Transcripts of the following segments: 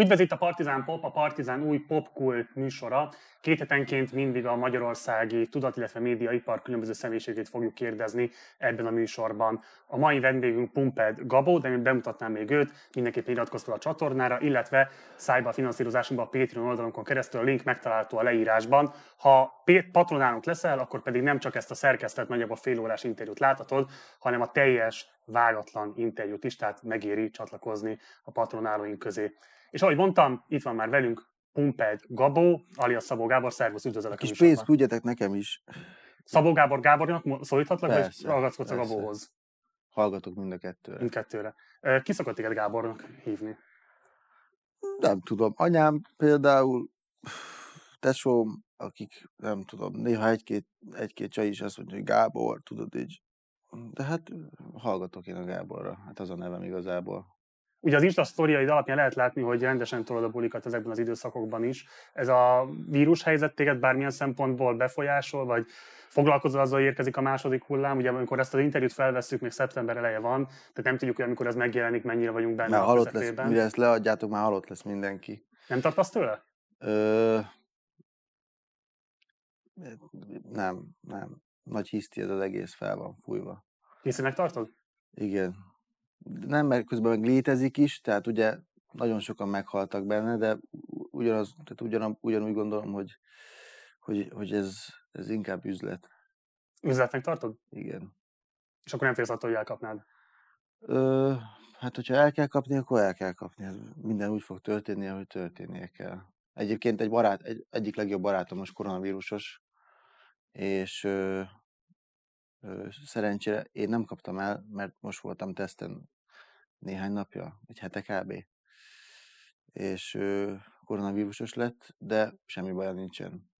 Üdvözít a Partizán Pop, a Partizán új popkul műsora. Két hetenként mindig a magyarországi tudat, illetve médiaipar különböző személyiségét fogjuk kérdezni ebben a műsorban. A mai vendégünk Pumped Gabó, de én bemutatnám még őt, mindenképpen iratkozz a csatornára, illetve szájba a finanszírozásunkban a Patreon oldalunkon keresztül, a link megtalálható a leírásban. Ha patronálunk leszel, akkor pedig nem csak ezt a szerkesztett nagyjából fél órás interjút láthatod, hanem a teljes vágatlan interjút is, tehát megéri csatlakozni a patronálóink közé. És ahogy mondtam, itt van már velünk Pumped Gabó, alias Szabó Gábor, szervusz, üdvözöllek Kis pénzt küldjetek nekem is. Szabó Gábor Gábornak szólíthatlak, persze, vagy ragaszkodsz a Gabóhoz? Hallgatok mind a kettőre. Mindkettőre. Ki szokott téged Gábornak hívni? Nem tudom. Anyám például, tesóm, akik nem tudom, néha egy-két, egy-két csaj is azt mondja, hogy Gábor, tudod így. De hát hallgatok én a Gáborra, hát az a nevem igazából. Ugye az Insta sztoriaid alapján lehet látni, hogy rendesen tolod a bulikat ezekben az időszakokban is. Ez a vírus helyzet téged bármilyen szempontból befolyásol, vagy foglalkozol azzal, hogy érkezik a második hullám? Ugye amikor ezt az interjút felvesszük, még szeptember eleje van, tehát nem tudjuk, hogy amikor ez megjelenik, mennyire vagyunk benne már halott lesz, mire ezt leadjátok, már halott lesz mindenki. Nem tartasz tőle? Ö... Nem, nem. Nagy hiszti ez az egész fel van fújva. Hiszének tartod? Igen, nem, mert közben meg létezik is, tehát ugye nagyon sokan meghaltak benne, de ugyanaz, tehát ugyan, ugyanúgy gondolom, hogy, hogy, hogy ez, ez inkább üzlet. Üzletnek tartod? Igen. És akkor nem félsz attól, hogy elkapnád? Ö, hát, hogyha el kell kapni, akkor el kell kapni. Minden úgy fog történni, ahogy történnie kell. Egyébként egy barát, egy, egyik legjobb barátom most koronavírusos, és ö, Szerencsére én nem kaptam el, mert most voltam teszten néhány napja, egy hete kb. És koronavírusos lett, de semmi baja nincsen.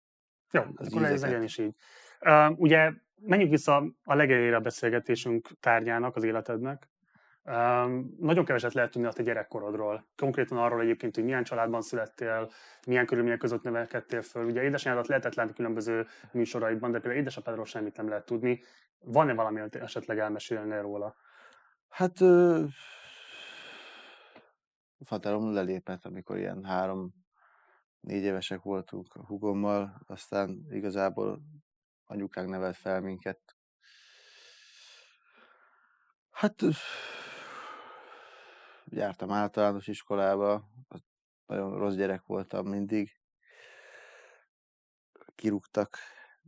Jó, az akkor ez legyen is így. Uh, ugye menjünk vissza a legelejére a beszélgetésünk tárgyának, az életednek. Nagyon keveset lehet tudni a te gyerekkorodról. Konkrétan arról egyébként, hogy milyen családban születtél, milyen körülmények között nevelkedtél föl. Ugye édesanyádat lehetett látni különböző műsoraidban, de például édesapádról semmit nem lehet tudni. Van-e valami, amit esetleg elmesélni róla? Hát ö, faterom lelépett, amikor ilyen három, négy évesek voltunk a hugommal, aztán igazából anyukánk nevelt fel minket. Hát jártam általános iskolába, nagyon rossz gyerek voltam mindig. Kirúgtak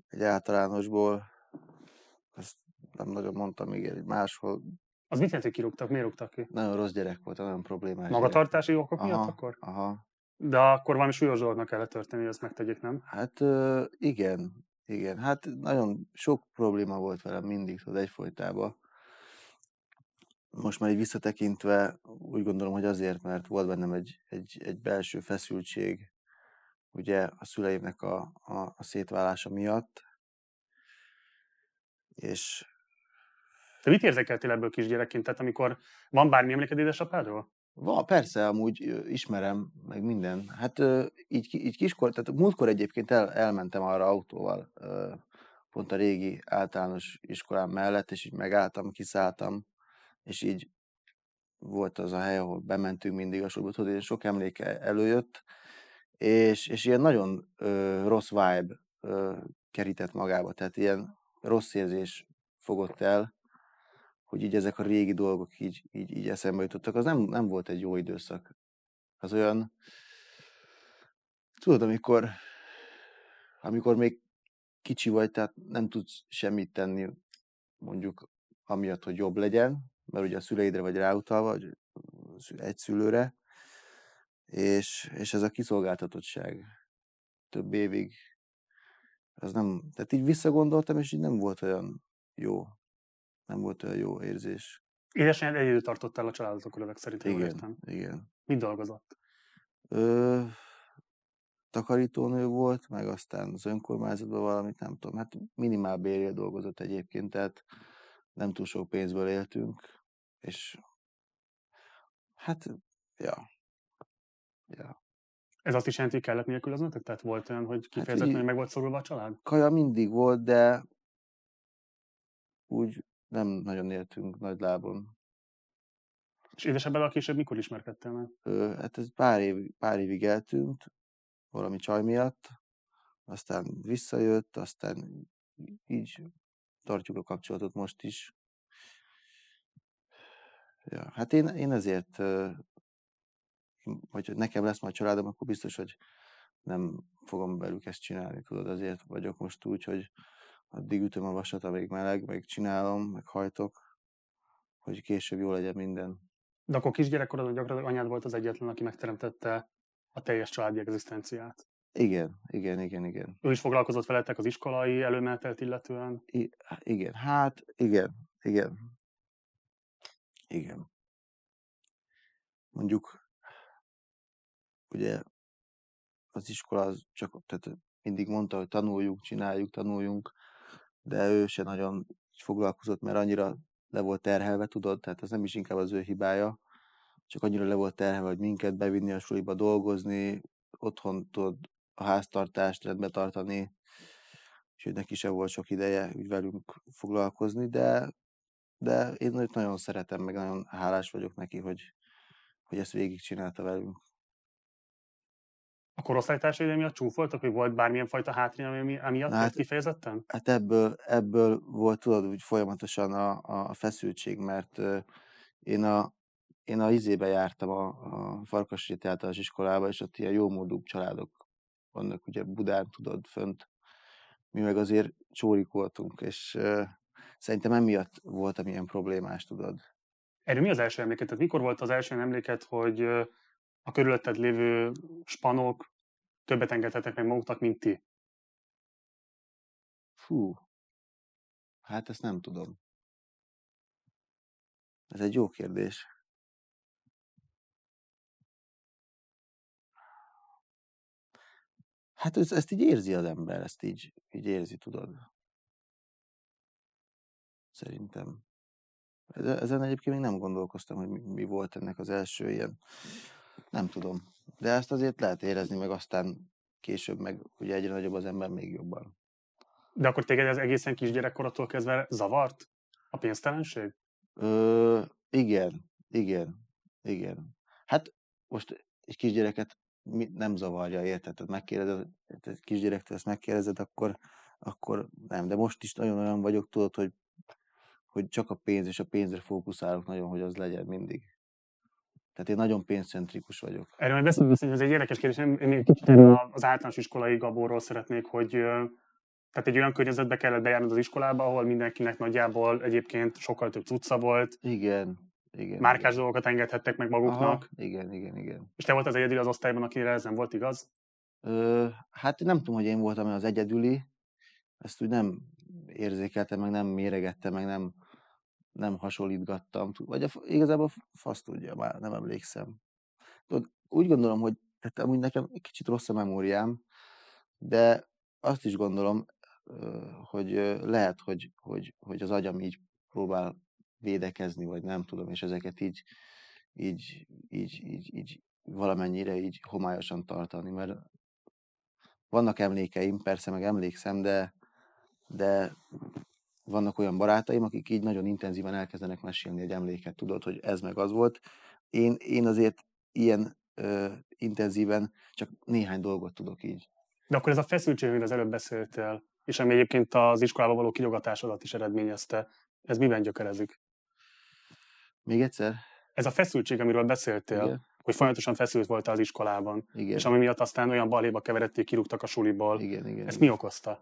egy általánosból, ezt nem nagyon mondtam még egy máshol. Az mit jelent, hogy kirúgtak? Miért rúgtak ki? Nagyon rossz gyerek volt, nagyon problémás. Magatartási okok aha, miatt akkor? Aha. De akkor valami súlyos dolognak kellett történni, hogy ezt megtegyék, nem? Hát igen, igen. Hát nagyon sok probléma volt velem mindig, tudod, egyfolytában most már így visszatekintve úgy gondolom, hogy azért, mert volt bennem egy, egy, egy belső feszültség, ugye a szüleimnek a, a, a szétválása miatt, és... Te mit érzékeltél ebből kisgyerekként? Tehát amikor van bármi emléked édesapádról? Va, persze, amúgy ismerem, meg minden. Hát így, így kiskor, tehát múltkor egyébként el, elmentem arra autóval, pont a régi általános iskolám mellett, és így megálltam, kiszálltam, és így volt az a hely, ahol bementünk mindig a suliba, és sok emléke előjött, és, és ilyen nagyon ö, rossz vibe ö, kerített magába, tehát ilyen rossz érzés fogott el, hogy így ezek a régi dolgok így, így, így eszembe jutottak, az nem, nem volt egy jó időszak. Az olyan, tudod, amikor, amikor még kicsi vagy, tehát nem tudsz semmit tenni, mondjuk amiatt, hogy jobb legyen, mert ugye a szüleidre vagy ráutalva, vagy egy szülőre, és, és ez a kiszolgáltatottság több évig, az nem, tehát így visszagondoltam, és így nem volt olyan jó, nem volt olyan jó érzés. Édesanyád egyedül tartottál a családot ezek szerint, igen, értem. igen. Mit dolgozott? Ö, takarítónő volt, meg aztán az önkormányzatban valamit, nem tudom, hát minimál bérjel dolgozott egyébként, tehát nem túl sok pénzből éltünk, és hát, ja. ja. Ez azt is jelenti, hogy kellett nélkülöznetek? Tehát volt olyan, hogy hát kifejezetten hát meg volt szorulva a család? Kaja mindig volt, de úgy nem nagyon éltünk nagy lábon. És édesebbel a később mikor ismerkedtél meg? Ö, hát ez pár, év, pár évig eltűnt, valami csaj miatt, aztán visszajött, aztán így tartjuk a kapcsolatot most is. Ja, hát én, én ezért, hogy nekem lesz majd családom, akkor biztos, hogy nem fogom velük ezt csinálni, tudod, azért vagyok most úgy, hogy addig ütöm a vasat, amíg meleg, meg csinálom, meg hajtok, hogy később jó legyen minden. De akkor kisgyerekkorodban gyakorlatilag anyád volt az egyetlen, aki megteremtette a teljes családi egzisztenciát. Igen, igen, igen, igen. Ő is foglalkozott veletek az iskolai előmenetelt illetően? I- igen, hát igen, igen. Igen. Mondjuk, ugye az iskola az csak, tehát mindig mondta, hogy tanuljuk, csináljuk, tanuljunk, de ő se nagyon foglalkozott, mert annyira le volt terhelve, tudod, tehát ez nem is inkább az ő hibája, csak annyira le volt terhelve, hogy minket bevinni a suliba dolgozni, otthon tudod a háztartást rendbe tartani, és neki sem volt sok ideje úgy velünk foglalkozni, de, de én őt nagyon szeretem, meg nagyon hálás vagyok neki, hogy, hogy ezt végigcsinálta velünk. A korosztálytársai miatt csúfoltak, hogy volt bármilyen fajta hátrány, ami amiatt hát, kifejezetten? Hát ebből, ebből volt tudod úgy folyamatosan a, a feszültség, mert én a, én a izébe jártam a, a Farkasréti általános iskolába, és ott ilyen jómódú családok vannak ugye Budán, tudod, fönt. Mi meg azért csórik voltunk, és szerintem emiatt voltam ilyen problémás, tudod. Erről mi az első emléket? Tehát mikor volt az első emléket, hogy a körülötted lévő spanok többet engedhetek meg maguknak, mint ti? Fú, hát ezt nem tudom. Ez egy jó kérdés. Hát ez, ezt így érzi az ember, ezt így, így érzi, tudod. Szerintem. Ezen egyébként még nem gondolkoztam, hogy mi, volt ennek az első ilyen. Nem tudom. De ezt azért lehet érezni, meg aztán később meg ugye egyre nagyobb az ember még jobban. De akkor téged ez egészen kisgyerekkorattól kezdve zavart? A pénztelenség? Ö, igen, igen, igen. Hát most egy kisgyereket nem zavarja, érted? Tehát megkérdezed, egy kisgyerektől ezt megkérdezed, akkor, akkor nem. De most is nagyon olyan vagyok, tudod, hogy, hogy csak a pénz és a pénzre fókuszálok nagyon, hogy az legyen mindig. Tehát én nagyon pénzcentrikus vagyok. Erről majd beszélünk, hogy ez egy érdekes kérdés. Én még kicsit az általános iskolai Gaborról szeretnék, hogy tehát egy olyan környezetbe kellett bejárnod az iskolába, ahol mindenkinek nagyjából egyébként sokkal több cucca volt. Igen, igen. Márkás igen. dolgokat engedhettek meg maguknak. Aha, igen, igen, igen. És te volt az egyedül az osztályban, akire ez nem volt igaz? Ö, hát nem tudom, hogy én voltam az egyedüli. Ezt úgy nem érzékeltem, meg nem méregettem, meg nem nem hasonlítgattam, vagy a, igazából fasz tudja, már nem emlékszem. Tudod, úgy gondolom, hogy tehát amúgy nekem egy kicsit rossz a memóriám, de azt is gondolom, hogy lehet, hogy, hogy, hogy az agyam így próbál védekezni, vagy nem tudom, és ezeket így, így, így, így, így valamennyire így homályosan tartani, mert vannak emlékeim, persze meg emlékszem, de, de vannak olyan barátaim, akik így nagyon intenzíven elkezdenek mesélni egy emléket, tudod, hogy ez meg az volt. Én, én azért ilyen ö, intenzíven csak néhány dolgot tudok így. De akkor ez a feszültség, amiről az előbb beszéltél, és ami egyébként az iskolába való kinyogatásodat is eredményezte, ez miben gyökerezik? Még egyszer? Ez a feszültség, amiről beszéltél, Igen. hogy folyamatosan feszült volt az iskolában, igen. és ami miatt aztán olyan baléba keveredték, kirúgtak a suliból. Igen, igen, Ezt igen. mi okozta?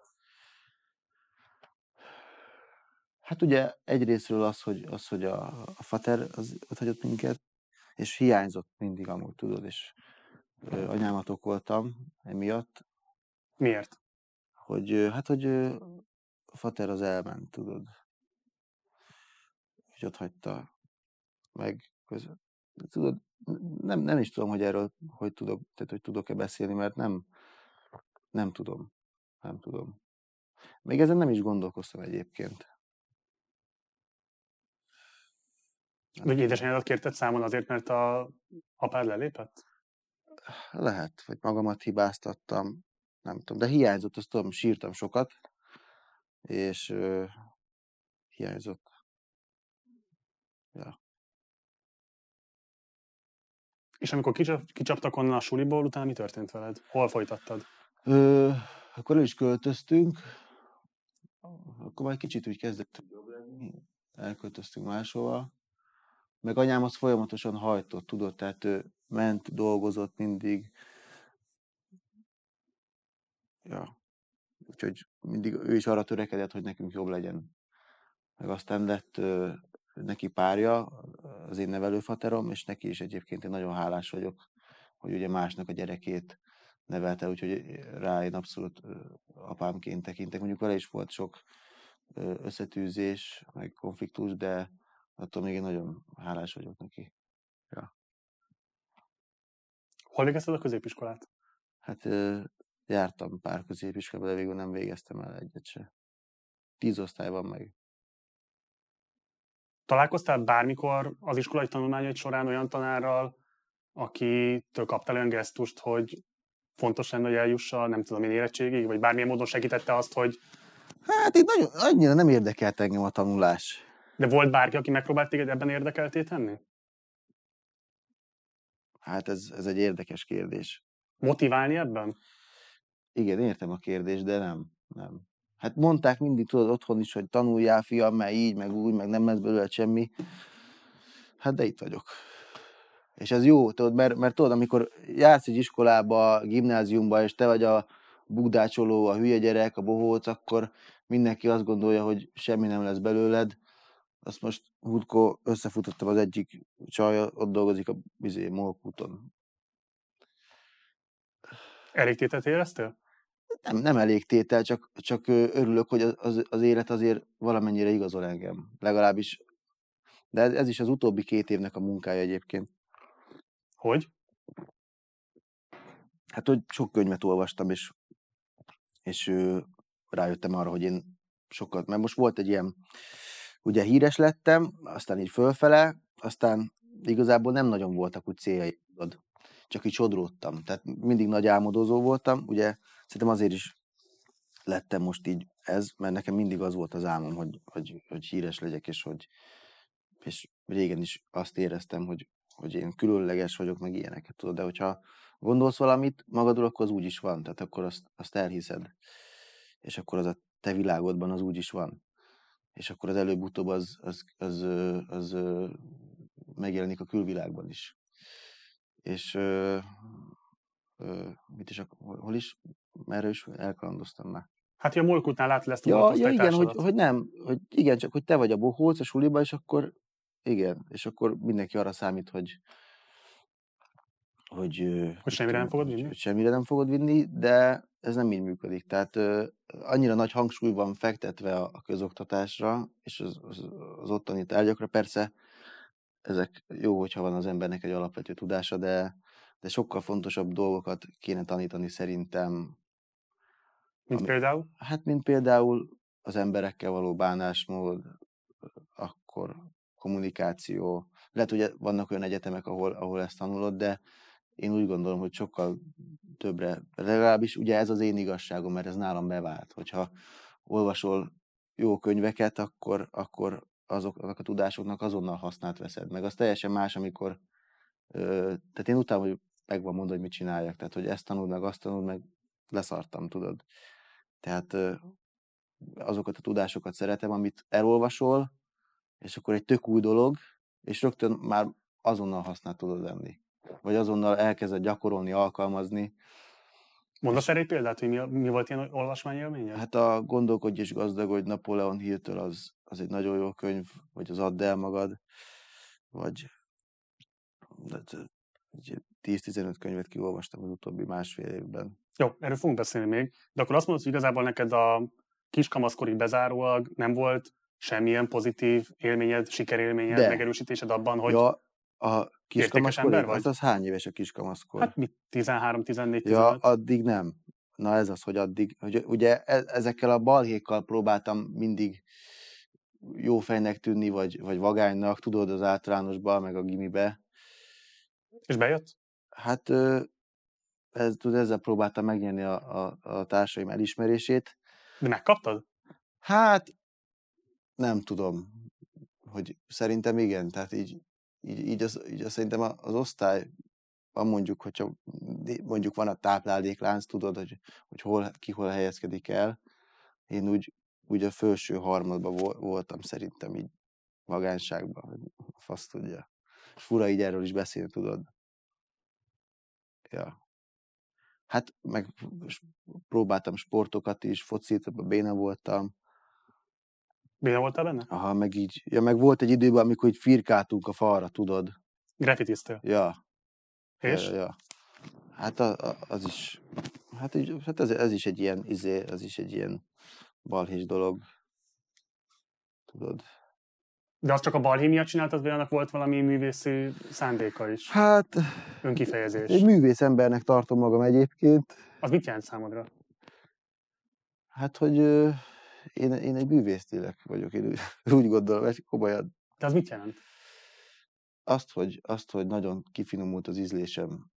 Hát ugye egyrésztről az, hogy, az, hogy a, a fater az ott hagyott minket, és hiányzott mindig amúgy, tudod, és ö, anyámat okoltam emiatt. Miért? Hogy, hát, hogy a fater az elment, tudod. És ott hagyta meg között. Tudod, nem, nem is tudom, hogy erről hogy tudok, tehát hogy tudok-e beszélni, mert nem, nem tudom. Nem tudom. Még ezen nem is gondolkoztam egyébként. Vagy édesanyádat kérted számon azért, mert a apád lelépett? Lehet, vagy magamat hibáztattam, nem tudom, de hiányzott, azt tudom, sírtam sokat, és ö, hiányzott. Ja. És amikor kicsap, kicsaptak onnan a suliból, utána mi történt veled? Hol folytattad? Ö, akkor el is költöztünk, akkor már kicsit úgy kezdett jobb lenni, elköltöztünk máshova, meg anyám az folyamatosan hajtott, tudod, tehát ő ment, dolgozott mindig. Ja. Úgyhogy mindig ő is arra törekedett, hogy nekünk jobb legyen. Meg aztán lett ö, neki párja, az én nevelőfaterom, és neki is egyébként én nagyon hálás vagyok, hogy ugye másnak a gyerekét nevelte, úgyhogy rá én abszolút apámként tekintek. Mondjuk vele is volt sok összetűzés, meg konfliktus, de attól még én nagyon hálás vagyok neki. Ja. Hol végezted a középiskolát? Hát jártam pár középiskolába, de végül nem végeztem el egyet se. Tíz osztályban meg. Találkoztál bármikor az iskolai tanulmányai során olyan tanárral, akitől kaptál olyan gesztust, hogy fontos lenne, hogy eljussa, nem tudom én érettségig, vagy bármilyen módon segítette azt, hogy... Hát itt nagyon, annyira nem érdekelt engem a tanulás. De volt bárki, aki megpróbált téged ebben érdekelté tenni? Hát ez, ez egy érdekes kérdés. Motiválni ebben? Igen, értem a kérdést, de nem. nem. Hát mondták mindig, tudod, otthon is, hogy tanuljál, fiam, mert így, meg úgy, meg nem lesz belőle semmi. Hát de itt vagyok. És ez jó, tudod, mert, mert tudod, amikor jársz egy iskolába, gimnáziumba, és te vagy a bugdácsoló, a hülye gyerek, a bohóc, akkor mindenki azt gondolja, hogy semmi nem lesz belőled. Azt most Hudko összefutottam az egyik csaj, ott dolgozik a bizé, Molkúton. Elég tétet éreztél? Nem, nem elég tétel, csak, csak örülök, hogy az, az élet azért valamennyire igazol engem. Legalábbis. De ez, ez is az utóbbi két évnek a munkája egyébként. Hogy? Hát, hogy sok könyvet olvastam, és, és rájöttem arra, hogy én sokat, mert most volt egy ilyen, ugye híres lettem, aztán így fölfele, aztán igazából nem nagyon voltak úgy céljai, csak így sodródtam. Tehát mindig nagy álmodozó voltam, ugye szerintem azért is lettem most így ez, mert nekem mindig az volt az álmom, hogy, hogy, hogy híres legyek, és hogy és régen is azt éreztem, hogy hogy én különleges vagyok, meg ilyeneket, tudod, de hogyha gondolsz valamit magadról, akkor az úgy is van, tehát akkor azt, azt elhiszed, és akkor az a te világodban az úgy is van. És akkor az előbb-utóbb az, az, az, az, az megjelenik a külvilágban is. És ö, ö, mit is, hol is, merre is elkalandoztam már. Hát, hogy a molkutnál át lesz ja, ja, igen, hogy, hogy, nem, hogy igen, csak hogy te vagy a bohóc a suliba, és akkor igen, és akkor mindenki arra számít, hogy hogy, hogy semmire nem fogod vinni? Hogy semmire nem fogod vinni, de ez nem így működik. Tehát uh, annyira nagy hangsúly van fektetve a, a közoktatásra, és az, az, az ottani tárgyakra. Persze ezek jó, hogyha van az embernek egy alapvető tudása, de, de sokkal fontosabb dolgokat kéne tanítani szerintem. Mint ami, például? Hát, mint például az emberekkel való bánásmód, akkor kommunikáció. Lehet, hogy vannak olyan egyetemek, ahol, ahol ezt tanulod, de én úgy gondolom, hogy sokkal többre, legalábbis ugye ez az én igazságom, mert ez nálam bevált, hogyha olvasol jó könyveket, akkor, akkor azoknak a tudásoknak azonnal hasznát veszed. Meg az teljesen más, amikor, ö, tehát én utána, hogy meg van mondani, hogy mit csináljak, tehát hogy ezt tanuld meg, azt tanuld meg, leszartam, tudod. Tehát ö, azokat a tudásokat szeretem, amit elolvasol, és akkor egy tök új dolog, és rögtön már azonnal használt tudod venni. Vagy azonnal elkezded gyakorolni, alkalmazni. Mondasz erre egy példát, hogy mi, mi volt ilyen olvasmányélménye? Hát a Gondolkodj és gazdagodj Napóleon Hill-től az, az egy nagyon jó könyv, vagy az Add el magad, vagy 10-15 könyvet kiolvastam az utóbbi másfél évben. Jó, erről fogunk beszélni még, de akkor azt mondod, hogy igazából neked a kiskamaszkorig bezárólag nem volt semmilyen pozitív élményed, sikerélményed, De. megerősítésed abban, hogy ja, a vagy? Az, az hány éves a kiskamaszkor? Hát mit, 13, 14, 15? Ja, addig nem. Na ez az, hogy addig, hogy ugye e, ezekkel a balhékkal próbáltam mindig jó fejnek tűnni, vagy, vagy vagánynak, tudod, az általánosba, meg a gimibe. És bejött? Hát ez, tudod, ezzel próbáltam megnyerni a, a, a társaim elismerését. De megkaptad? Hát nem tudom, hogy szerintem igen, tehát így, így, így, az, így az, szerintem az osztály van mondjuk, hogyha mondjuk van a tápláléklánc, tudod, hogy, hogy hol, ki hol helyezkedik el. Én úgy, úgy a felső harmadban voltam szerintem így magánságban, hogy fasz tudja. Fura így erről is beszélni, tudod. Ja. Hát meg próbáltam sportokat is, focit, béna voltam. Béna voltál benne? Aha, meg így, ja, meg volt egy időben, amikor így firkáltunk a falra, tudod. Graffitiztél? Ja. És? Ja, ja. Hát a, a, az is, hát, így, hát ez, ez, is egy ilyen, izé, ez is egy ilyen balhés dolog. Tudod. De azt csak a balhé miatt csináltad, vagy annak volt valami művészi szándéka is? Hát... Önkifejezés. Egy művész embernek tartom magam egyébként. Az mit jelent számodra? Hát, hogy én, én egy művésztélek vagyok, én úgy gondolom, hogy komolyan. De az mit jelent? Azt hogy, azt, hogy nagyon kifinomult az ízlésem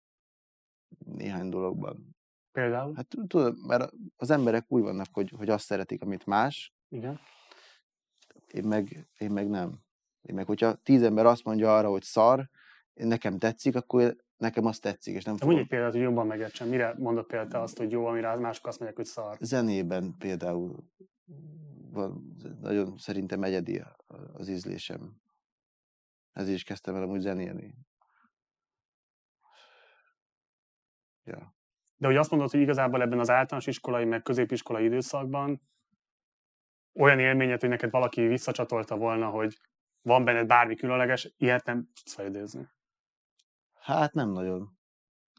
néhány dologban. Például? Hát tudod, mert az emberek úgy vannak, hogy, hogy azt szeretik, amit más. Igen. Én meg, én meg nem. Én meg, hogyha tíz ember azt mondja arra, hogy szar, nekem tetszik, akkor nekem azt tetszik, és nem De mondj egy példát, hogy jobban megértsem. Mire mondott például azt, hogy jó, amire mások azt mondják, hogy szar? Zenében például van, nagyon szerintem egyedi az ízlésem. Ezért is kezdtem el amúgy zenélni. Ja. De hogy azt mondod, hogy igazából ebben az általános iskolai, meg középiskolai időszakban olyan élményet, hogy neked valaki visszacsatolta volna, hogy van benned bármi különleges, ilyet nem tudsz felidézni. Hát nem nagyon.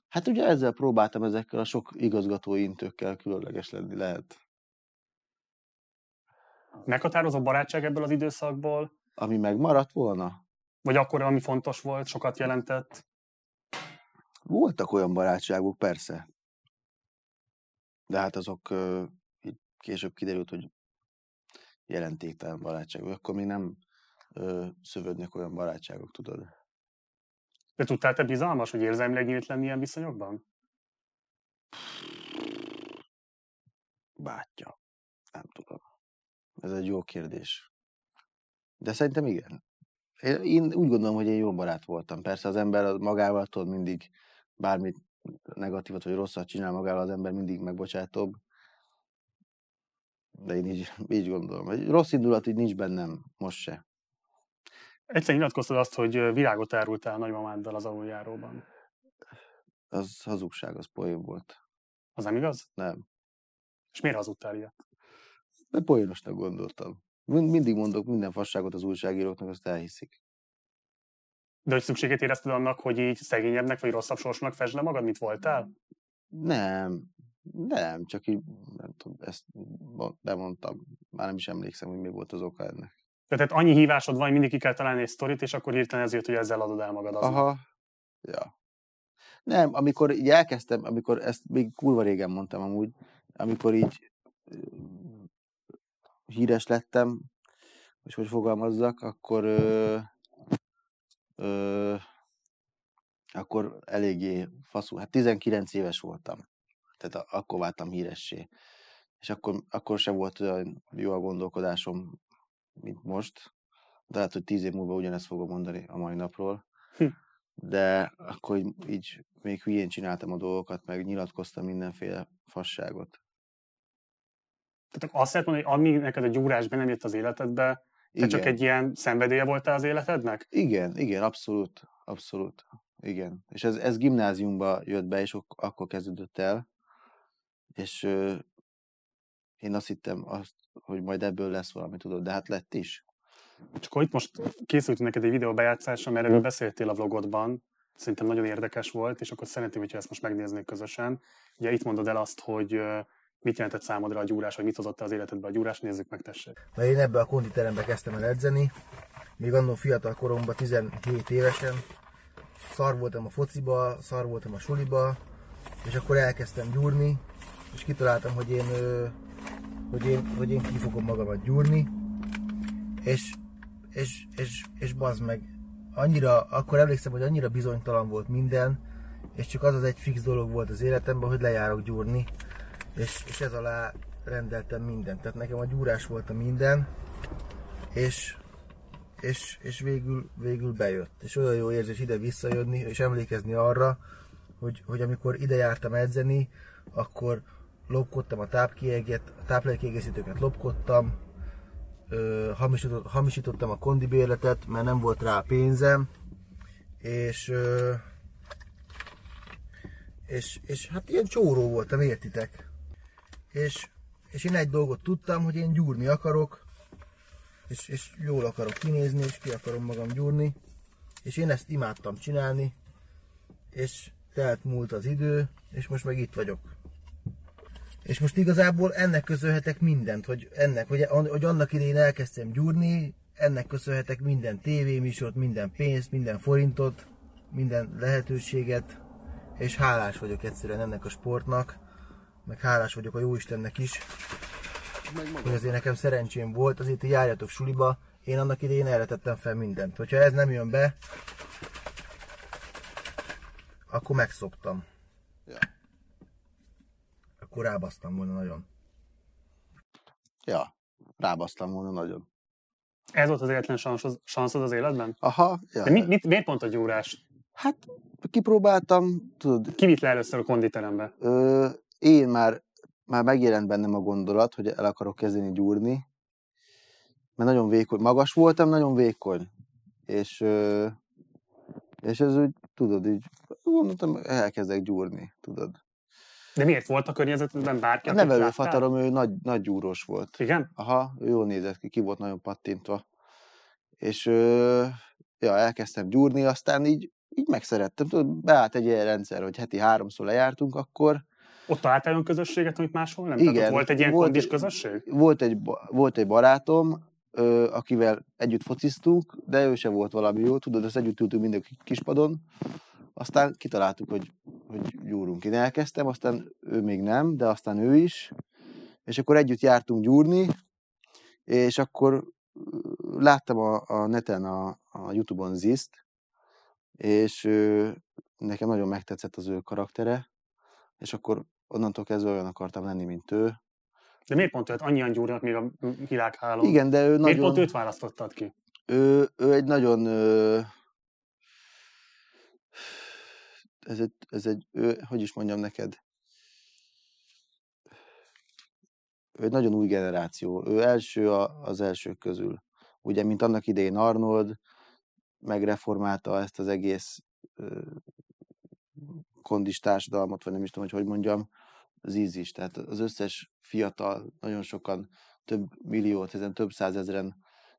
Hát ugye ezzel próbáltam ezekkel a sok igazgatói intőkkel különleges lenni lehet. Meghatározó barátság ebből az időszakból? Ami megmaradt volna? Vagy akkor, ami fontos volt, sokat jelentett? Voltak olyan barátságok, persze. De hát azok később kiderült, hogy jelentéktelen barátságok. Akkor még nem szövődnek olyan barátságok, tudod. De tudtál te bizalmas, hogy érzelmileg nyílt lenni ilyen viszonyokban? Bátya. Nem tudom. Ez egy jó kérdés. De szerintem igen. Én úgy gondolom, hogy én jó barát voltam. Persze az ember magával tudod mindig bármit negatívat vagy rosszat csinál magával, az ember mindig megbocsátóbb. De én így, így gondolom. Egy rossz indulat így nincs bennem, most se. Egyszer nyilatkoztad azt, hogy virágot árultál nagymamáddal az aluljáróban. Az hazugság, az poén volt. Az nem igaz? Nem. És miért hazudtál ilyet? De poénosnak gondoltam. Mindig mondok minden fasságot az újságíróknak, azt elhiszik. De hogy szükséget érezted annak, hogy így szegényebbnek vagy rosszabb sorsnak fesd le magad, mint voltál? Nem, nem, csak így, nem tudom, ezt bemondtam. Már nem is emlékszem, hogy mi volt az oka ennek. Tehát annyi hívásod van, hogy mindig ki kell találni egy sztorit, és akkor hirtelen ezért, hogy ezzel adod el magad aznak. Aha, ja. Nem, amikor így elkezdtem, amikor ezt még kurva régen mondtam amúgy, amikor így híres lettem, hogy hogy fogalmazzak, akkor ö, ö, akkor eléggé faszú, hát 19 éves voltam. Tehát akkor váltam híressé. És akkor, akkor sem volt olyan jó a gondolkodásom, mint most. De lehet, hogy tíz év múlva ugyanezt fogom mondani a mai napról. Hm. De akkor így, így még hülyén csináltam a dolgokat, meg nyilatkoztam mindenféle fasságot. Tehát azt lehet mondani, hogy ami neked a gyúrás be nem jött az életedbe, te csak egy ilyen szenvedélye voltál az életednek? Igen, igen, abszolút, abszolút. Igen. És ez, ez gimnáziumba jött be, és akkor kezdődött el. És ö, én azt hittem, azt, hogy majd ebből lesz valami, tudod, de hát lett is. Csak akkor itt most készült neked egy videó bejátszása, mert erről beszéltél a vlogodban, szerintem nagyon érdekes volt, és akkor szeretném, hogyha ezt most megnéznék közösen. Ugye itt mondod el azt, hogy mit jelentett számodra a gyúrás, vagy mit hozott az életedbe a gyúrás, nézzük meg tessék. Mert én ebbe a konditerembe kezdtem el edzeni, még annól fiatal koromban, 17 évesen, szar voltam a fociba, szar voltam a suliba, és akkor elkezdtem gyúrni, és kitaláltam, hogy én, hogy én, hogy én ki fogom magamat gyúrni, és, és, és, és bazd meg, annyira, akkor emlékszem, hogy annyira bizonytalan volt minden, és csak az az egy fix dolog volt az életemben, hogy lejárok gyúrni, és, és ez alá rendeltem mindent. Tehát nekem a gyúrás volt a minden, és, és, és végül, végül bejött. És olyan jó érzés ide visszajönni, és emlékezni arra, hogy, hogy amikor ide jártam edzeni, akkor lopkodtam a tápkiegét, a táplálékkiegészítőket lopkodtam, ö, hamisított, hamisítottam a kondibérletet, mert nem volt rá pénzem, és, ö, és, és hát ilyen csóró voltam, értitek? És, és én egy dolgot tudtam, hogy én gyúrni akarok, és, és jól akarok kinézni, és ki akarom magam gyúrni, és én ezt imádtam csinálni, és telt múlt az idő, és most meg itt vagyok. És most igazából ennek köszönhetek mindent, hogy ennek, hogy, hogy annak idején elkezdtem gyúrni, ennek köszönhetek minden tévéműsort, minden pénzt, minden forintot, minden lehetőséget, és hálás vagyok egyszerűen ennek a sportnak, meg hálás vagyok a Jóistennek is, hogy azért nekem szerencsém volt, azért járjatok suliba, én annak idején erre tettem fel mindent. Hogyha ez nem jön be, akkor megszoktam. Ja. Akkor rábasztam volna nagyon. Ja, rábasztam volna nagyon. Ez volt az egyetlen sanszod az életben? Aha. Ja. De mit, mit, miért pont a gyúrás? Hát kipróbáltam, tudod. Ki vitt le először a konditerembe? Ö, én már, már megjelent bennem a gondolat, hogy el akarok kezdeni gyúrni, mert nagyon vékony, magas voltam, nagyon vékony, és, ö, és ez úgy, tudod, így gondoltam, elkezdek gyúrni, tudod. De miért volt a környezetben bárki? A nevelőfatarom, ő nagy, nagy gyúrós volt. Igen? Aha, jól nézett ki, ki volt nagyon pattintva. És ö, ja, elkezdtem gyúrni, aztán így, így megszerettem. Tudod, beállt egy ilyen rendszer, hogy heti háromszor lejártunk, akkor ott találtál olyan közösséget, amit máshol nem? Igen. Tehát volt egy ilyen volt, kondis közösség? Volt egy, volt egy barátom, ö, akivel együtt fociztunk, de ő se volt valami jó, tudod, ezt együtt ültünk mindig kispadon, aztán kitaláltuk, hogy, hogy gyúrunk. Én elkezdtem, aztán ő még nem, de aztán ő is, és akkor együtt jártunk gyúrni, és akkor láttam a, a neten, a, a Youtube-on Ziszt, és ő, nekem nagyon megtetszett az ő karaktere, és akkor onnantól kezdve olyan akartam lenni, mint ő. De miért pont őt? Annyian gyúrnak még a világhálón. Igen, de ő miért nagyon... pont őt választottad ki? Ő, ő egy nagyon... ez egy, ez egy ő, hogy is mondjam neked? Ő egy nagyon új generáció. Ő első a, az elsők közül. Ugye, mint annak idején Arnold, megreformálta ezt az egész kondis társadalmat, vagy nem is tudom, hogy hogy mondjam, az íz is. Tehát az összes fiatal, nagyon sokan, több milliót, ezen több százezren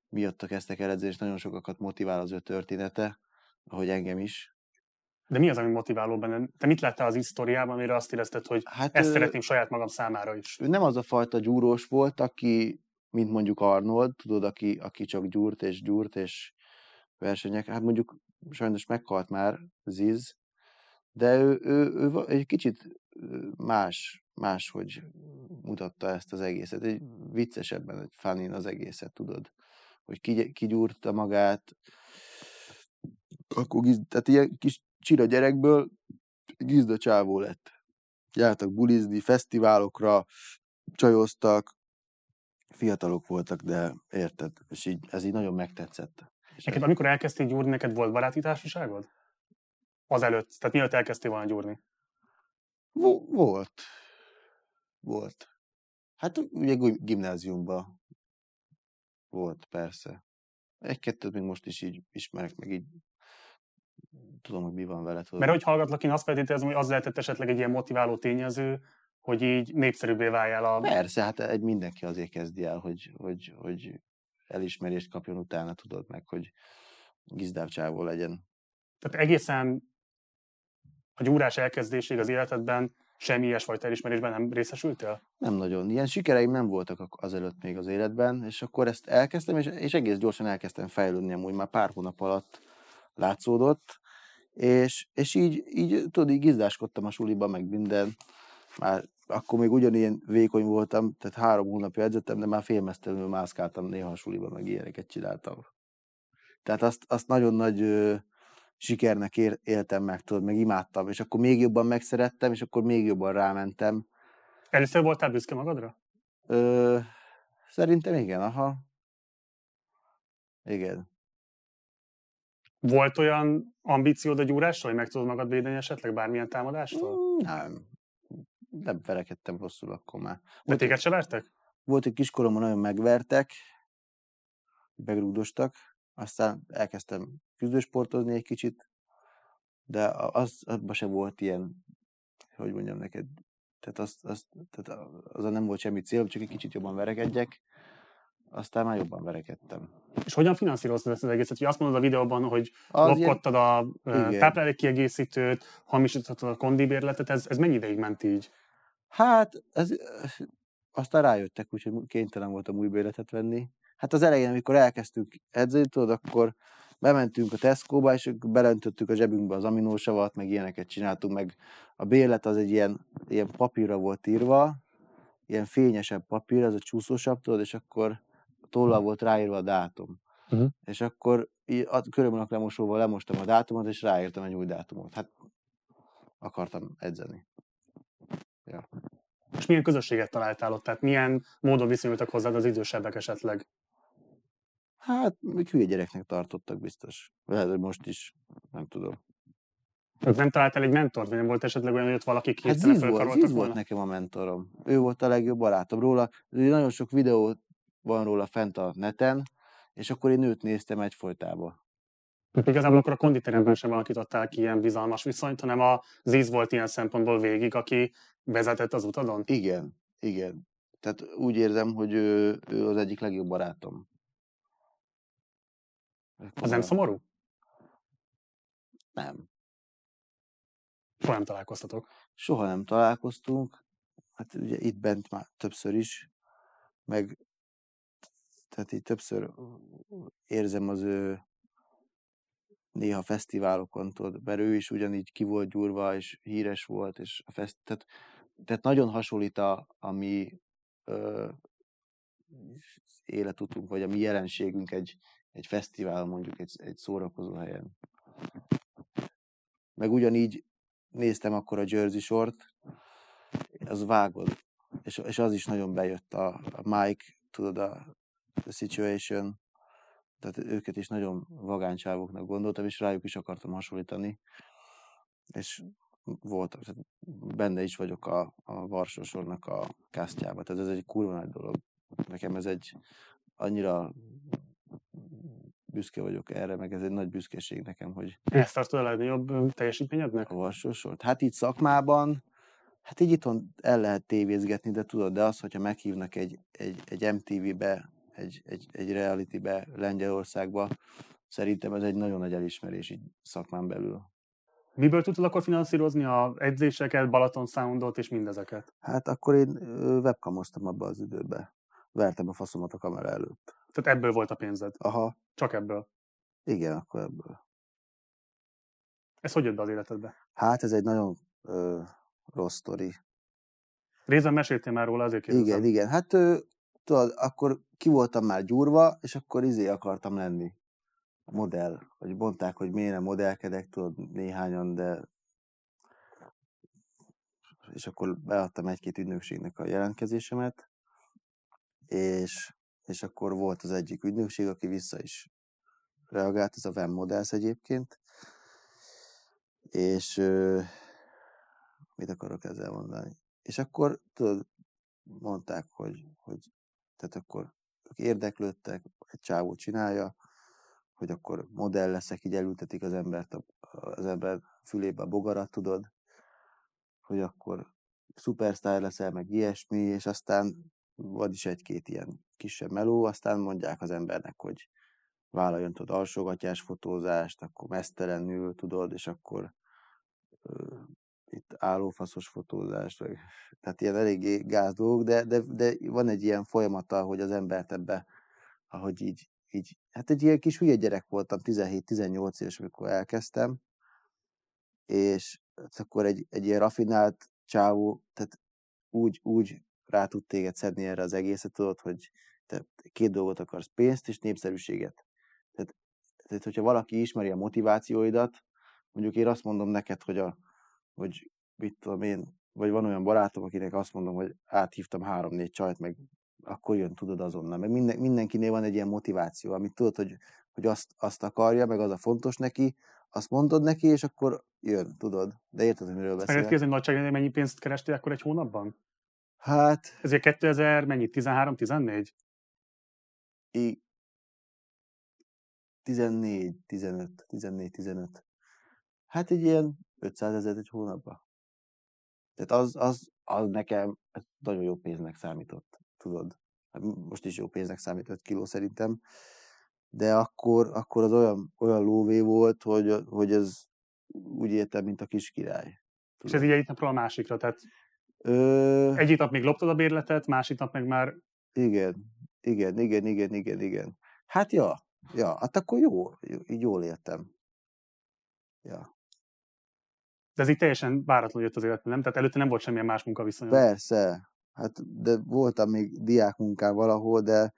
miatta kezdtek el edzeni, és nagyon sokakat motivál az ő története, ahogy engem is. De mi az, ami motiváló benne? Te mit láttál az historiában, amire azt érezted, hogy hát ezt ő, szeretném saját magam számára is? Ő nem az a fajta gyúrós volt, aki, mint mondjuk Arnold, tudod, aki, aki csak gyúrt és gyúrt, és versenyek. Hát mondjuk sajnos meghalt már Ziz, de ő, ő, ő egy kicsit más, máshogy mutatta ezt az egészet. Egy viccesebben, egy fanin az egészet, tudod. Hogy ki, kigyúrta magát, akkor tehát ilyen kis csira gyerekből gizda csávó lett. Jártak bulizni, fesztiválokra, csajoztak, fiatalok voltak, de érted? És így, ez így nagyon megtetszett. Neked, amikor elkezdtél gyúrni, neked volt baráti társaságod? Azelőtt, tehát mielőtt elkezdtél volna gyúrni? Volt. Volt. Hát ugye gimnáziumban volt, persze. Egy-kettőt még most is így ismerek, meg így tudom, hogy mi van veled. Hogy... Mert hogy hallgatlak, én azt feltételezem, hogy az lehetett esetleg egy ilyen motiváló tényező, hogy így népszerűbbé váljál a... Persze, hát egy mindenki azért kezdi el, hogy, hogy, hogy elismerést kapjon utána, tudod meg, hogy gizdább csávó legyen. Tehát egészen a gyúrás elkezdésig az életedben semmi ilyesfajta elismerésben nem részesültél? Nem nagyon. Ilyen sikereim nem voltak azelőtt még az életben, és akkor ezt elkezdtem, és, és egész gyorsan elkezdtem fejlődni, amúgy már pár hónap alatt látszódott, és, és így, így tudod, így gizdáskodtam a suliba, meg minden. Már akkor még ugyanilyen vékony voltam, tehát három hónapja edzettem, de már félmeztelenül mászkáltam néha a suliba, meg ilyeneket csináltam. Tehát azt, azt nagyon nagy ö, sikernek ér, éltem meg, tudod, meg imádtam, és akkor még jobban megszerettem, és akkor még jobban rámentem. Először voltál büszke magadra? Ö, szerintem igen, aha. Igen. Volt olyan ambíciód a gyúrásra, hogy meg tudod magad védeni esetleg bármilyen támadástól? Mm, Nem. Nem verekedtem rosszul akkor már. De téged se vertek? volt egy kiskoromban nagyon megvertek, megrúgdostak, aztán elkezdtem küzdősportozni egy kicsit, de az, abban sem volt ilyen, hogy mondjam neked, tehát az, az, tehát azon nem volt semmi cél, csak egy kicsit jobban verekedjek, aztán már jobban verekedtem. És hogyan finanszíroztad ezt az egészet? Hogy azt mondod a videóban, hogy Az ilyen, lopkodtad a igen. táplálékkiegészítőt, hamisítottad a kondibérletet, ez, ez mennyi ideig ment így? hát, ez, aztán rájöttek, úgyhogy kénytelen voltam új béletet venni. Hát az elején, amikor elkezdtünk edzeni, tudod, akkor bementünk a Tesco-ba, és belöntöttük a zsebünkbe az aminósavat, meg ilyeneket csináltunk, meg a bérlet az egy ilyen, ilyen papírra volt írva, ilyen fényesebb papír, az a csúszósabb, tudod, és akkor tollal volt ráírva a dátum. Mhm. És akkor körülmények lemosóval lemostam a dátumot, és ráírtam egy új dátumot. Hát akartam edzeni. És milyen közösséget találtál ott? Tehát milyen módon viszonyultak hozzád az idősebbek esetleg? Hát, még hülye gyereknek tartottak biztos. Lehet, hogy most is, nem tudom. Ők nem találtál egy mentort, vagy nem volt esetleg olyan, hogy ott valaki Hát Ziz volt, Ziz volt nekem a mentorom. Ő volt a legjobb barátom róla. Nagyon sok videó van róla fent a neten, és akkor én őt néztem egyfolytában. Mert igazából akkor a konditeremben sem alakítottál ki ilyen bizalmas viszonyt, hanem a Ziz volt ilyen szempontból végig, aki vezetett az utadon. Igen, igen. Tehát úgy érzem, hogy ő, ő az egyik legjobb barátom. Az nem szomorú? Nem. Soha nem találkoztatok. Soha nem találkoztunk. Hát ugye itt bent már többször is, meg tehát így többször érzem az ő néha fesztiválokon, tudod, mert ő is ugyanígy ki volt gyúrva, és híres volt, és a fest, tehát, tehát nagyon hasonlít a, a mi ö, életutunk, vagy a mi jelenségünk egy, egy fesztivál, mondjuk egy, egy szórakozó helyen. Meg ugyanígy néztem akkor a Jersey Short, az vágod, és, és az is nagyon bejött a, a Mike, tudod, a Situation, tehát őket is nagyon vagánycsávoknak gondoltam, és rájuk is akartam hasonlítani, és volt, tehát benne is vagyok a, a Varsósornak a kasztjába, tehát ez egy kurva nagy dolog. Nekem ez egy annyira büszke vagyok erre, meg ez egy nagy büszkeség nekem, hogy Ezt tartod a legnagyobb teljesítményednek? a Varsósort. Hát itt szakmában, hát így itthon el lehet tévézgetni, de tudod, de az, hogyha meghívnak egy, egy, egy MTV-be, egy, egy, egy reality-be Lengyelországba, szerintem ez egy nagyon nagy elismerés így szakmán belül. Miből tudtad akkor finanszírozni a edzéseket, Balaton Soundot és mindezeket? Hát akkor én webkamoztam abba az időbe. Vertem a faszomat a kamera előtt. Tehát ebből volt a pénzed. Aha, Csak ebből. igen, akkor ebből. Ez hogy jött be az életedbe? Hát ez egy nagyon ö, rossz sztori. Részben meséltél már róla, azért kérdezem. Igen, igen. Hát ö, tudod, akkor ki voltam már gyúrva, és akkor izé akartam lenni. Modell. Vagy mondták, hogy miért nem modellkedek, tudod, néhányan, de és akkor beadtam egy-két ügynökségnek a jelentkezésemet, és, és akkor volt az egyik ügynökség, aki vissza is reagált, ez a Van Models egyébként, és mit akarok ezzel mondani? És akkor tudod, mondták, hogy, hogy tehát akkor ők érdeklődtek, egy csávó csinálja, hogy akkor modell leszek, így elültetik az embert, a, az ember fülébe a bogarat, tudod, hogy akkor szupersztár leszel, meg ilyesmi, és aztán van is egy-két ilyen kisebb meló, aztán mondják az embernek, hogy vállaljon tudod alsógatyás fotózást, akkor mesztelenül, tudod, és akkor itt állófaszos fotózást, vagy, tehát ilyen eléggé gáz dolgok, de, de, de van egy ilyen folyamata, hogy az embert ebbe, ahogy így, így, hát egy ilyen kis hülye gyerek voltam, 17-18 éves, amikor elkezdtem, és akkor egy, egy ilyen rafinált csávó, tehát úgy, úgy rá tud téged szedni erre az egészet, tudod, hogy te két dolgot akarsz, pénzt és népszerűséget. Tehát, tehát hogyha valaki ismeri a motivációidat, mondjuk én azt mondom neked, hogy, a, hogy mit tudom én, vagy van olyan barátom, akinek azt mondom, hogy áthívtam három-négy csajt, meg akkor jön, tudod azonnal. Meg minden, mindenkinél van egy ilyen motiváció, amit tudod, hogy hogy azt, azt akarja, meg az a fontos neki, azt mondod neki, és akkor jön, tudod. De érted, hogy miről beszélek? kérdezni, nagyságrendileg mennyi pénzt kerestél akkor egy hónapban? Hát, Ezért 2000, mennyi? 13-14? i- 14, 15, 14, 15. Hát egy ilyen 500 ezer egy hónapban. Tehát az, az, az nekem nagyon jó pénznek számított, tudod. Hát Most is jó pénznek számít 5 kiló szerintem, de akkor, akkor az olyan, olyan lóvé volt, hogy, hogy ez úgy értem, mint a kis király. És ez így egyik napról a másikra, tehát Ö, egyik nap még loptad a bérletet, másik nap meg már Igen, igen, igen, igen, igen, igen. Hát ja, ja, hát akkor jó, jó- így jól értem. Ja. De ez így teljesen váratlanul jött az életben, nem? Tehát előtte nem volt semmilyen más munkaviszony. Persze, hát de voltam még diákmunkán valahol, de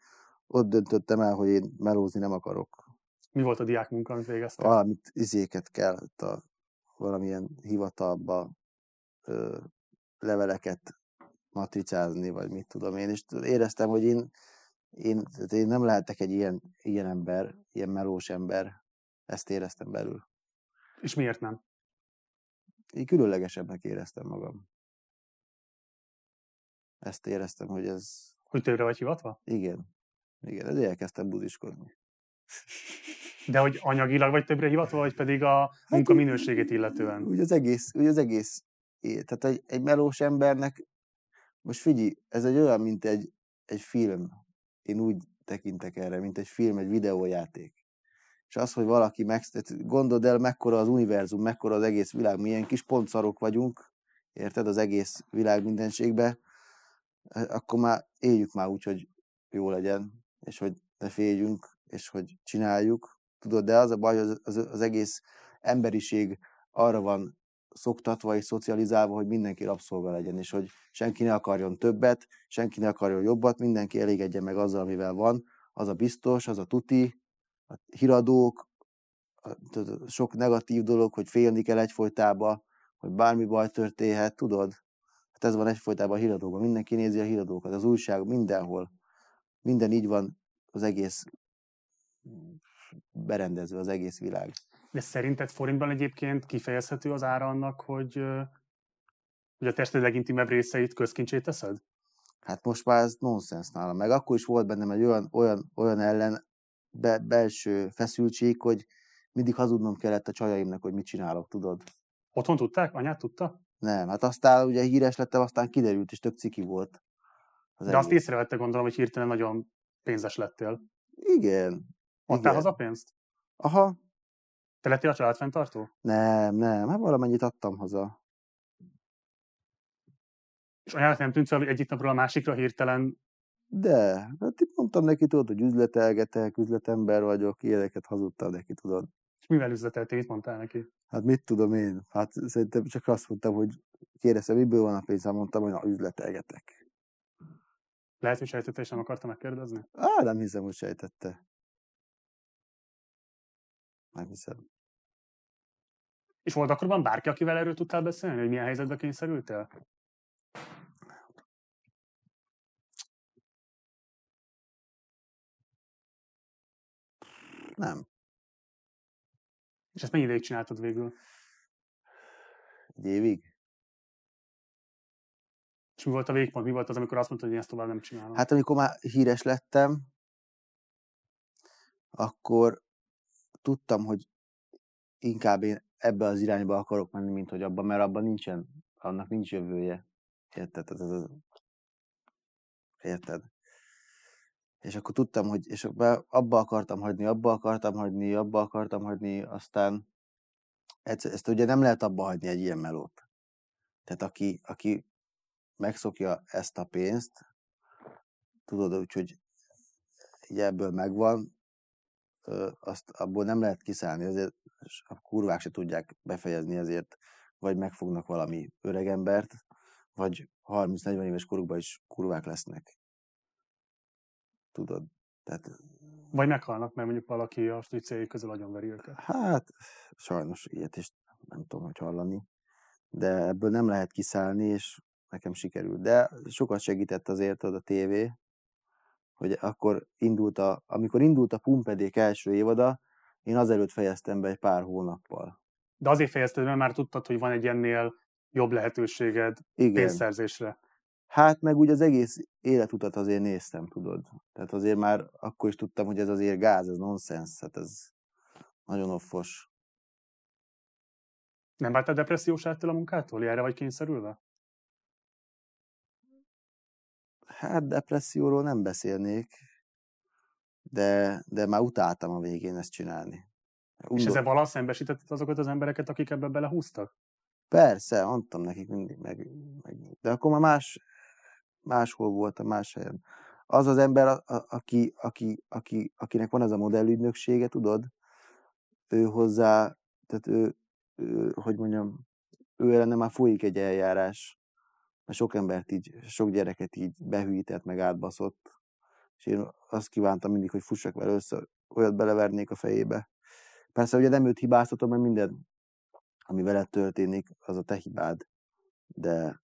ott döntöttem el, hogy én melózni nem akarok. Mi volt a diák munka, amit végeztél? Valamit izéket kellett a valamilyen hivatalba ö, leveleket matricázni, vagy mit tudom én, és éreztem, hogy én, én, én nem lehetek egy ilyen, ilyen ember, ilyen melós ember, ezt éreztem belül. És miért nem? Így különlegesebbnek éreztem magam. Ezt éreztem, hogy ez, Hogy többre vagy hivatva? igen, igen, ezért elkezdtem buziskodni. De hogy anyagilag vagy többre hivatva, vagy pedig a munka úgy- minőségét illetően? Úgy az egész, úgy az egész. Tehát egy, egy melós embernek, most figyelj, ez egy olyan, mint egy, egy film. Én úgy tekintek erre, mint egy film, egy videójáték. És az, hogy valaki meg... Gondold el, mekkora az univerzum, mekkora az egész világ, milyen kis pontszarok vagyunk, érted, az egész világ mindenségbe, eh, akkor már éljük már úgy, hogy jó legyen, és hogy ne féljünk, és hogy csináljuk. Tudod, de az a baj, az, az, az egész emberiség arra van szoktatva és szocializálva, hogy mindenki rabszolga legyen, és hogy senki ne akarjon többet, senki ne akarjon jobbat, mindenki elégedjen meg azzal, amivel van, az a biztos, az a tuti, a híradók, sok negatív dolog, hogy félni kell egyfolytában, hogy bármi baj történhet, tudod? Hát ez van egyfolytában a híradókban, mindenki nézi a híradókat, az újság mindenhol. Minden így van az egész berendezve, az egész világ. De szerinted forintban egyébként kifejezhető az ára annak, hogy, hogy a tested legintimebb részeit közkincsét teszed? Hát most már ez nonsens nálam. Meg akkor is volt bennem egy olyan, olyan, olyan ellen be, belső feszültség, hogy mindig hazudnom kellett a csajaimnak, hogy mit csinálok, tudod? Otthon tudták? Anyát tudta? Nem, hát aztán ugye híres lettem, aztán kiderült, és tök ciki volt. Az De azt egész. észrevette gondolom, hogy hirtelen nagyon pénzes lettél. Igen. Adtál igen. haza pénzt? Aha, Te lettél a családfenntartó? nem, nem, hát valamennyit adtam haza. És anyának nem tűnt fel, hogy egyik napról a másikra hirtelen De, hát mondtam neki, tudod, hogy üzletelgetek, üzletember vagyok, ilyeneket hazudtam neki, tudod. és mivel üzleteltél, mit mondtál neki? Hát mit tudom én? Hát szerintem csak azt mondtam, hogy kérdeztem, miből van a pénzem, mondtam, hogy na, üzletelgetek. Lehet, hogy sejtette, és nem akarta megkérdezni? Á, nem hiszem, hogy sejtette. Nem hiszem. És volt akkorban bárki, akivel erről tudtál beszélni, hogy milyen helyzetbe kényszerültél? Nem. És ezt mennyi ideig csináltad végül? Egy évig. És mi volt a végpont? Mi volt az, amikor azt mondtad, hogy én ezt tovább nem csinálom? Hát amikor már híres lettem, akkor tudtam, hogy inkább én ebbe az irányba akarok menni, mint hogy abban, mert abban nincsen, annak nincs jövője. Érted? Ez, ez, ez, érted? És akkor tudtam, hogy és abba, abba akartam hagyni, abba akartam hagyni, abba akartam hagyni, aztán egyszer, ezt ugye nem lehet abba hagyni egy ilyen melót. Tehát aki, aki megszokja ezt a pénzt, tudod, úgyhogy így ebből megvan, azt abból nem lehet kiszállni, ezért a kurvák se tudják befejezni, ezért vagy megfognak valami öregembert, vagy 30-40 éves korukban is kurvák lesznek. Tudod? Tehát, Vagy meghalnak, mert mondjuk valaki a céljai közül agyonveri őket. hát, sajnos ilyet is nem tudom, hogy hallani, de ebből nem lehet kiszállni, és nekem sikerült. De sokat segített azért az a tévé, hogy akkor indult a, amikor indult a Pumpedék első évada, én azelőtt fejeztem be egy pár hónappal. De azért fejezted, mert már tudtad, hogy van egy ennél jobb lehetőséged Igen. pénzszerzésre. Hát meg úgy az egész életutat azért néztem, tudod. Tehát azért már akkor is tudtam, hogy ez azért gáz, ez nonsens, hát ez nagyon offos. Nem vált a depressziós ettől a munkától? Erre vagy kényszerülve? Hát depresszióról nem beszélnék, de, de már utáltam a végén ezt csinálni. Undor... És ezzel valaha szembesítetted azokat az embereket, akik ebbe belehúztak? Persze, mondtam nekik mindig, meg, meg, de akkor már más, máshol voltam, más helyen. Az az ember, a, a, aki, aki, aki, akinek van ez a modellügynöksége, tudod, ő hozzá, tehát ő, ő hogy mondjam, ő ellene már folyik egy eljárás, mert sok embert így, sok gyereket így behűített, meg átbaszott, és én azt kívántam mindig, hogy fussak vele össze, olyat belevernék a fejébe. Persze ugye nem őt hibáztatom, mert minden, ami veled történik, az a te hibád, de,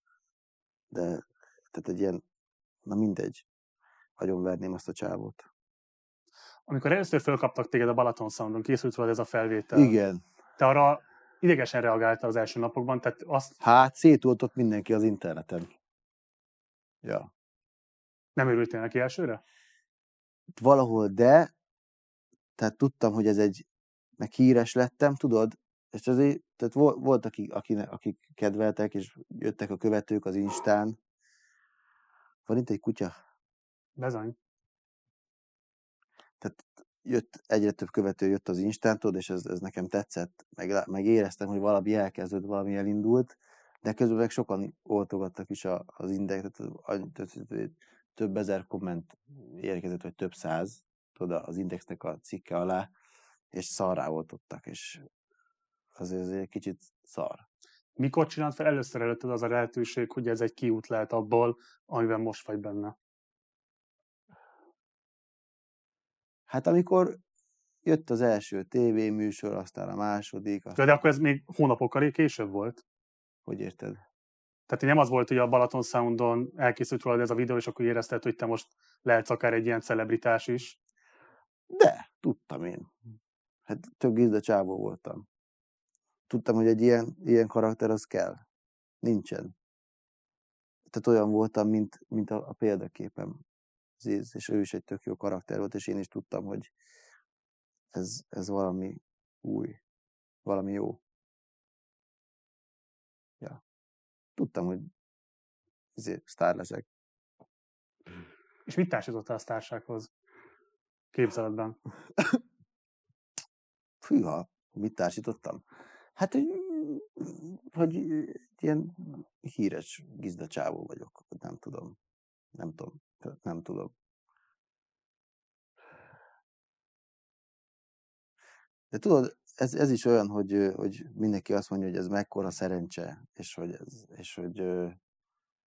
de tehát egy ilyen, na mindegy, verném azt a csávót. Amikor először fölkaptak téged a Balaton Soundon, készült veled ez a felvétel. Igen. Te arra idegesen reagálta az első napokban, tehát azt... Hát szétoltott mindenki az interneten. Ja. Nem örültél neki elsőre? Valahol de, tehát tudtam, hogy ez egy, meg híres lettem, tudod, és azért, tehát volt, akik, akik, akik kedveltek, és jöttek a követők az Instán. Van itt egy kutya? Bezony. Tehát jött, egyre több követő jött az Instántól, és ez, ez nekem tetszett, meg, meg éreztem, hogy valami elkezdődött, valami elindult, de közben meg sokan oltogattak is a, az index, tehát több ezer komment érkezett, vagy több száz, tudod, az indexnek a cikke alá, és szarrá oltottak, és azért egy kicsit szar. Mikor csinált fel először előtted az a lehetőség, hogy ez egy kiút lehet abból, amiben most vagy benne? Hát amikor jött az első tévéműsor, aztán a második. Aztán... De akkor ez még hónapokkal később volt? Hogy érted? Tehát nem az volt, hogy a Balaton Soundon elkészült rólad ez a videó, és akkor érezted, hogy te most lehetsz akár egy ilyen celebritás is? De, tudtam én. Hát tök gizda csávó voltam. Tudtam, hogy egy ilyen, ilyen karakter az kell. Nincsen. Tehát olyan voltam, mint, mint a, a példaképem. Ziz, és ő is egy tök jó karakter volt, és én is tudtam, hogy ez, ez valami új, valami jó. Ja. Tudtam, hogy ezért sztár leszek. És mit társítottál a sztársághoz képzeletben? Fűha, mit társítottam? Hát, hogy, ilyen híres gizdacsávó vagyok, nem tudom. Nem tudom. Nem tudom. De tudod, ez, ez is olyan, hogy, hogy mindenki azt mondja, hogy ez mekkora szerencse, és hogy, ez, és hogy,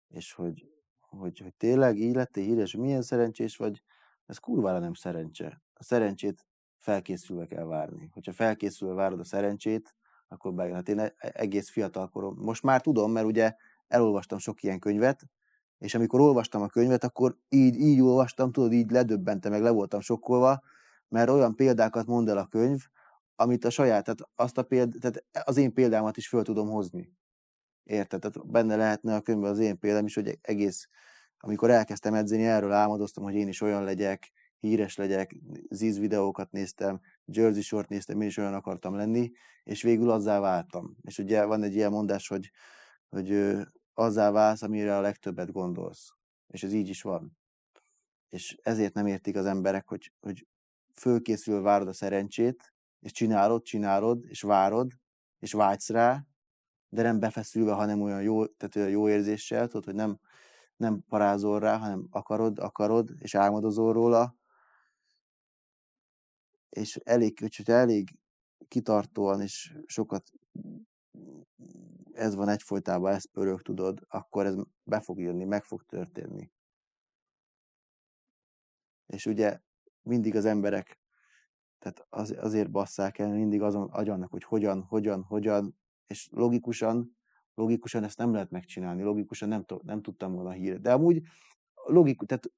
és hogy, hogy, hogy tényleg így lettél híres, milyen szerencsés vagy, ez kurvára nem szerencse. A szerencsét felkészülve kell várni. Hogyha felkészülve várod a szerencsét, akkor bejön. Hát én e, egész fiatalkorom. Most már tudom, mert ugye elolvastam sok ilyen könyvet, és amikor olvastam a könyvet, akkor így, így olvastam, tudod, így ledöbbentem, meg le voltam sokkolva, mert olyan példákat mond el a könyv, amit a saját, tehát, azt a péld, tehát az én példámat is föl tudom hozni. Érted? Tehát benne lehetne a könyvben az én példám is, hogy egész, amikor elkezdtem edzeni, erről álmodoztam, hogy én is olyan legyek, híres legyek, Ziz videókat néztem, Jersey Short néztem, én is olyan akartam lenni, és végül azzá váltam. És ugye van egy ilyen mondás, hogy, hogy azzá válsz, amire a legtöbbet gondolsz. És ez így is van. És ezért nem értik az emberek, hogy, hogy fölkészül várod a szerencsét, és csinálod, csinálod, és várod, és vágysz rá, de nem befeszülve, hanem olyan jó, tehát olyan jó érzéssel, tudod, hogy nem, nem parázol rá, hanem akarod, akarod, és álmodozol róla, és elég, hogy elég kitartóan és sokat ez van egyfolytában, ez pörög, tudod, akkor ez be fog jönni, meg fog történni. És ugye mindig az emberek, tehát az, azért basszák el, mindig azon agyalnak, hogy hogyan, hogyan, hogyan, és logikusan, logikusan ezt nem lehet megcsinálni, logikusan nem, nem tudtam volna hír. De amúgy logikus, tehát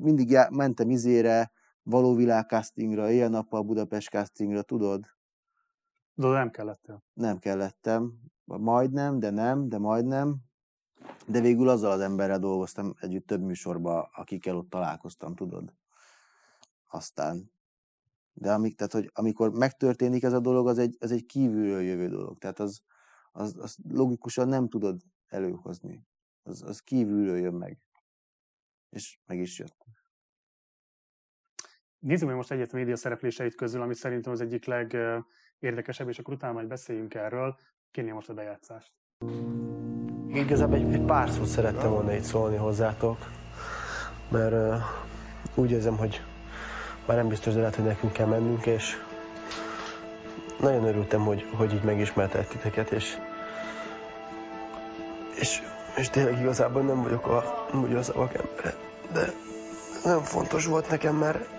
mindig já, mentem izére, való világ castingra, éjjel-nappal Budapest castingra, tudod? De nem kellettél. Nem kellettem. Majdnem, de nem, de majdnem. De végül azzal az emberrel dolgoztam együtt több műsorba, akikkel ott találkoztam, tudod? Aztán. De amik, tehát, hogy amikor megtörténik ez a dolog, az egy, az egy kívülről jövő dolog. Tehát az, az, az logikusan nem tudod előhozni. Az, az kívülről jön meg. És meg is jött. Nézzük meg most egyet a média szerepléseit közül, ami szerintem az egyik legérdekesebb, és akkor utána majd beszéljünk erről. Kérném most a bejátszást. Igazából egy, egy pár szót szerettem volna itt szólni hozzátok, mert uh, úgy érzem, hogy már nem biztos, de lehet, hogy nekünk kell mennünk, és nagyon örültem, hogy, hogy így megismertek titeket, és, és, és tényleg igazából nem vagyok a, nem vagyok az ember, de nagyon fontos volt nekem, mert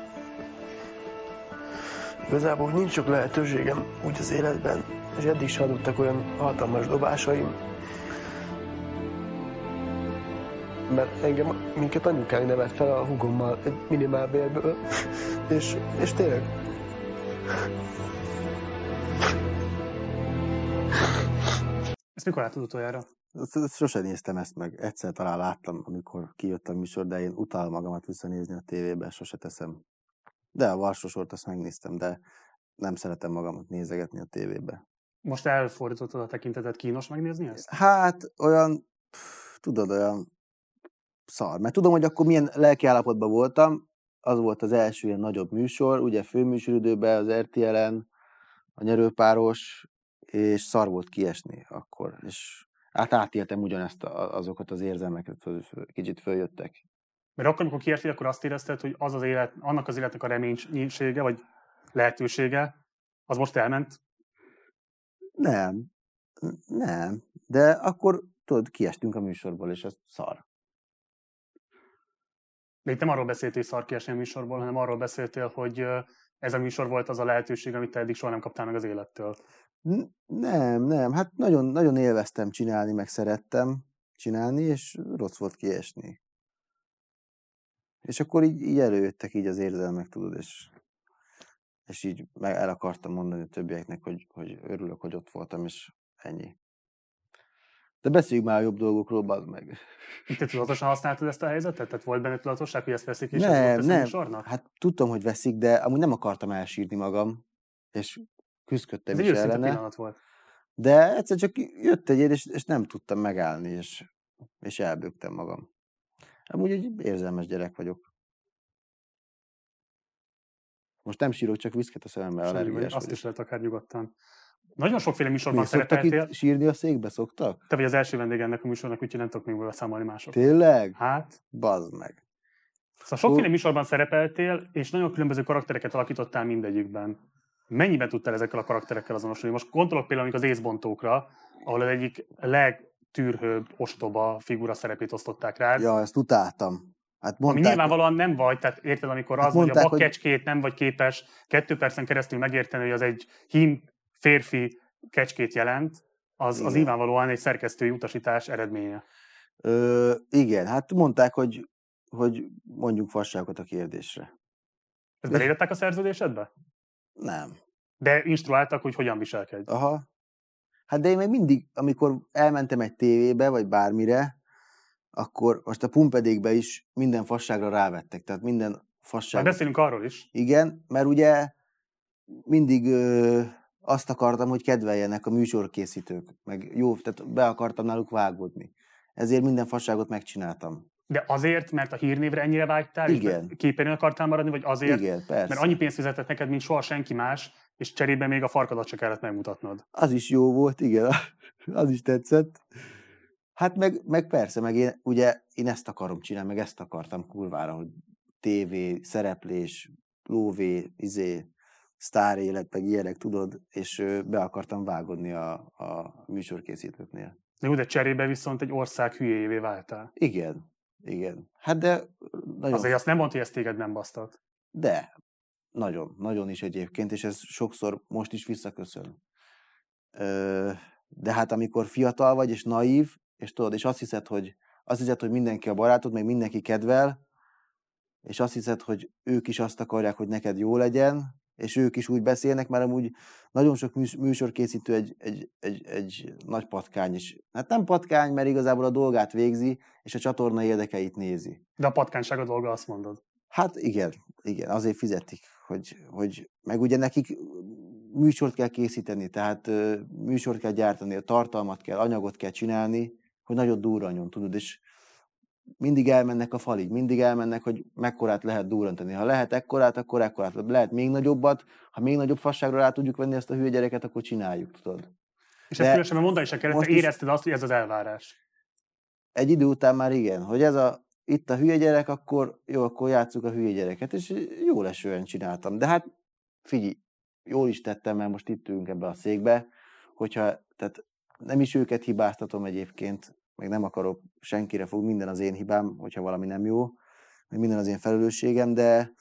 igazából nincs sok lehetőségem úgy az életben, és eddig is adottak olyan hatalmas dobásaim, mert engem, minket anyukánk nevet fel a hugommal egy minimálbérből, és, és tényleg Ezt mikor látod utoljára? Sose néztem ezt meg. Egyszer talán láttam, amikor kijött a műsor, de én utálom magamat visszanézni a tévébe, sose teszem. De a Varsosort azt megnéztem, de nem szeretem magamat nézegetni a tévébe. Most elfordítottad a tekintetet, kínos megnézni ezt? Hát olyan, pff, tudod, olyan szar. Mert tudom, hogy akkor milyen lelkiállapotban voltam, az volt az első ilyen nagyobb műsor, ugye főműsoridőben az RTL-en, a nyerőpáros, és szar volt kiesni akkor, és hát átéltem ugyanezt azokat az érzelmeket, kicsit följöttek. Mert akkor, amikor kiestél, akkor azt érezted, hogy az az élet, annak az életnek a reménysége, vagy lehetősége, az most elment? Nem. Nem. De akkor, tudod, kiestünk a műsorból, és ez szar. De itt nem arról beszéltél, hogy szar kiesni a műsorból, hanem arról beszéltél, hogy ez a műsor volt az a lehetőség, amit te eddig soha nem kaptál meg az élettől. Nem, nem. Hát nagyon, nagyon élveztem csinálni, meg szerettem csinálni, és rossz volt kiesni. És akkor így, így előjöttek így az érzelmek, tudod, és, és így meg el akartam mondani a többieknek, hogy, hogy örülök, hogy ott voltam, és ennyi. De beszéljünk már a jobb dolgokról, bazd meg. Te tudatosan használtad ezt a helyzetet? Tehát volt benne tudatosság, hogy ezt veszik, és nem, nem. Sornak? Hát tudtam, hogy veszik, de amúgy nem akartam elsírni magam, és küzdködtem Ez is ellene. pillanat volt. De egyszer csak jött egy ér, és, és nem tudtam megállni, és, és elbőgtem magam. Amúgy egy érzelmes gyerek vagyok. Most nem sírok, csak viszket a szemembe. Semmi, azt is lehet akár nyugodtan. Nagyon sokféle műsorban Mi, szerepeltél. Itt sírni a székbe szoktak? Te vagy az első vendég ennek a műsornak, úgyhogy nem tudok még beszámolni mások. Tényleg? Hát. Bazd meg. Szóval sokféle műsorban szerepeltél, és nagyon különböző karaktereket alakítottál mindegyikben. Mennyiben tudtál ezekkel a karakterekkel azonosulni? Most gondolok például az észbontókra, ahol az egyik legtűrhőbb, ostoba figura szerepét osztották rád. Ja, ezt utáltam. Hát mondták, Ami nyilvánvalóan nem vagy, tehát érted, amikor hát az, mondták, hogy a vakkecskét hogy... nem vagy képes kettő percen keresztül megérteni, hogy az egy hím férfi kecskét jelent, az, az nyilvánvalóan egy szerkesztői utasítás eredménye. Ö, igen, hát mondták, hogy, hogy mondjuk fasságot a kérdésre. Ezt belérettek a szerződésedbe? Nem. De instruáltak, hogy hogyan viselkedj. Aha. Hát de én még mindig, amikor elmentem egy tévébe, vagy bármire, akkor most a pumpedékbe is minden fasságra rávettek. Tehát minden fasságra. Már beszélünk arról is. Igen, mert ugye mindig ö, azt akartam, hogy kedveljenek a műsorkészítők, meg jó, tehát be akartam náluk vágódni. Ezért minden fasságot megcsináltam. De azért, mert a hírnévre ennyire vágytál, Igen. és képernyőn akartál maradni, vagy azért, Igen, persze. mert annyi pénzt fizetett neked, mint soha senki más, és cserébe még a farkadat se kellett megmutatnod. Az is jó volt, igen, az is tetszett. Hát meg, meg persze, meg én, ugye én ezt akarom csinálni, meg ezt akartam kurvára, hogy tévé, szereplés, lóvé, izé, sztár élet, meg ilyenek, tudod, és be akartam vágodni a, a műsorkészítőknél. De de cserébe viszont egy ország hülyévé váltál. Igen, igen. Hát de... Nagyon... Azért azt nem mondta, hogy ezt téged nem basztat. De, nagyon, nagyon is egyébként, és ez sokszor most is visszaköszön. De hát amikor fiatal vagy, és naív, és tudod, és azt hiszed, hogy azt hiszed, hogy mindenki a barátod, meg mindenki kedvel, és azt hiszed, hogy ők is azt akarják, hogy neked jó legyen, és ők is úgy beszélnek, mert amúgy nagyon sok műsorkészítő egy, egy, egy, egy nagy patkány is. Hát nem patkány, mert igazából a dolgát végzi, és a csatorna érdekeit nézi. De a patkányság a dolga, azt mondod. Hát igen, igen, azért fizetik, hogy, hogy meg ugye nekik műsort kell készíteni, tehát műsort kell gyártani, a tartalmat kell, anyagot kell csinálni, hogy nagyot durranjon, tudod, és mindig elmennek a falig, mindig elmennek, hogy mekkorát lehet durrantani. Ha lehet ekkorát, akkor ekkorát. Lehet még nagyobbat, ha még nagyobb fasságra rá tudjuk venni ezt a hülye gyereket, akkor csináljuk, tudod. És De ezt különösen mondani se kellett, érezted azt, hogy ez az elvárás. Egy idő után már igen, hogy ez a, itt a hülye gyerek, akkor jó, akkor játsszuk a hülye gyereket, és jó lesően csináltam. De hát figyelj, jól is tettem, mert most itt ülünk ebbe a székbe, hogyha, tehát nem is őket hibáztatom egyébként, meg nem akarok senkire fog, minden az én hibám, hogyha valami nem jó, meg minden az én felelősségem, de,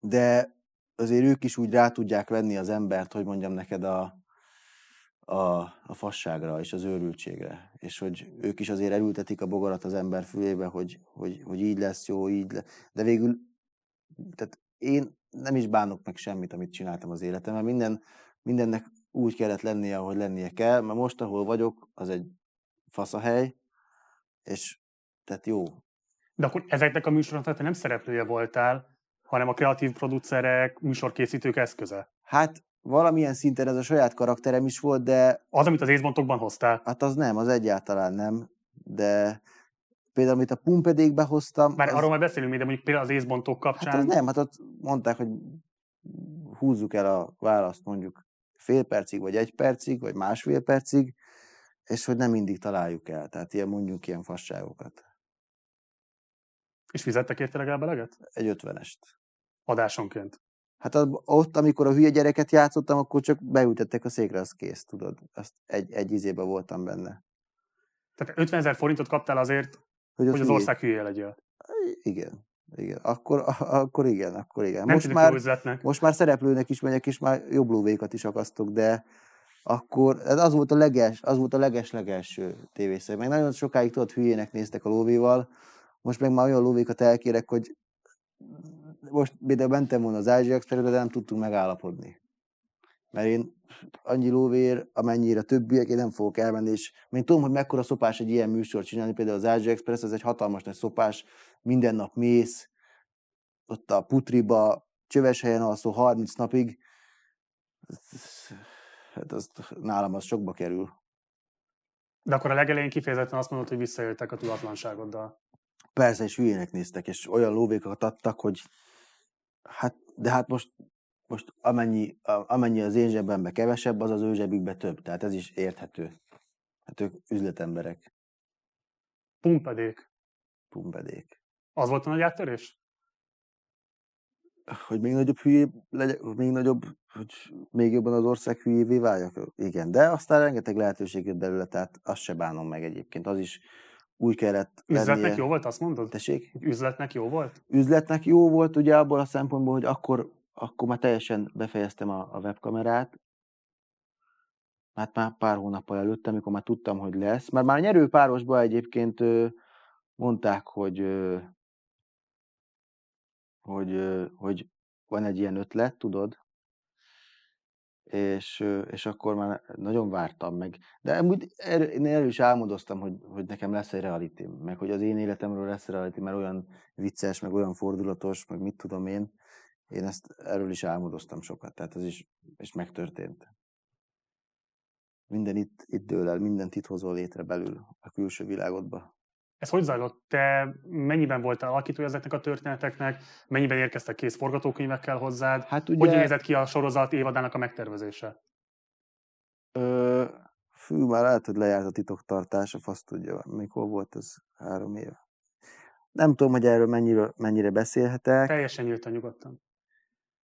de azért ők is úgy rá tudják venni az embert, hogy mondjam neked a, a, a fasságra és az őrültségre. És hogy ők is azért elültetik a bogarat az ember fülébe, hogy, hogy, hogy így lesz jó, így lesz. De végül, tehát én nem is bánok meg semmit, amit csináltam az életemben. Minden, mindennek úgy kellett lennie, ahogy lennie kell, mert most, ahol vagyok, az egy faszahely, és tehát jó. De akkor ezeknek a műsoroknak te nem szereplője voltál, hanem a kreatív producerek, műsorkészítők eszköze. Hát valamilyen szinten ez a saját karakterem is volt, de... Az, amit az észbontokban hoztál? Hát az nem, az egyáltalán nem, de például, amit a pumpedékbe hoztam... Már az... arról már beszélünk még, de mondjuk például az észbontok kapcsán... Hát az nem, hát ott mondták, hogy húzzuk el a választ mondjuk fél percig, vagy egy percig, vagy másfél percig, és hogy nem mindig találjuk el. Tehát ilyen mondjuk ilyen fasságokat. És fizettek érte legalább eleget? Egy ötvenest. Adásonként? Hát ott, amikor a hülye gyereket játszottam, akkor csak beültettek a székre, az kész, tudod. Azt egy, egy izébe voltam benne. Tehát 50 ezer forintot kaptál azért, hogy, hogy az ország hülye legyél? Igen. Igen, akkor, akkor igen, akkor igen. Nem most már, most már szereplőnek is megyek, és már jobb lóvékat is akasztok, de akkor az volt a leges, az volt a leges legelső tévészeg. Meg nagyon sokáig tudod, hülyének néztek a lóvéval, most meg már olyan lóvékat elkérek, hogy most például mentem volna az Ázsia Expressbe, de nem tudtunk megállapodni. Mert én annyi lóvér, amennyire többiek, én nem fogok elmenni, és én tudom, hogy mekkora szopás egy ilyen műsor csinálni, például az Ázsia Express, ez egy hatalmas nagy szopás, minden nap mész, ott a putriba, csöves helyen alszó 30 napig, hát az, nálam az sokba kerül. De akkor a legelején kifejezetten azt mondod, hogy visszaéltek a tudatlanságoddal. Persze, és hülyének néztek, és olyan lóvékat adtak, hogy hát, de hát most, most amennyi, amennyi az én zsebembe kevesebb, az az ő zsebükbe több. Tehát ez is érthető. Hát ők üzletemberek. Pumpedék. Pumpedék. Az volt a nagy áttörés? Hogy még nagyobb hülyé legyek, még nagyobb, hogy még jobban az ország hülyévé váljak? Igen, de aztán rengeteg lehetőség jött belőle, tehát azt se bánom meg egyébként. Az is úgy kellett Üzletnek lennie. jó volt, azt mondod? Tessék? Üzletnek jó volt? Üzletnek jó volt, ugye abból a szempontból, hogy akkor, akkor már teljesen befejeztem a, a webkamerát, hát már pár hónappal előtt, amikor már tudtam, hogy lesz. Mert már nyerőpárosban egyébként mondták, hogy hogy, hogy van egy ilyen ötlet, tudod, és, és akkor már nagyon vártam meg. De amúgy én erről is álmodoztam, hogy, hogy nekem lesz egy reality, meg hogy az én életemről lesz egy reality, mert olyan vicces, meg olyan fordulatos, meg mit tudom én. Én ezt erről is álmodoztam sokat, tehát ez is, és megtörtént. Minden itt, itt dől el, mindent itt hozol létre belül a külső világodba. Ez hogy zajlott? Te mennyiben voltál alakító ezeknek a történeteknek? Mennyiben érkeztek kész forgatókönyvekkel hozzád? Hát ugye... Hogy nézett ki a sorozat évadának a megtervezése? Ö, fű, már lehet, hogy lejárt a titoktartás, a fasz tudja, mikor volt ez három év. Nem tudom, hogy erről mennyire, mennyire beszélhetek. Teljesen nyíltan nyugodtan.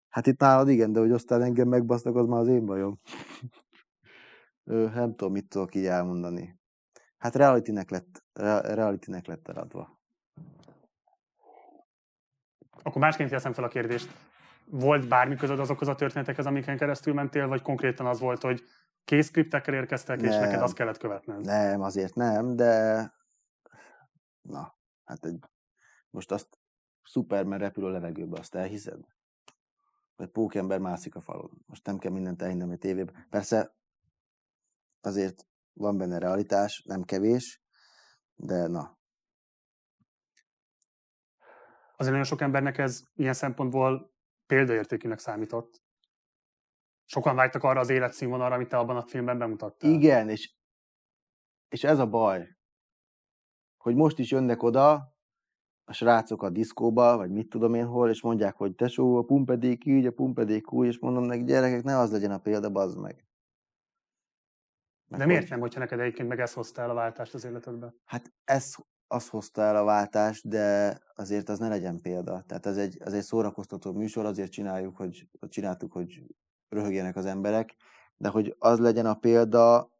Hát itt nálad igen, de hogy aztán engem megbasznak, az már az én bajom. Ö, nem tudom, mit tudok így elmondani. Hát reality-nek lett, reality-nek lett eladva. Akkor másként teszem fel a kérdést. Volt bármi közöd azokhoz a történetekhez, amiken keresztül mentél, vagy konkrétan az volt, hogy kész skriptekkel érkeztek, nem, és neked azt kellett követned? Nem, azért nem, de na, hát egy, most azt Superman repül a levegőbe, azt elhiszed? Vagy pókember mászik a falon. Most nem kell mindent elhinnem a tévében. Persze azért van benne realitás, nem kevés, de na. Azért nagyon sok embernek ez ilyen szempontból példaértékűnek számított. Sokan vágytak arra az életszínvonalra, amit te abban a filmben bemutattál. Igen, és, és ez a baj, hogy most is jönnek oda a srácok a diszkóba, vagy mit tudom én hol, és mondják, hogy tesó, a pumpedék így, a pumpedék úgy, és mondom neki, gyerekek, ne az legyen a példa, bazd meg. Meg De miért hogy... nem, hogyha neked egyébként meg ez hozta el a váltást az életedbe? Hát ez az hozta el a váltást, de azért az ne legyen példa. Tehát ez egy, ez egy szórakoztató műsor, azért csináljuk, hogy csináltuk, hogy röhögjenek az emberek, de hogy az legyen a példa,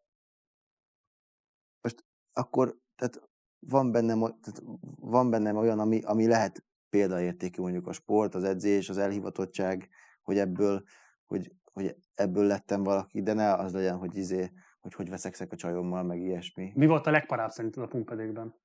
most akkor, tehát van bennem, tehát van bennem olyan, ami, ami lehet példaértékű, mondjuk a sport, az edzés, az elhivatottság, hogy ebből, hogy, hogy ebből lettem valaki, de ne az legyen, hogy izé, hogy hogy veszekszek a csajommal, meg ilyesmi. Mi volt a legparább szerinted a pumpedékben?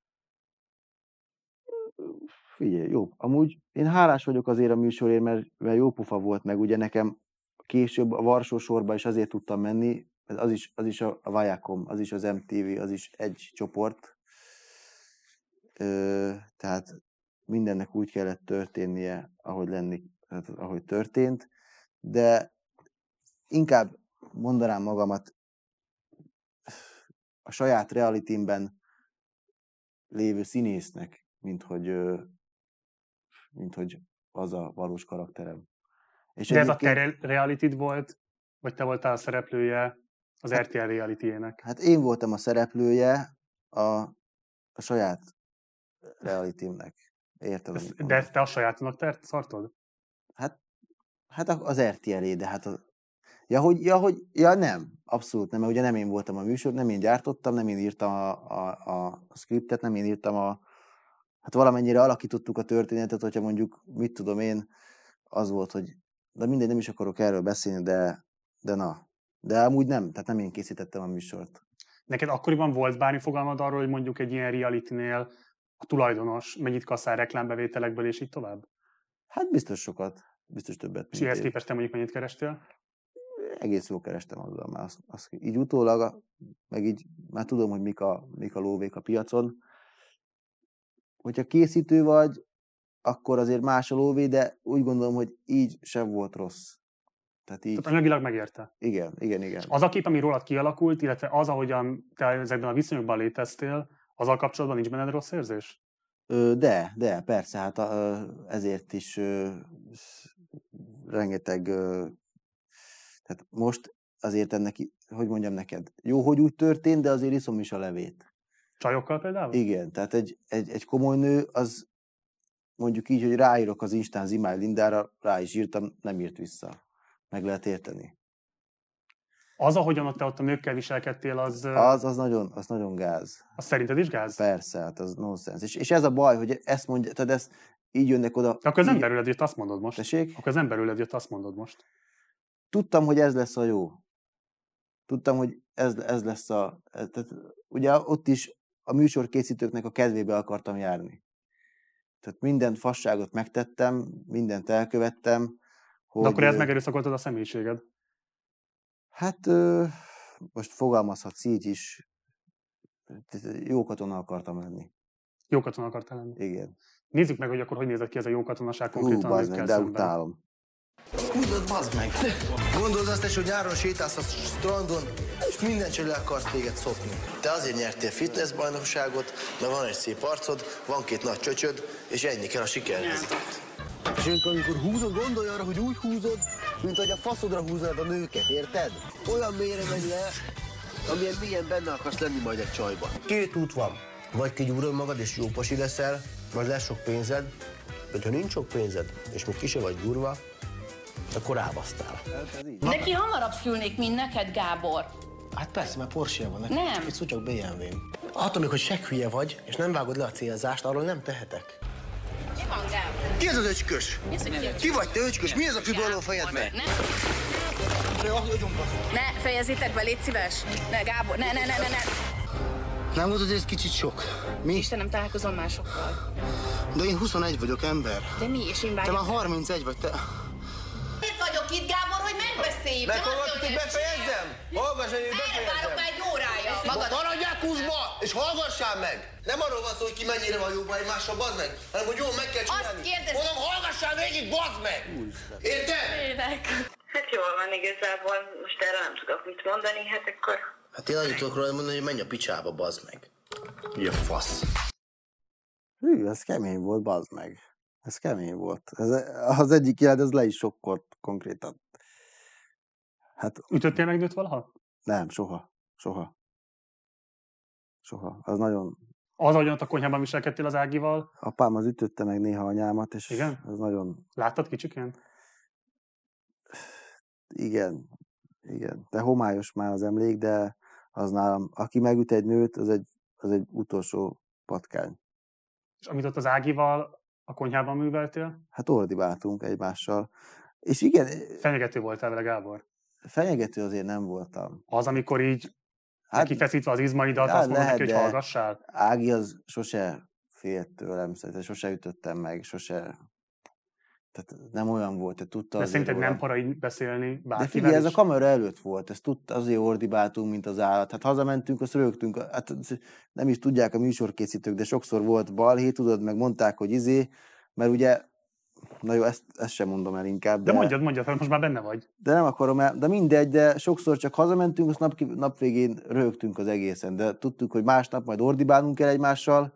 Figyelj, jó. Amúgy én hálás vagyok azért a műsorért, mert, mert jó pufa volt, meg ugye nekem később a Varsó sorba is azért tudtam menni, az is, az is a Vajakom, az is az MTV, az is egy csoport, Ö, tehát mindennek úgy kellett történnie, ahogy lenni, tehát ahogy történt, de inkább mondanám magamat a saját realitimben lévő színésznek, mint hogy, mint hogy az a valós karakterem. És De ez a te realitid volt, vagy te voltál a szereplője az hát, RTL reality Hát én voltam a szereplője a, a saját realitimnek. Érted? De ezt te a sajátnak te szartod? Hát, hát az RTL, de hát az, Ja, hogy, ja, hogy, ja, nem, abszolút nem, mert ugye nem én voltam a műsor, nem én gyártottam, nem én írtam a, a, a, scriptet, nem én írtam a, hát valamennyire alakítottuk a történetet, hogyha mondjuk, mit tudom én, az volt, hogy, de mindegy, nem is akarok erről beszélni, de, de na. De amúgy nem, tehát nem én készítettem a műsort. Neked akkoriban volt bármi fogalmad arról, hogy mondjuk egy ilyen reality-nél a tulajdonos mennyit kasszál reklámbevételekből, és így tovább? Hát biztos sokat, biztos többet. És ehhez képest te mondjuk mennyit kerestél? Egész jól kerestem azzal, már azt, azt, így utólag, meg így már tudom, hogy mik a, mik a lóvék a piacon. Hogyha készítő vagy, akkor azért más a lóvé, de úgy gondolom, hogy így sem volt rossz. Tehát, így... Tehát anyagilag megérte. Igen, igen, igen. Az a kép, ami rólad kialakult, illetve az, ahogyan te ezekben a viszonyokban léteztél, azzal kapcsolatban nincs benned rossz érzés? De, de, persze, hát ezért is rengeteg, tehát most azért ennek, hogy mondjam neked, jó, hogy úgy történt, de azért iszom is a levét. Csajokkal például? Igen, tehát egy, egy, egy komoly nő, az mondjuk így, hogy ráírok az Instán Zimály Lindára, rá is írtam, nem írt vissza. Meg lehet érteni. Az, ahogyan ott te ott a nőkkel viselkedtél, az... Az, az nagyon, az nagyon gáz. Az szerinted is gáz? Persze, hát az nonsens. És, és ez a baj, hogy ezt mondja, tehát ezt így jönnek oda. Akkor az emberüled jött, azt mondod most. Tessék? Akkor az emberüled jött, azt mondod most. Tudtam, hogy ez lesz a jó. Tudtam, hogy ez, ez lesz a... Tehát, ugye ott is a műsorkészítőknek a kedvébe akartam járni. Tehát minden fasságot megtettem, mindent elkövettem. Hogy... De akkor ez megerőszakoltad a személyiséged? Hát most fogalmazhatsz így is, jó katona akartam lenni. Jó katona akartál lenni? Igen. Nézzük meg, hogy akkor hogy nézett ki ez a jó katonaság konkrétan Hú, a meg, de utálom. Húzod, bazd meg! Gondolod azt is, hogy nyáron sétálsz a strandon, és minden cső le akarsz téged szopni. Te azért nyertél fitnessbajnokságot, mert van egy szép arcod, van két nagy csöcsöd, és ennyi kell a sikerhez. És amikor húzod, gondolj arra, hogy úgy húzod, mint hogy a faszodra húzod a nőket, érted? Olyan mélyre megy le, amilyen milyen benne akarsz lenni majd egy csajban. Két út van. Vagy kigyúrod magad és jó pasi leszel, vagy lesz sok pénzed, vagy ha nincs sok pénzed, és még kise vagy durva, akkor rábasztál. Neki hamarabb szülnék, mint neked, Gábor. Hát persze, mert Porsche van neki. Nem. Csak csak BMW-n. Attól még, hogy hülye vagy, és nem vágod le a célzást, arról nem tehetek. Mi van, Gábor? Ki az az öcskös? Ki vagy te öcskös? Mi ez a függőló fejedbe? Ne, fejezzétek be, légy szíves. Ne, Gábor, ne, ne, ne, ne, ne. Nem volt, hogy ez kicsit sok? Mi? Istenem, találkozom másokkal. De én 21 vagyok ember. De mi is én Te már 31 vagy, te... Miért vagyok itt, Gábor, hogy megbeszéljük? Nem Meghallgatod, azt, hogy befejezzem? Hallgass, hogy Erre várok befejezzem. már egy órája. Magad. Maradjál kuszba, és hallgassál meg! Nem arról van szó, hogy ki mennyire van jóban egymással, bazd meg, hanem hogy jól meg kell csinálni. kérdez- Mondom, hallgassál végig, bazd meg! Érted? Hát jól van igazából, most erre nem tudok mit mondani, hát akkor Hát én annyit tudok róla mondani, hogy menj a picsába, bazd meg. Ja, fasz. Hű, ez kemény volt, bazd meg. Ez kemény volt. Ez, az egyik jelent, ez le is sokkolt konkrétan. Hát Ütöttél meg nőt valaha? nem, soha. Soha. Soha. Az nagyon... Az, ahogyan ott a konyhában viselkedtél az Ágival, Apám az ütötte meg néha anyámat, és Igen? az nagyon... láttad kicsikén? Igen. Igen. De homályos már az emlék, de az nálam, aki megüt egy nőt, az egy, az egy utolsó patkány. És amit ott az Ágival a konyhában műveltél, Hát ordibáltunk egymással. És igen, fenyegető voltál vele, Gábor. fenyegető azért nem voltam. Az, amikor így hát, kifeszítve az izmaidat, Hát azt mondod neki, hogy hallgassál? Ági az sose félt tőlem, szerintem sose ütöttem meg, sose... Tehát nem olyan volt, tehát tudta De szerinted nem rólam. para így beszélni De bárkivel figyelj, ez a is? kamera előtt volt, ezt tudta, azért ordibáltunk, mint az állat. Hát hazamentünk, azt rögtünk, hát nem is tudják a műsorkészítők, de sokszor volt balhé, tudod, meg mondták, hogy izé, mert ugye, na jó, ezt, ezt sem mondom el inkább, De mondjad, mondjad, mert most már benne vagy. de nem akarom el, de mindegy, de sokszor csak hazamentünk, azt nap, nap végén rögtünk az egészen, de tudtuk, hogy másnap majd ordibálnunk kell egymással,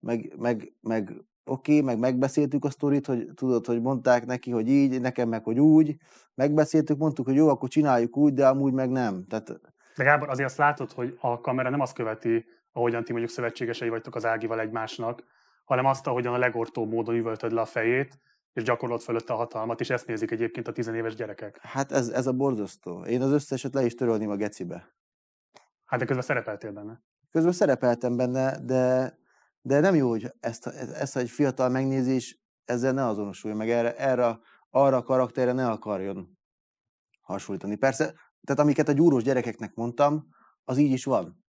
meg, meg, meg oké, okay, meg megbeszéltük a sztorit, hogy tudod, hogy mondták neki, hogy így, nekem meg, hogy úgy, megbeszéltük, mondtuk, hogy jó, akkor csináljuk úgy, de amúgy meg nem. Tehát De Gábor, azért azt látod, hogy a kamera nem azt követi, ahogyan ti mondjuk szövetségesei vagytok az Ágival egymásnak, hanem azt, ahogyan a legortóbb módon üvöltöd le a fejét, és gyakorlod fölötte a hatalmat, és ezt nézik egyébként a tizenéves gyerekek. hát ez, ez a borzasztó. Én az összeset le is törölném a gecibe. Hát de közben szerepeltél benne. Közben szerepeltem benne, de, de nem jó, hogy ezt, ezt egy fiatal megnézés ezzel ne azonosuljon, meg erre, erre, arra a karakterre ne akarjon hasonlítani. Persze, tehát amiket a gyúrós gyerekeknek mondtam, az így is van.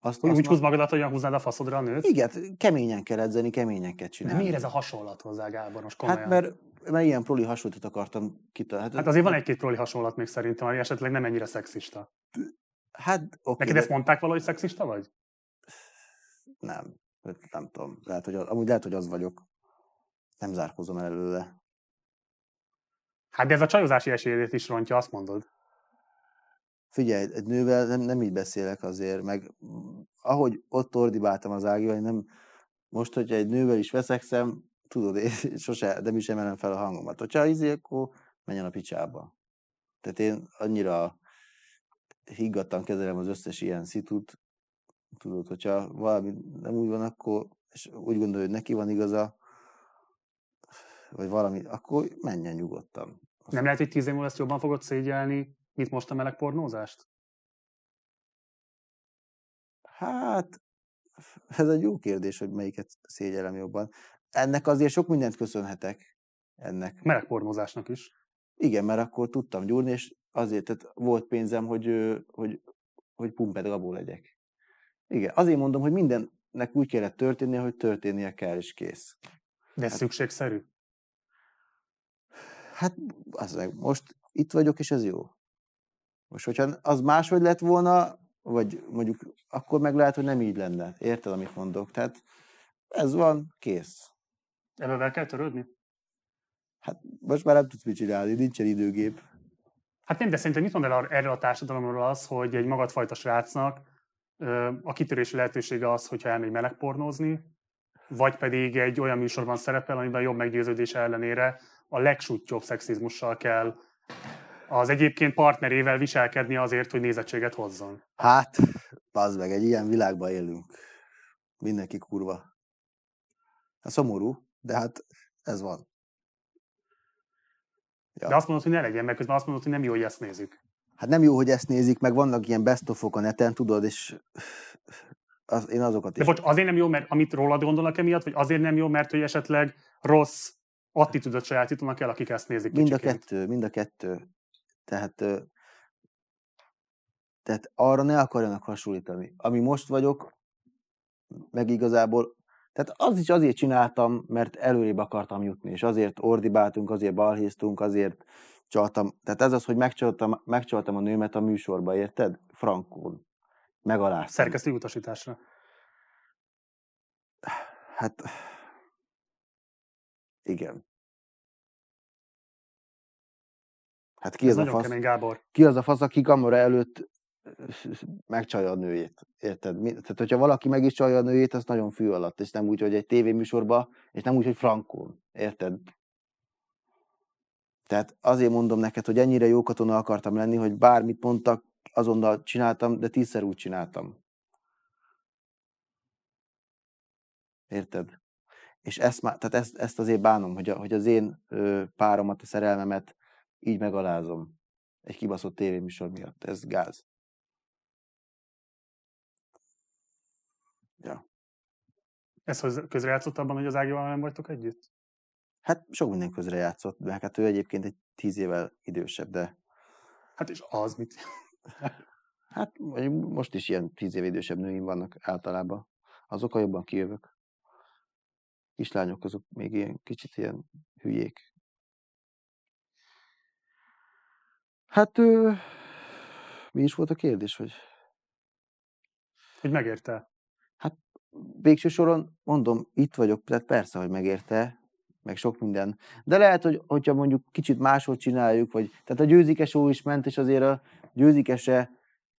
Azt, Hogy azt úgy ma- húz magadat, hogy húznád a faszodra a nőt? Igen, keményen kell edzeni, keményen kell De csinálni. miért ez a hasonlat hozzá, Gábor, most komolyan? Hát mert, mert ilyen proli hasonlítót akartam kitalálni. Hát azért van egy-két proli hasonlat még szerintem, ami esetleg nem ennyire szexista. Hát oké, Neked de ezt mondták valahogy szexista vagy? nem. Nem tudom. Lehet, hogy az, amúgy lehet, hogy az vagyok. Nem zárkozom el előle. Hát de ez a csajozási esélyét is rontja, azt mondod. Figyelj, egy nővel nem, nem így beszélek azért, meg ahogy ott ordibáltam az Ágival, én nem, most, hogyha egy nővel is veszekszem, tudod, én sose, nem is emelem fel a hangomat. Hogyha izé, akkor menjen a picsába. Tehát én annyira higgadtan kezelem az összes ilyen szitut, tudod, hogyha valami nem úgy van, akkor, és úgy gondolja, hogy neki van igaza, vagy valami, akkor menjen nyugodtan. Nem lehet, hogy tíz év múlva ezt jobban fogod szégyelni, mint most a meleg pornózást? Hát, ez egy jó kérdés, hogy melyiket szégyellem jobban. Ennek azért sok mindent köszönhetek. Ennek. Meleg pornózásnak is. Igen, mert akkor tudtam gyúrni, és azért tehát volt pénzem, hogy, hogy, hogy pumpedagabó legyek. Igen, azért mondom, hogy mindennek úgy kellett történnie, hogy történnie kell, és kész. De ez szükségszerű. Hát, az most itt vagyok, és ez jó. Most, hogyha az máshogy lett volna, vagy mondjuk akkor meg lehet, hogy nem így lenne. Érted, amit mondok? Tehát ez van, kész. Ebben kell törődni? Hát most már nem tudsz mit csinálni, nincsen időgép. Hát nem, de szerintem mit mond el erről a társadalomról az, hogy egy magadfajta srácnak a kitörési lehetősége az, hogyha elmegy melegpornózni, vagy pedig egy olyan műsorban szerepel, amiben jobb meggyőződése ellenére a legsúttyóbb szexizmussal kell az egyébként partnerével viselkedni azért, hogy nézettséget hozzon. Hát, az meg, egy ilyen világban élünk. Mindenki kurva. Hát szomorú, de hát ez van. Ja. De azt mondod, hogy ne legyen, meg közben azt mondod, hogy nem jó, hogy ezt nézik. Hát nem jó, hogy ezt nézik, meg vannak ilyen best of a neten, tudod, és az, én azokat De is. bocs, azért nem jó, mert amit rólad gondolnak emiatt, vagy azért nem jó, mert hogy esetleg rossz attitűdöt sajátítanak el, akik ezt nézik Mind a kicsiként. kettő, mind a kettő. Tehát, tehát arra ne akarjanak hasonlítani. Ami most vagyok, meg igazából Tehát az is azért csináltam, mert előrébb akartam jutni, és azért ordibáltunk, azért balhéztunk, azért csaltam. Tehát ez az, hogy megcsaltam, megcsaltam a nőmet a műsorba, érted? Frankon. Megaláztam. Szerkesztő utasításra. Hát, igen. Hát ki Ez az, a fasz, kemény, Gábor. ki az a fasz, aki kamera előtt megcsalja a nőjét. Érted? Mi- Tehát, hogyha valaki meg is csalja a nőjét, az nagyon fű alatt, és nem úgy, hogy egy tévéműsorba, és nem úgy, hogy frankon. Érted? Tehát azért mondom neked, hogy ennyire jó katona akartam lenni, hogy bármit mondtak, azonnal csináltam, de tízszer úgy csináltam. Érted? És ezt, már, tehát ezt, ezt azért bánom, hogy, a, hogy az én ö, páromat, a szerelmemet így megalázom. Egy kibaszott tévéműsor miatt. Ez gáz. Ja. Ez közrejátszott abban, hogy az Ágival nem vagytok együtt? Hát sok minden közre játszott, de hát ő egyébként egy tíz évvel idősebb, de Hát és az mit? hát most is ilyen tíz év idősebb nőim vannak általában. Azok a jobban kijövök. Kislányok azok még ilyen kicsit ilyen hülyék. Hát ő... mi is volt a kérdés, hogy Hogy megérte? végső soron mondom, itt vagyok, tehát persze, hogy megérte, meg sok minden. De lehet, hogy hogyha mondjuk kicsit máshogy csináljuk, vagy tehát a győzikes ó is ment, és azért a győzikese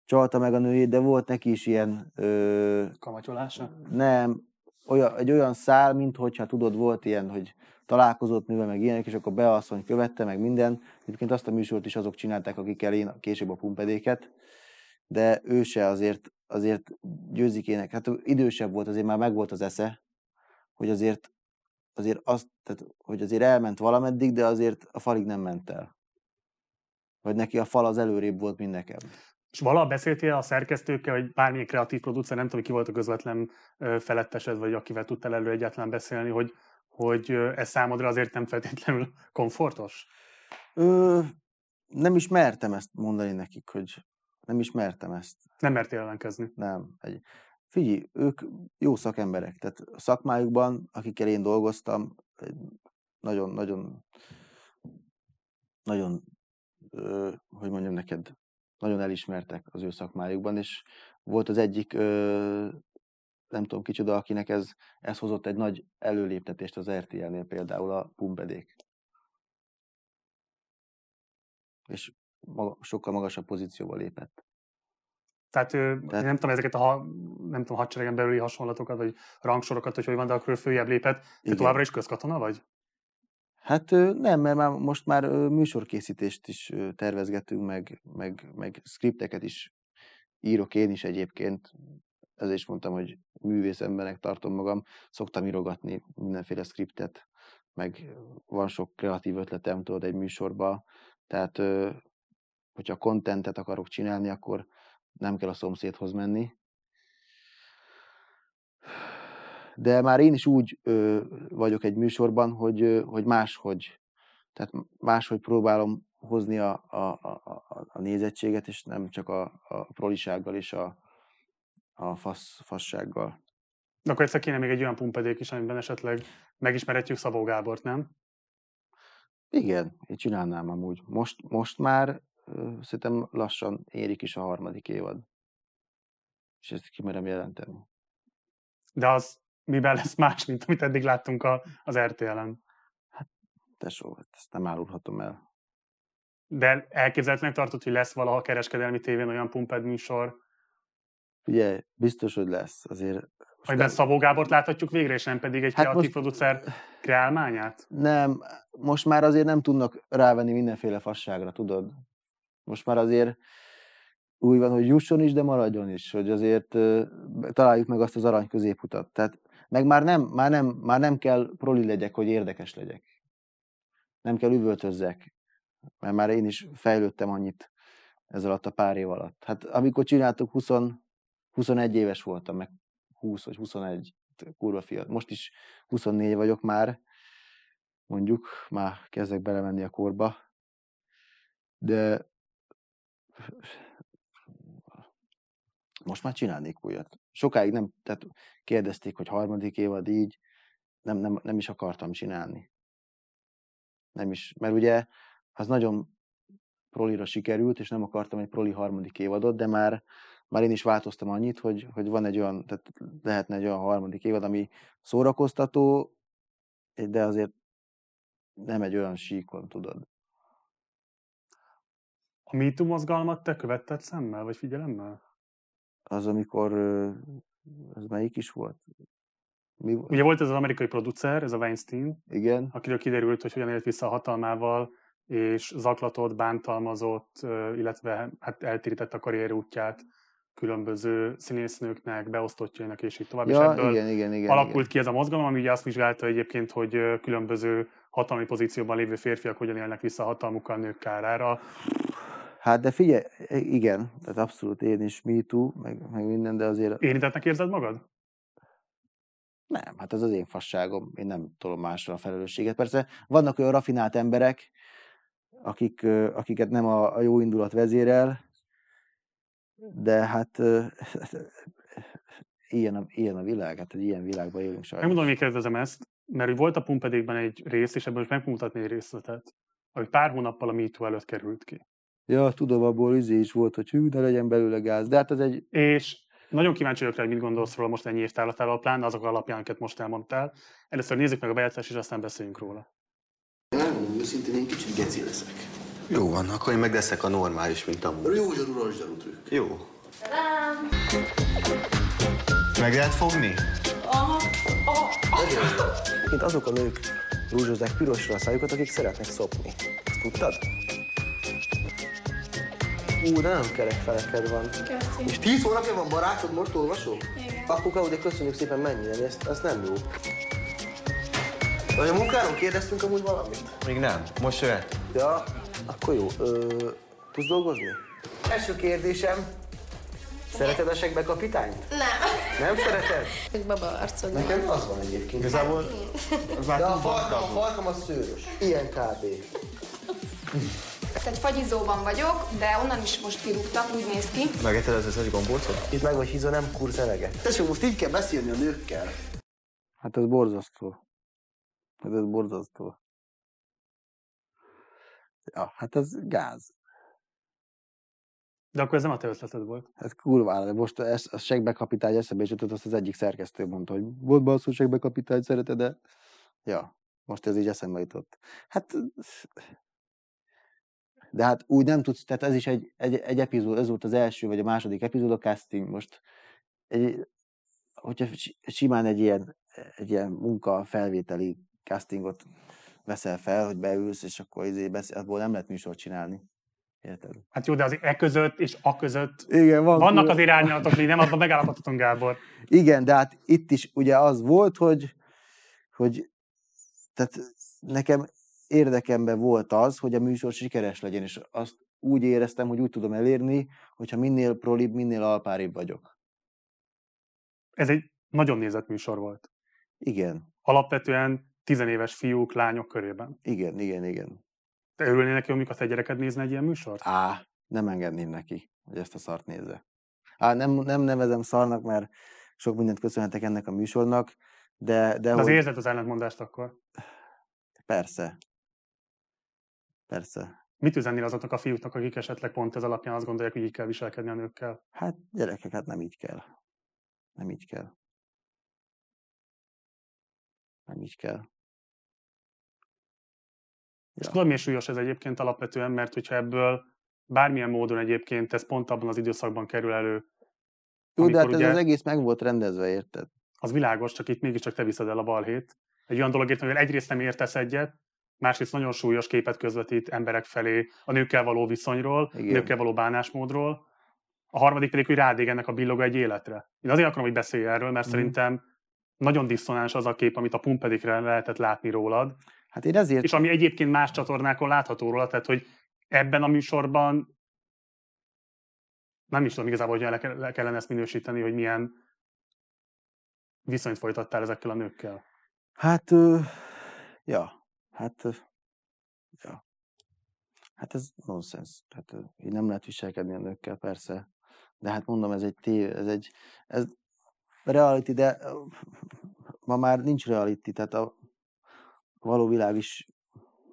csalta meg a nőjét, de volt neki is ilyen, ö, Kamatyolása? nem, olyan, egy olyan szál, mint hogyha tudod, volt ilyen, hogy találkozott nővel, meg ilyenek, és akkor beasszony követte, meg minden. Egyébként azt a műsort is azok csinálták, akikkel én később a pumpedéket, de ő se azért, azért győzikének, hát idősebb volt, azért már megvolt az esze, hogy azért, azért azt, tehát, hogy azért elment valameddig, de azért a falig nem ment el. Vagy neki a fal az előrébb volt, mint nekem. És valaha beszéltél a szerkesztőkkel, vagy bármilyen kreatív producer, nem tudom, ki volt a közvetlen felettesed, vagy akivel tudtál elő egyáltalán beszélni, hogy, hogy ez számodra azért nem feltétlenül komfortos? Ö, nem is mertem ezt mondani nekik, hogy nem is mertem ezt. Nem mertél ellenkezni. Nem. Egy, figyelj, ők jó szakemberek, tehát a szakmájukban, akikkel én dolgoztam, nagyon, nagyon, hogy mondjam neked, nagyon elismertek az ő szakmájukban, és volt az egyik, nem tudom kicsoda, akinek ez, ez hozott egy nagy előléptetést az RTL-nél, például a pumpedék. És maga, sokkal magasabb pozícióba lépett. Tehát, Tehát- nem tudom, ezeket a ha- nem tudom, hadseregen belüli hasonlatokat, vagy rangsorokat, hogy hogy van, de akkor följebb lépett. Te Igen. továbbra is közkatona vagy? Hát nem, mert már most már műsorkészítést is tervezgetünk, meg, meg, meg skripteket is írok én is egyébként. Ezért is mondtam, hogy művész embernek tartom magam. Szoktam írogatni mindenféle skriptet, meg van sok kreatív ötletem, tudod, egy műsorba. Tehát, hogyha kontentet akarok csinálni, akkor nem kell a szomszédhoz menni. De már én is úgy ö, vagyok egy műsorban, hogy, ö, hogy máshogy, tehát máshogy próbálom hozni a, a, a, a- nézettséget, és nem csak a, a prolisággal és a, a fasz, fassággal. Akkor egyszer kéne még egy olyan pumpedék is, amiben esetleg megismerhetjük Szabó Gábort, nem? Igen, én csinálnám amúgy. Most, most már szerintem lassan érik is a harmadik évad. És ezt kimerem jelenteni. De az miben lesz más, mint amit eddig láttunk a, az RTL-en. Tesó, hát ezt nem árulhatom el. De elképzelhetőnek tartott, hogy lesz valaha kereskedelmi tévén olyan pumped műsor, Ugye, biztos, hogy lesz. Azért amiben Szabó Gábort láthatjuk végre, és nem pedig egy Hát kreatív most- producer kreálmányát? Nem, most már azért nem tudnak rávenni mindenféle fasságra, tudod? Most már azért úgy van, hogy jusson is, de maradjon is, hogy azért találjuk meg azt az arany középutat. Tehát, meg már nem, már nem, már nem kell proli legyek, hogy érdekes legyek. Nem kell üvöltözzek, mert már én is fejlődtem annyit ez alatt a pár év alatt. Hát amikor csináltuk, 20, 21 éves voltam, meg 20 vagy 21, kurva fiatal. Most is 24 vagyok már, mondjuk, már kezdek belemenni a korba, de most már csinálnék újat. Sokáig nem, tehát kérdezték, hogy harmadik évad így, nem, nem, nem is akartam csinálni. Nem is, mert ugye az nagyon prolira sikerült, és nem akartam egy proli harmadik évadot, de már, már én is változtam annyit, hogy, hogy van egy olyan, tehát lehetne egy olyan harmadik évad, ami szórakoztató, de azért nem egy olyan síkon, tudod. A MeToo mozgalmat te követted szemmel, vagy figyelemmel? Az, amikor, ez melyik is volt? Mi? Ugye volt ez az amerikai producer, ez a Weinstein, igen, akiről kiderült, hogy hogyan élt vissza a hatalmával, és zaklatott, bántalmazott, illetve hát eltérítette a karrier útját különböző színésznőknek, beosztottjainak, és így tovább. és ja, ebből igen, igen, igen. alakult igen. ki ez a mozgalom, ami ugye azt vizsgálta egyébként, hogy különböző hatalmi pozícióban lévő férfiak hogyan élnek vissza a hatalmukkal nők kárára. Hát de figyelj, igen, tehát abszolút én is me too, meg, meg minden, de azért Érintettnek érzed magad? nem, hát ez az én fasságom, én nem tolom másra a felelősséget. Persze vannak olyan rafinált emberek, akik, akiket nem a, a jó indulat vezérel, de hát ilyen a, ilyen a világ, hát egy ilyen világban élünk sajnos. Megmondom, hogy kérdezem ezt, mert volt a Pumpedékben egy rész, és ebből most meg mutatni egy részletet, ami pár hónappal a MeToo előtt került ki. Ja, tudom, abból izé is volt, hogy hű, de legyen belőle gáz. De hát ez egy, És nagyon kíváncsi vagyok rá, hogy mit gondolsz róla most ennyi év távlatával, pláne azok alapján, amiket most elmondtál. Először nézzük meg a bejátszást, és aztán beszéljünk róla. Megmondom őszintén, én kicsit geci leszek. Jó van, akkor én meg leszek a normális, mint amúgy. Jó zsarú, rossz zsarú trükk. Jó. Meg lehet fogni? Mint azok a nők rúzsozzák pirosra a szájukat, akik szeretnek szopni. Ezt tudtad? Ú, de nem kerek feleked van. És tíz hónapja van barátod, most olvasol? Igen. Apuka, de köszönjük szépen mennyire, ez, ez nem jó. Vagy a munkáról kérdeztünk amúgy valamit? Még nem. Most jöhet. Ja, akkor jó. Ö, tudsz dolgozni? Első kérdésem. Szereted a segbe kapitányt? Nem. Nem szereted? Hogy baba arcod. Nekem az van egyébként. Igazából De a farkam, a farkam az szőrös. Ilyen kb. Egy fagyizóban vagyok, de onnan is most kirúgtak, úgy néz ki. megetted az összes gombócot? Itt meg vagy hízva, nem kurz eleget. Tessék, most így kell beszélni a nőkkel. hát ez borzasztó. Hát ez borzasztó. Ja, hát ez gáz. De akkor ez nem a te ötleted volt. Hát kurvára, de most ez, a segbekapitány eszembe is jutott, azt az egyik szerkesztő mondta, hogy volt basszú segbekapitány, szereted de Ja, most ez így eszembe jutott. Hát, de hát úgy nem tudsz, tehát ez is egy, egy, egy epizód, ez volt az első, vagy a második epizód, a casting most. Egy, hogyha si- simán egy ilyen, egy ilyen munka felvételi castingot veszel fel, hogy beülsz, és akkor izé beszél, abból nem lehet műsort csinálni. Érted? Hát jó, de az e között és a között Igen, van vannak kurva- az irányalatok, mi nem abban megállapodhatunk, Gábor. Igen, de hát itt is ugye az volt, hogy, hogy tehát nekem érdekemben volt az, hogy a műsor sikeres legyen, és azt úgy éreztem, hogy úgy tudom elérni, hogyha minél prolibb, minél alpáribb vagyok. Ez egy nagyon nézett műsor volt. Igen, Alapvetően tizenéves fiúk, lányok körében. igen, igen, igen. Te örülnél neki, amikor te gyereked nézne egy ilyen műsort? Á, nem engedném neki, hogy ezt a szart nézze. Á, nem, nem nevezem szarnak, mert sok mindent köszönhetek ennek a műsornak, de, de, De az hogy érzed az ellentmondást akkor. persze. Persze. Mit üzennél azoknak a fiúknak, akik esetleg pont ez alapján azt gondolják, hogy így kell viselkedni a nőkkel? Hát gyerekek, hát nem így kell. Nem így kell. Nem így kell. És Ja. tudod, miért súlyos ez egyébként alapvetően, mert hogyha ebből bármilyen módon egyébként ez pont abban az időszakban kerül elő, Jó, de hát ez az egész meg volt rendezve, érted? az világos, csak itt mégiscsak te viszed el a balhét. Egy olyan dologért, amivel egyrészt nem értesz egyet, másrészt nagyon súlyos képet közvetít emberek felé a nőkkel való viszonyról, Igen. nőkkel való bánásmódról. A harmadik pedig, hogy rád ég ennek a billoga egy életre. Én azért akarom, hogy beszélj erről, mert Mhm. szerintem nagyon diszonáns az a kép, amit a pumpedikre lehetett látni rólad, Hát én ezért... és ami egyébként más csatornákon látható róla, tehát hogy ebben a műsorban nem is tudom igazából, hogy le kellene ezt minősíteni, hogy milyen viszonyt folytattál ezekkel a nőkkel. Hát, ö, ja, hát, ja. Hát ez nonsens. Hát ö, így nem lehet viselkedni a nőkkel, persze. De hát mondom, ez egy tév, ez egy, ez reality, de ma már nincs reality, tehát a való világ is,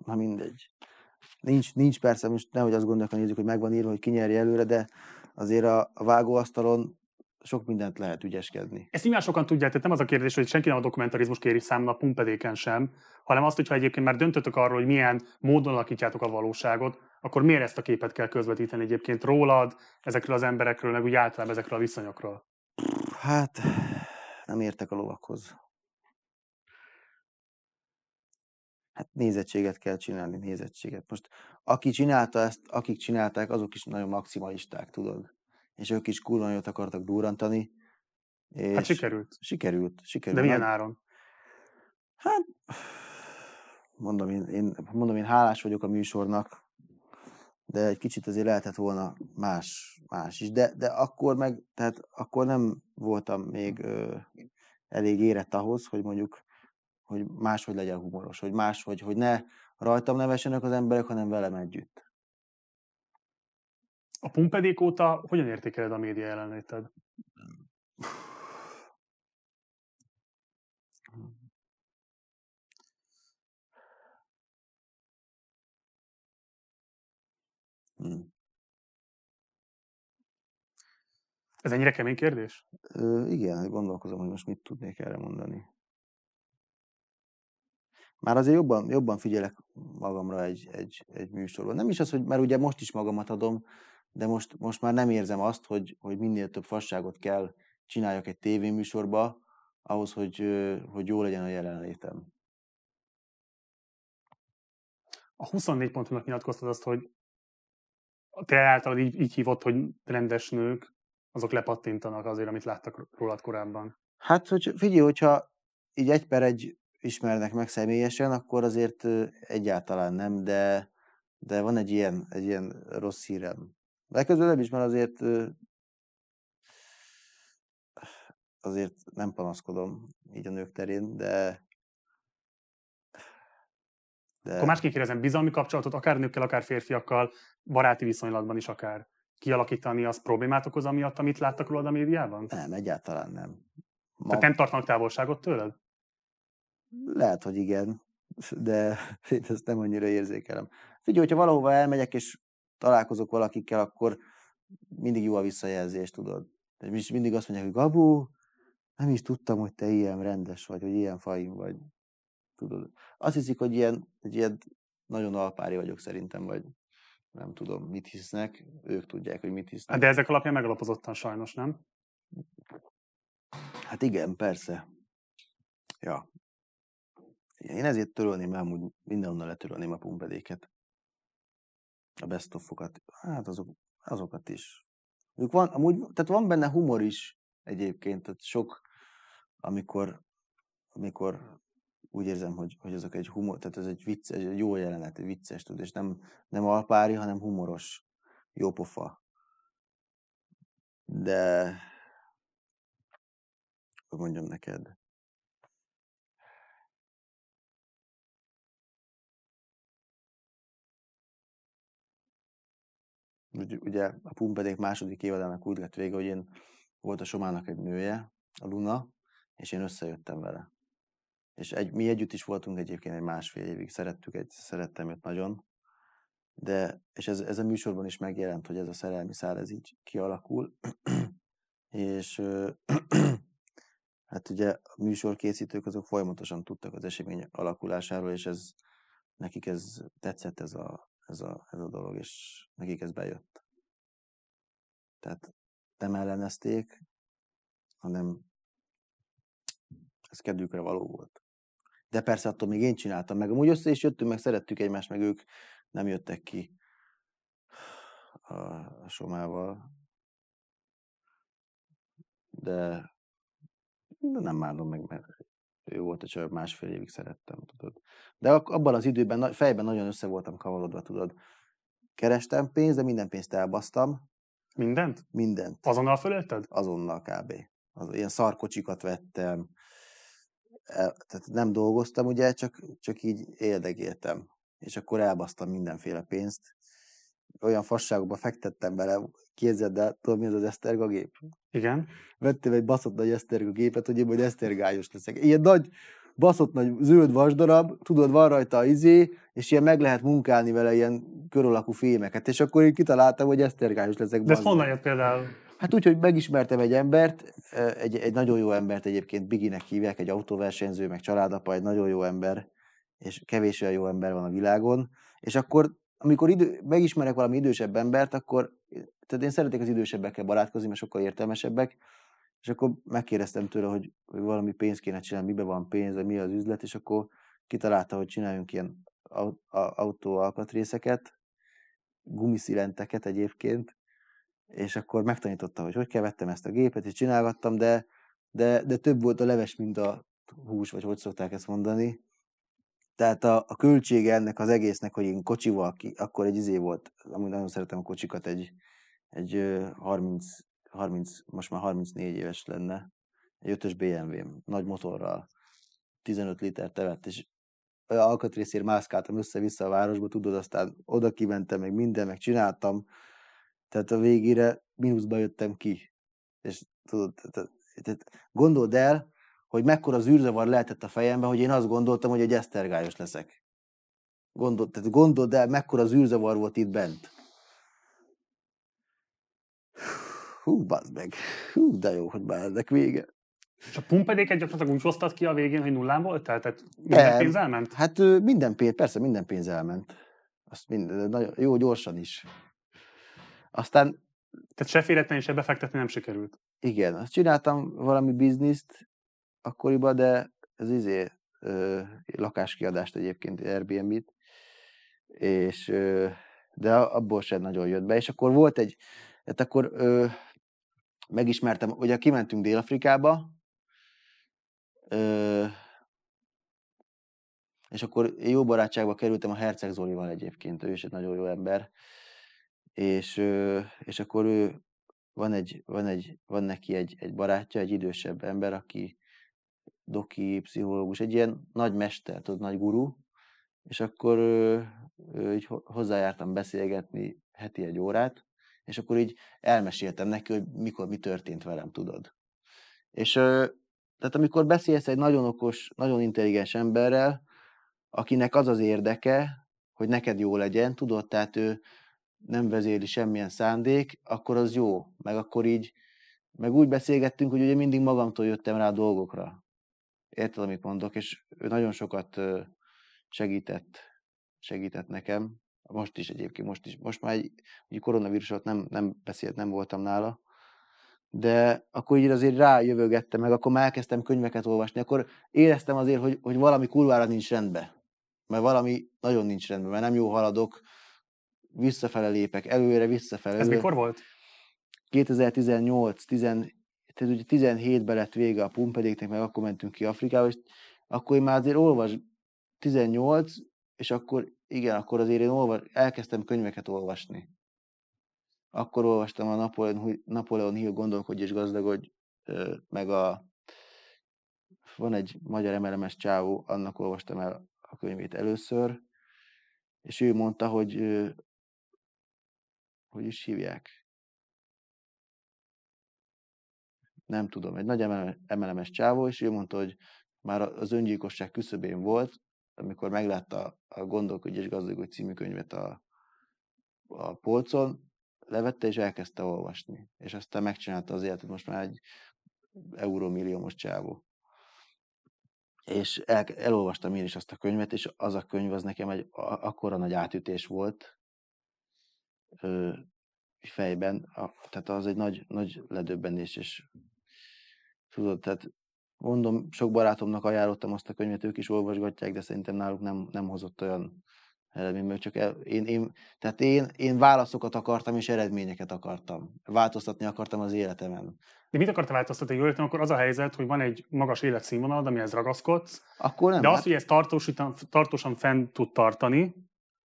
na mindegy. Nincs, nincs persze, most nehogy azt gondolják, hogy nézzük, hogy megvan írva, hogy ki nyerje előre, de azért a, a vágóasztalon sok mindent lehet ügyeskedni. Ezt nyilván sokan tudják, tehát nem az a kérdés, hogy senki nem a dokumentarizmus kéri számla, pumpedéken sem, hanem azt, hogyha egyébként már döntötök arról, hogy milyen módon alakítjátok a valóságot, akkor miért ezt a képet kell közvetíteni egyébként rólad, ezekről az emberekről, meg úgy általában ezekről a viszonyokról? Hát, nem értek a lovakhoz. Hát nézettséget kell csinálni, nézettséget. Most aki csinálta ezt, akik csinálták, azok is nagyon maximalisták, tudod. És ők is kurva jót akartak durrantani. És Hát sikerült. Sikerült, sikerült. De milyen áron? Hát, mondom én, én, mondom, én hálás vagyok a műsornak, de egy kicsit azért lehetett volna más, más is. De, de akkor meg, tehát akkor nem voltam még ö, elég érett ahhoz, hogy mondjuk, hogy máshogy legyen humoros, hogy máshogy, hogy ne rajtam nevessenek az emberek, hanem velem együtt. A pumpedék óta hogyan értékeled a média jelenléted? Hm. Ez ennyire kemény kérdés? Ö, igen, gondolkozom, hogy most mit tudnék erre mondani. Már azért jobban, jobban figyelek magamra egy, egy, egy műsorban. Nem is az, hogy, mert ugye most is magamat adom, de most, most már nem érzem azt, hogy, hogy minél több fasságot kell csináljak egy tévéműsorba, ahhoz, hogy, hogy jó legyen a jelenlétem. A 24 pontonak nyilatkoztad azt, hogy te általad így, így hívott, hogy rendes nők, azok lepattintanak azért, amit láttak rólad korábban. Hát, hogy figyelj, hogyha így egy per egy ismernek meg személyesen, akkor azért egyáltalán nem, de, de van egy ilyen, egy ilyen rossz hírem. Legközelebb is, mert azért azért nem panaszkodom így a nők terén, de de Akkor másképp kérdezem, bizalmi kapcsolatot akár nőkkel, akár férfiakkal, baráti viszonylatban is akár kialakítani, az problémát okoz amiatt, amit láttak rólad a médiában? nem, egyáltalán nem. Ma, Tehát nem tartanak távolságot tőled? Lehet, hogy igen, de én ezt nem annyira érzékelem. Figyelj, hogyha valahova elmegyek, és találkozok valakikkel, akkor mindig jó a visszajelzés, tudod. És mindig azt mondják, hogy Gabu, nem is tudtam, hogy te ilyen rendes vagy, hogy ilyen fajn vagy. Tudod. Azt hiszik, hogy ilyen, hogy ilyen nagyon alpári vagyok szerintem, vagy nem tudom, mit hisznek. Ők tudják, hogy mit hisznek. Hát De ezek alapján megalapozottan sajnos, nem? Hát igen, persze. Ja. Én ezért törölném el, amúgy mindenhonnan letörölném a pumpedéket. A best of-okat. Hát azok, azokat is. Ők van, amúgy, tehát van benne humor is egyébként, tehát sok, amikor, amikor úgy érzem, hogy, hogy azok egy humor, tehát ez egy vicc, egy jó jelenet, egy vicces, tudod, és nem, nem alpári, hanem humoros, jópofa. De, hogy mondjam neked, ugye a Pumpedék második évadának úgy lett vége, hogy én volt a Somának egy nője, a Luna, és én összejöttem vele. És egy, mi együtt is voltunk egyébként egy másfél évig, szerettük egy, szerettem őt nagyon, de, és ez, ez a műsorban is megjelent, hogy ez a szerelmi szál, ez így kialakul, és hát ugye a műsorkészítők azok folyamatosan tudtak az esemény alakulásáról, és ez, nekik ez tetszett ez a, ez a, ez a dolog, és nekik ez bejött. Tehát nem ellenezték, hanem ez kedvükre való volt. De persze attól még én csináltam meg. Amúgy össze is jöttünk, meg szerettük egymást, meg ők nem jöttek ki a, somával. De, de nem bánom meg, mert ő volt csaj, másfél évig szerettem, tudod. De abban az időben fejben nagyon össze voltam kavarodva, tudod. Kerestem pénzt, de minden pénzt elbasztam, Mindent? mindent Azonnal fölölted? azonnal kb. Az, ilyen szarkocsikat vettem, el, tehát nem dolgoztam, ugye, csak, csak így éldegéltem. És akkor elbasztam mindenféle pénzt, olyan fasságokba fektettem bele, képzeld el, tudod mi az az Eszterga gép? Igen. Vettem egy baszott nagy Eszterga gépet, hogy én majd esztergályos leszek. Ilyen nagy, baszott nagy zöld vasdarab, tudod, van rajta a izé, és ilyen meg lehet munkálni vele ilyen kör alakú fémeket, és akkor én kitaláltam, hogy esztergályos leszek. De ez honnan jött például? Hát úgy, hogy megismertem egy embert, egy, egy nagyon jó embert egyébként, Biginek hívják, egy autóversenyző, meg családapa, egy nagyon jó ember, és kevés olyan jó ember van a világon, és akkor, amikor idő, megismerek valami idősebb embert, akkor, tehát én szeretek az idősebbekkel barátkozni, mert sokkal értelmesebbek, és akkor megkérdeztem tőle, hogy, hogy valami pénzt kéne csinálni, mibe van pénz, mi az üzlet, és akkor kitalálta, hogy csináljunk ilyen autó alkatrészeket, gumiszilenteket egyébként, és akkor megtanította, hogy hogy kell vettem ezt a gépet, és csinálgattam, de, de, de több volt a leves, mint a hús, vagy hogy szokták ezt mondani. Tehát a, a költsége ennek az egésznek, hogy én kocsival, ki, akkor egy izé volt, amúgy nagyon szeretem a kocsikat, egy, egy ö, 30, 30, most már 34 éves lenne, egy ötös BMW, nagy motorral, 15 liter tevet, és olyan alkatrészért mászkáltam össze-vissza a városba, tudod, aztán oda kimentem, meg minden, meg csináltam, tehát a végére mínuszba jöttem ki. És tudod, tehát, tehát gondold el, hogy mekkora zűrzavar lehetett a fejembe, hogy én azt gondoltam, hogy egy esztergályos leszek. Gondold, tehát gondold el, mekkora zűrzavar volt itt bent. Hú, bazd meg. Hú, de jó, hogy már ennek vége. És a pumpedéket gyakorlatilag úgy hoztad ki a végén, hogy nullán volt? Tehát, tehát minden pénz elment? Hát minden pénz, persze minden pénz elment. Azt minden, nagyon, jó, gyorsan is. Aztán Tehát se félretlenül, se befektetni nem sikerült. Igen, azt csináltam valami bizniszt akkoriban, de ez izé, ö, lakáskiadást egyébként, Airbnb-t, és, ö, de abból sem nagyon jött be, és akkor volt egy, hát akkor ö, megismertem, ugye kimentünk Dél-Afrikába, ö, és akkor jó barátságba kerültem a Herceg Zolival egyébként, ő is egy nagyon jó ember, és, ö, és akkor ő van, egy, van, egy, van neki egy, egy barátja, egy idősebb ember, aki doki, pszichológus, egy ilyen nagy mester, tudod, nagy guru, és akkor ö, ö, így ho- hozzájártam beszélgetni heti egy órát, és akkor így elmeséltem neki, hogy mikor mi történt velem, tudod. És ö, tehát amikor beszélsz egy nagyon okos, nagyon intelligens emberrel, akinek az az érdeke, hogy neked jó legyen, tudod, tehát ő nem vezéli semmilyen szándék, akkor az jó. Meg akkor így, meg úgy beszélgettünk, hogy ugye mindig magamtól jöttem rá a dolgokra. Érted, amit mondok? És ő nagyon sokat segített, segített nekem. Most is egyébként, most is. Most már egy, egy koronavírus alatt nem, nem beszélt, nem voltam nála. De akkor így azért rájövögettem, meg akkor már elkezdtem könyveket olvasni, akkor éreztem azért, hogy, hogy valami kurvára nincs rendben. Mert valami nagyon nincs rendben, mert nem jó haladok, visszafele lépek, előre, visszafele. Ez előre. mikor volt? 2018, 10, tehát ugye 17-ben lett vége a pumpedéknek, meg akkor mentünk ki Afrikába, és akkor én már azért olvas 18, és akkor igen, akkor azért én olvas, elkezdtem könyveket olvasni. Akkor olvastam a Napoleon, Napoleon Hill Gondolkodj és gazdagodj, meg a van egy magyar emelemes csávó, annak olvastam el a könyvét először, és ő mondta, hogy hogy is hívják? Nem tudom, egy nagy emele- emelemes csávó, és ő mondta, hogy már az öngyilkosság küszöbén volt, amikor meglátta a Gondolkodj és gazdagodj című könyvet a, a polcon, levette és elkezdte olvasni. És aztán megcsinálta az életet, most már egy eurómilliómos csávó. És el, elolvastam én is azt a könyvet, és az a könyv az nekem egy akkora nagy átütés volt ö, fejben, a, tehát az egy nagy, nagy ledöbbenés, és tudod, tehát mondom, sok barátomnak ajánlottam azt a könyvet, ők is olvasgatják, de szerintem náluk nem, nem hozott olyan eredmény, mert csak el, én, én, tehát én, én válaszokat akartam, és eredményeket akartam. Változtatni akartam az életemen. De mit akartál változtatni? Jól értem, akkor az a helyzet, hogy van egy magas életszínvonalad, amihez ragaszkodsz, Akkor nem. de az, hát, hogy ezt tartósítan, tartósan fenn tud tartani,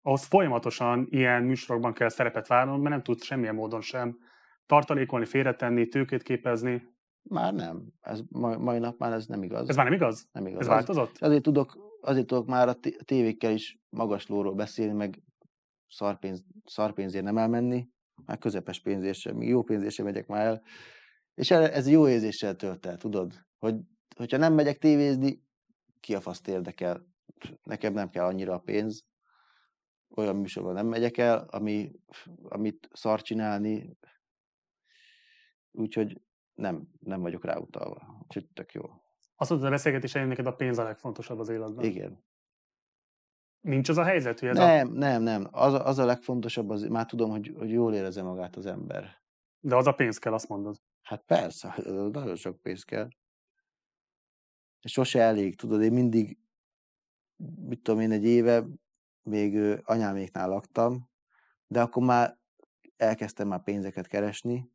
ahhoz folyamatosan ilyen műsorokban kell szerepet vállalnod, mert nem tudsz semmilyen módon sem tartalékolni, félretenni, tőkét képezni. Már nem. Ez mai, mai nap már ez nem igaz. Ez már nem igaz? nem igaz. Ez Az- változott? Azért tudok, azért tudok már a té- tévékkel is magas lóról beszélni, meg szarpénz, szarpénzért nem elmenni, már közepes pénzért sem, jó pénzért sem megyek már el. És ez jó érzéssel tölt el, tudod? Hogy, hogyha nem megyek tévézni, ki a faszt érdekel? Nekem nem kell annyira a pénz, olyan műsorban nem megyek el, ami, amit szar csinálni, úgyhogy nem, nem vagyok ráutalva. Úgyhogy tök jó. Azt mondtad a beszélgetés elején, neked a pénz a legfontosabb az életben. Igen. Nincs az a helyzet, hogy ez a... Nem, nem, nem. Az, a- az a legfontosabb, az, már tudom, hogy, hogy jól érezze magát az ember. De az a pénz kell, azt mondod. Hát persze, az nagyon sok pénz kell. És sose elég, tudod, én mindig, mit tudom én, egy éve még anyáméknál laktam, de akkor már elkezdtem már pénzeket keresni,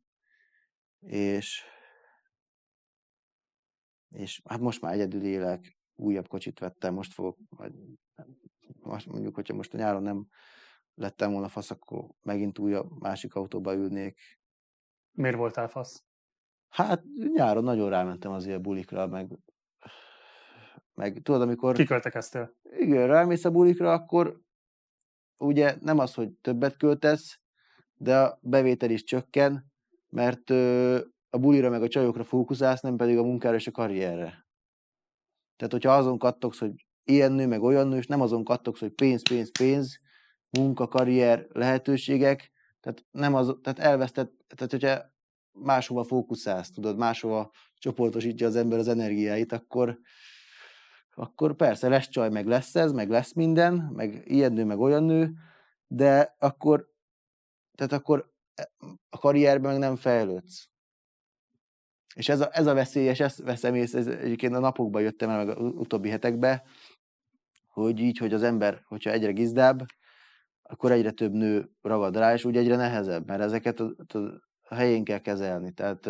és és hát most már egyedül élek, újabb kocsit vettem, most fogok, majd, most mondjuk, hogyha most a nyáron nem lettem volna fasz, akkor megint újabb másik autóba ülnék, Miért voltál fasz? Hát nyáron nagyon rámentem azért a bulikra, meg, meg tudod, amikor Kiköltekeztél. igen, rámész a bulikra, akkor ugye nem az, hogy többet költesz, de a bevétel is csökken, mert ö, a bulira meg a csajokra fókuszálsz, nem pedig a munkára és a karrierre. Tehát, hogyha azon kattogsz, hogy ilyen nő, meg olyan nő, és nem azon kattogsz, hogy pénz, pénz, pénz, munka, karrier, lehetőségek, tehát nem az, tehát elvesztett, tehát hogyha máshova fókuszálsz, tudod, máshova csoportosítja az ember az energiáit, akkor, akkor persze lesz csaj, meg lesz ez, meg lesz minden, meg ilyen nő, meg olyan nő, de akkor, tehát akkor e- a karrierben meg nem fejlődsz. És ez a, ez a veszélyes, ezt veszem észre, ez egyébként a napokban jöttem el, meg a utóbbi hetekben, hogy így, hogy az ember, hogyha egyre gizdább, akkor egyre több nő ragad rá, és úgy egyre nehezebb, mert ezeket a, a, helyén kell kezelni. Tehát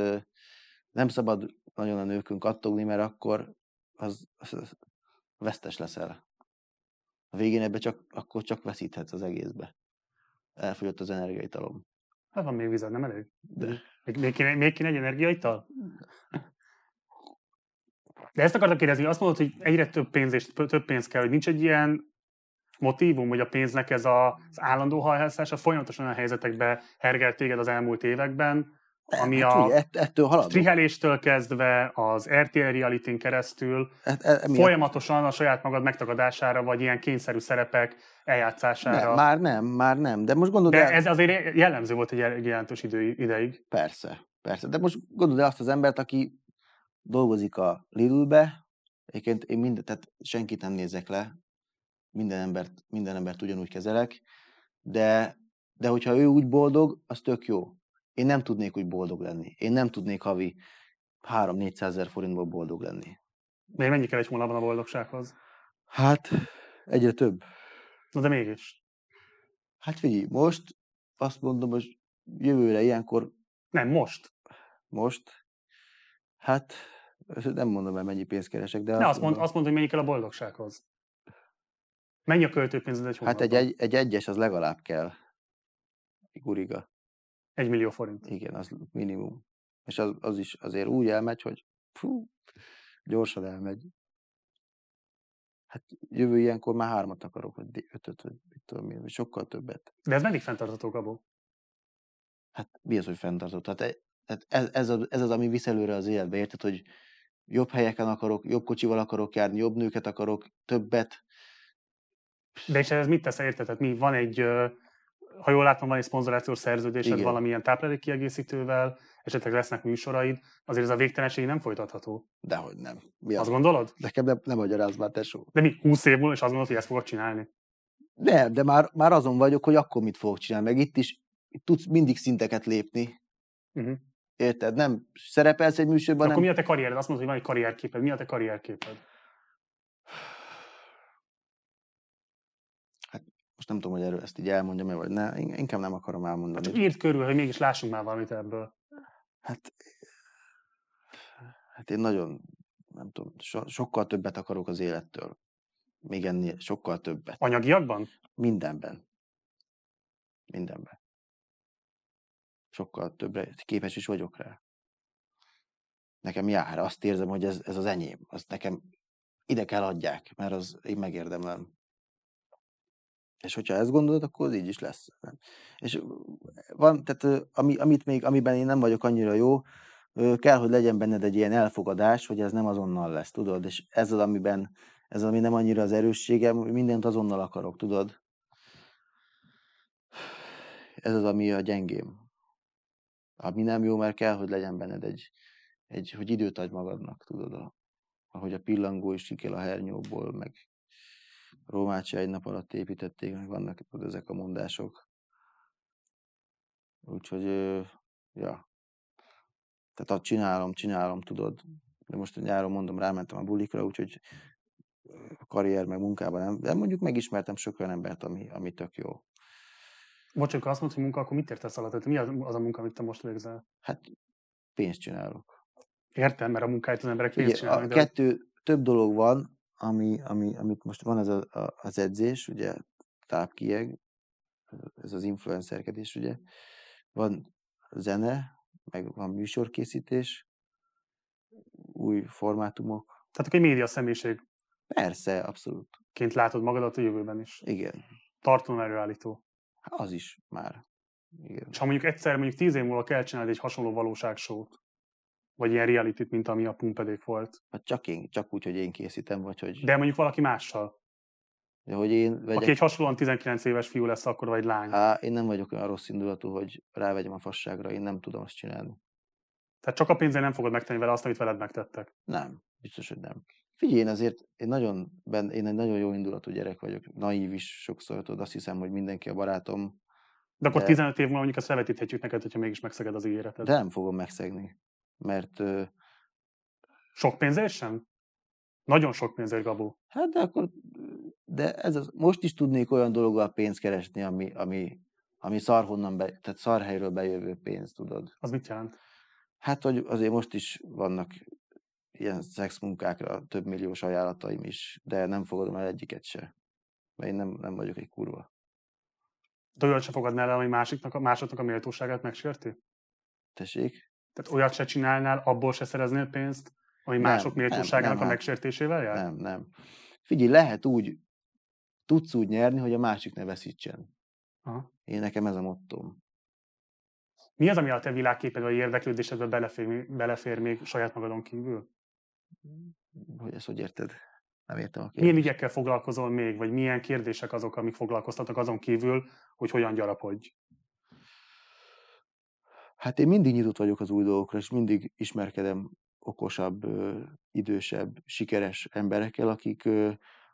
nem szabad nagyon a nőkön kattogni, mert akkor az, az, az vesztes leszel. A végén ebbe csak, akkor csak veszíthetsz az egészbe. Elfogyott az energiaitalom. Hát van még vized, nem elég? De. Még, még, kéne, még kéne egy energiaital? De ezt akartam kérdezni, azt mondod, hogy egyre több pénz és több pénz kell, hogy nincs egy ilyen motivum, hogy a pénznek ez a, az állandó hajhászása folyamatosan olyan helyzetekbe hergel téged az elmúlt években, ami hát, a ugye, ett, ettől haladok. striheléstől kezdve, az RTL reality keresztül, Hát, e- folyamatosan a saját magad megtagadására, vagy ilyen kényszerű szerepek eljátszására. nem, már nem, már nem. De most gondold De el, ez azért jellemző volt egy jel- jelentős idő, ideig. Persze, persze. De most gondold el azt az embert, aki dolgozik a Lidlbe, egyébként én minden, tehát senkit nem nézek le, minden embert, minden embert ugyanúgy kezelek, de, de hogyha ő úgy boldog, az tök jó. Én nem tudnék úgy boldog lenni. Én nem tudnék havi 3-400 ezer forintból boldog lenni. Még mennyi kell egy hónapban a boldogsághoz? Hát, egyre több. Na de mégis. Hát figyelj, most azt mondom, hogy jövőre ilyenkor Nem, most. most, hát nem mondom el, mennyi pénzt keresek, de Ne azt mond, azt mond, hogy mennyi kell a boldogsághoz. Mennyi a költőpénzed egy hát hónapban? egy, egy, egy egyes az legalább kell. Guriga. Egy millió forint. Igen, az minimum. És az, az is azért úgy elmegy, hogy fú, gyorsan elmegy. Hát jövő ilyenkor már hármat akarok, vagy ötöt, vagy mit tudom én, sokkal többet. De ez meddig fenntartható, Gabó? Hát mi az, hogy fenntartó? Tehát tehát ez, ez, az, ez az, ami visz előre az életbe, érted, hogy jobb helyeken akarok, jobb kocsival akarok járni, jobb nőket akarok, többet. De és ez mit tesz, érted? Tehát mi van egy, ha jól látom, van egy szponzorációs szerződésed Igen. valamilyen táplálék kiegészítővel, esetleg lesznek műsoraid, azért ez a végtelenség nem folytatható. Dehogy nem. Mi Azt az? gondolod? Nekem nem, nem magyaráz már, tesó. De mi, 20 év múlva, és azt gondolod, hogy ezt fogod csinálni? Nem, de már, már azon vagyok, hogy akkor mit fogok csinálni. Meg itt is itt tudsz mindig szinteket lépni. Uh-huh. Érted? Nem szerepelsz egy műsorban, Akkor mi nem... a te karriered? Azt mondod, hogy van egy karrierképed. Mi a te karrierképed? Most nem tudom, hogy erről ezt így elmondjam-e, vagy ne. In- Inkább nem akarom Hát elmondani. csak írd körül, hogy mégis lássunk már valamit ebből. Hát, hát én nagyon, nem tudom, so, sokkal többet akarok az élettől. Még ennél sokkal többet. Anyagiakban? Mindenben. Mindenben. Sokkal többre képes is vagyok rá. Nekem jár, azt érzem, hogy ez, ez az enyém. Azt nekem ide kell adják, mert az én megérdemlem. És hogyha ezt gondolod, akkor az így is lesz. És van, tehát ami, amit még, amiben én nem vagyok annyira jó, kell, hogy legyen benned egy ilyen elfogadás, hogy ez nem azonnal lesz, tudod? És ez az, amiben, ez ami nem annyira az erősségem, mindent azonnal akarok, tudod? Ez az, ami a gyengém. Ami nem jó, mert kell, hogy legyen benned egy, egy hogy időt adj magadnak, tudod, ahogy a pillangó is kikel a hernyóból, meg Rómácsia egy nap alatt építették, meg vannak tudod, ezek a mondások. Úgyhogy, ja. Tehát azt csinálom, csinálom, tudod. De most a nyáron mondom, rámentem a bulikra, úgyhogy a karrier meg munkában nem. De mondjuk megismertem sok olyan embert, ami, ami tök jó. Bocs, amikor azt mondod, hogy munka, akkor mit értesz alatt? Mi az az a munka, amit te most végzel? Hát pénzt csinálok. Értem, mert a munkáit az emberek pénzt a csinálnak. de- kettő, több dolog van, ami, ami, amit most van ez a, a, az edzés, ugye tápkieg, ez az influencerkedés, ugye. Van zene, meg van műsorkészítés, új formátumok. Tehát akkor egy média személyiségként Persze, abszolút. látod magadat a jövőben is. Igen. Tartalom előállító. Az is már. Igen. És ha mondjuk egyszer, mondjuk tíz év múlva kell csinálni egy hasonló valóságsót, vagy ilyen reality mint ami a pumpedék volt. Hát csak, én, csak úgy, hogy én készítem, vagy hogy, De mondjuk valaki mással. de hogy én vegyek. Aki egy hasonlóan 19 éves fiú lesz akkor, vagy lány. Á, én nem vagyok olyan rossz indulatú, hogy rávegyem a fasságra, én nem tudom azt csinálni. Tehát csak a pénzért nem fogod megtenni vele azt, amit veled megtettek. Nem, biztos, hogy nem. Figyelj, én azért én nagyon, ben, én egy nagyon jó indulatú gyerek vagyok, naív is sokszor, tudod, azt hiszem, hogy mindenki a barátom, De akkor De- 15 év múlva mondjuk ezt levetíthetjük neked, hogyha mégis megszeged az ígéretet. de nem fogom megszegni, mert Sok pénzért sem? Nagyon sok pénzért, Gabó. hát de akkor, de ez az, most is tudnék olyan dologgal pénzt keresni, ami, ami, ami szarhonnan, be, tehát szarhelyről bejövő pénz, tudod. Az mit jelent? Hát, hogy azért most is vannak ilyen szexmunkákra több milliós ajánlataim is, de nem fogadom el egyiket se. Mert én nem, nem vagyok egy kurva. De olyat se fogadnál el, ami másiknak, másoknak a méltóságát megsérti? Tessék? Tehát olyat se csinálnál, abból se szereznél pénzt, ami Nem, mások méltóságának nem, a megsértésével jár? Nem, nem. Figyelj, lehet úgy, tudsz úgy nyerni, hogy a másik ne veszítsen. Aha. Én nekem ez a mottom. Mi az, ami a te világképed vagy érdeklődésedbe belefér, belefér még saját magadon kívül? Hogy ezt hogy érted? Nem értem a Milyen kérdést. ügyekkel foglalkozol még, vagy milyen kérdések azok, amik foglalkoztatnak azon kívül, hogy hogyan gyarapodj? Hát én mindig nyitott vagyok az új dolgokra, és mindig ismerkedem okosabb, idősebb, sikeres emberekkel, akik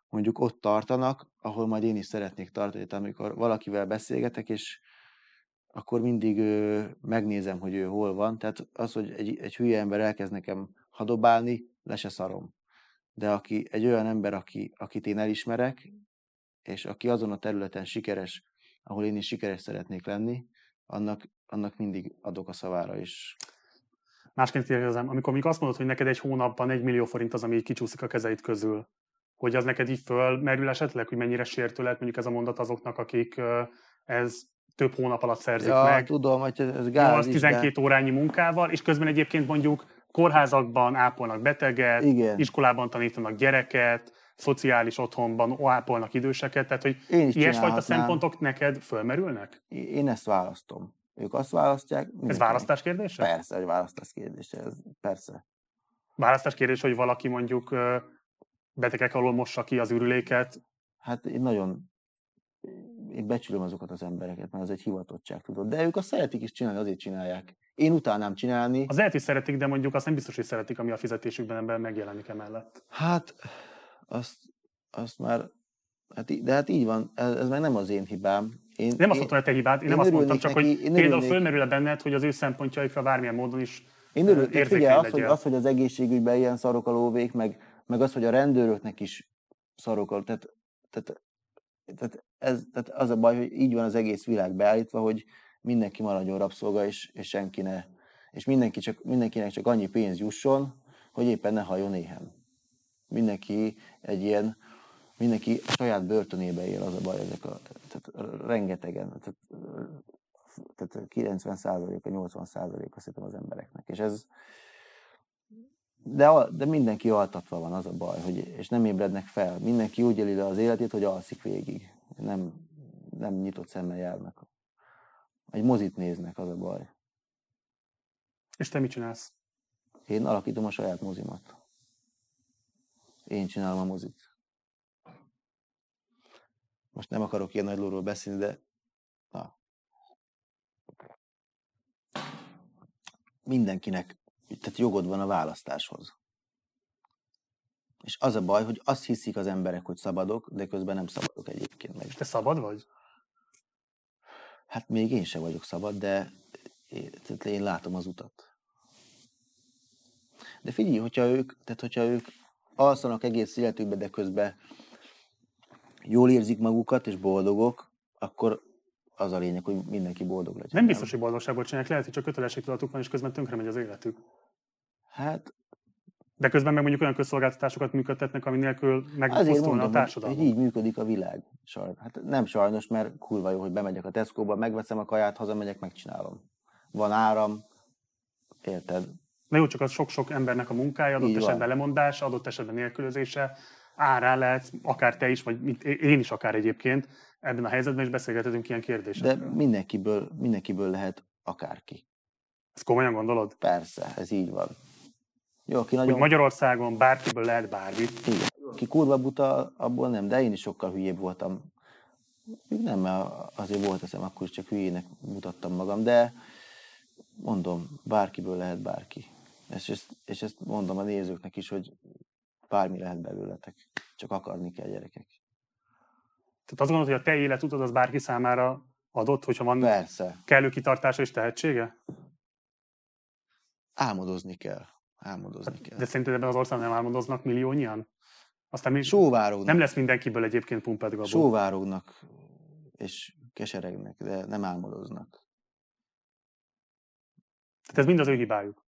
mondjuk ott tartanak, ahol majd én is szeretnék tartani. Tehát amikor valakivel beszélgetek, és akkor mindig megnézem, hogy ő hol van. Tehát az, hogy egy, egy hülye ember elkezd nekem hadobálni, le se szarom. De aki egy olyan ember, aki, akit én elismerek, és aki azon a területen sikeres, ahol én is sikeres szeretnék lenni, annak, annak mindig adok a szavára is. Másként kérdezem, amikor még azt mondod, hogy neked egy hónapban egy millió forint az, ami így kicsúszik a kezeid közül, hogy az neked így fölmerül esetleg, hogy mennyire sértő lehet mondjuk ez a mondat azoknak, akik ez több hónap alatt szerzik Ja, meg, tudom, hogy ez, gáz is, 8-12 órányi munkával, és közben egyébként mondjuk kórházakban ápolnak beteget, Igen. iskolában tanítanak gyereket, szociális otthonban ápolnak időseket, tehát hogy Én ilyesfajta szempontok neked fölmerülnek? Én ezt választom. Ők azt választják. Ez választás kérdése? Persze, hogy választás kérdése. Ez, persze. Választás kérdés, hogy valaki mondjuk betegek alól mossa ki az ürüléket, Hát én nagyon én becsülöm azokat az embereket, mert az egy hivatottság, tudod. De ők azt szeretik is csinálni, azért csinálják. Én utálnám csinálni. az lehet, hogy szeretik, de mondjuk azt nem biztos, hogy szeretik, ami a fizetésükben ebben megjelenik emellett. Hát, azt, azt már, hát, de hát így van, ez, ez meg nem az én hibám. Én, Nem azt én, mondtam, hogy te hibád, én, én nem azt mondtam, csak neki- hogy például fölmerül-e benned, hogy az ő szempontjaikra bármilyen módon is Én örülök, érzékeny figyelj, az hogy, az, hogy az egészségügyben ilyen szarok a lóvék, meg, meg az, hogy a rendőröknek is szarok a, tehát, tehát, tehát, ez, tehát az a baj, hogy így van az egész világ beállítva, hogy mindenki maradjon rabszolga, és, és senki ne, és mindenki csak, mindenkinek csak annyi pénz jusson, hogy éppen ne halljon éhen. Mindenki egy ilyen, mindenki a saját börtönébe él, az a baj, ezek a, tehát rengetegen, tehát, tehát 90 százaléka, 80 százaléka szerintem az embereknek. És ez, de, de mindenki altatva van, az a baj, hogy, és nem ébrednek fel. Mindenki úgy éli le az életét, hogy alszik végig. Nem, nem nyitott szemmel járnak. Egy mozit néznek, az a baj. És te mit csinálsz? Én alakítom a saját mozimat. Én csinálom a mozit. Most nem akarok ilyen nagy lóról beszélni, de na. mindenkinek tehát jogod van a választáshoz. És az a baj, hogy azt hiszik az emberek, hogy szabadok, de közben nem szabadok egyébként meg. És te szabad vagy? Hát még én sem vagyok szabad, de én, tehát én látom az utat. De figyelj, hogyha ők, tehát hogyha ők alszanak egész életükbe, de közben jól érzik magukat és boldogok, akkor az a lényeg, hogy mindenki boldog legyen. Nem biztos, hogy boldogságból csinálják, lehet, hogy csak kötelességtudatuk van, és közben tönkre megy az életük. Hát De közben meg mondjuk olyan közszolgáltatásokat működtetnek, ami nélkül azért megfosztulna a társadalom. hogy így működik a világ. Sajnos. Hát nem sajnos, mert kurva jó, hogy bemegyek a Tesco-ba, megveszem a kaját, hazamegyek, megcsinálom. Van áram, érted? Na jó, csak az sok-sok embernek a munkája, adott Így van. esetben lemondás, adott esetben nélkülözése, árá lehet, akár te is, vagy én is akár egyébként, ebben a helyzetben is beszélgethetünk ilyen De kérdésekről. mindenkiből, mindenkiből lehet akárki. Ezt komolyan gondolod? Persze, ez így van. Jó, aki Hogy nagyon... Magyarországon bárkiből lehet bármi. Igen. Aki kurva buta, abból nem, de én is sokkal hülyébb voltam. Nem, mert azért volt eszem, akkor is csak hülyének mutattam magam, de mondom, bárkiből lehet bárki. És ezt, és ezt mondom a nézőknek is, hogy bármi lehet belőletek. Csak akarni kell gyerekek. Tehát azt gondolod, hogy a te életutad az bárki számára adott, hogyha van Persze, kellő kitartása és tehetsége? álmodozni kell. Álmodozni kell. De szerinted ebben az országban nem álmodoznak milliónyian? Aztán mi, Sóvárognak, nem lesz mindenkiből egyébként pumped Gabó. sóvárognak és keseregnek, de nem álmodoznak. Tehát ez mind az ő hibájuk.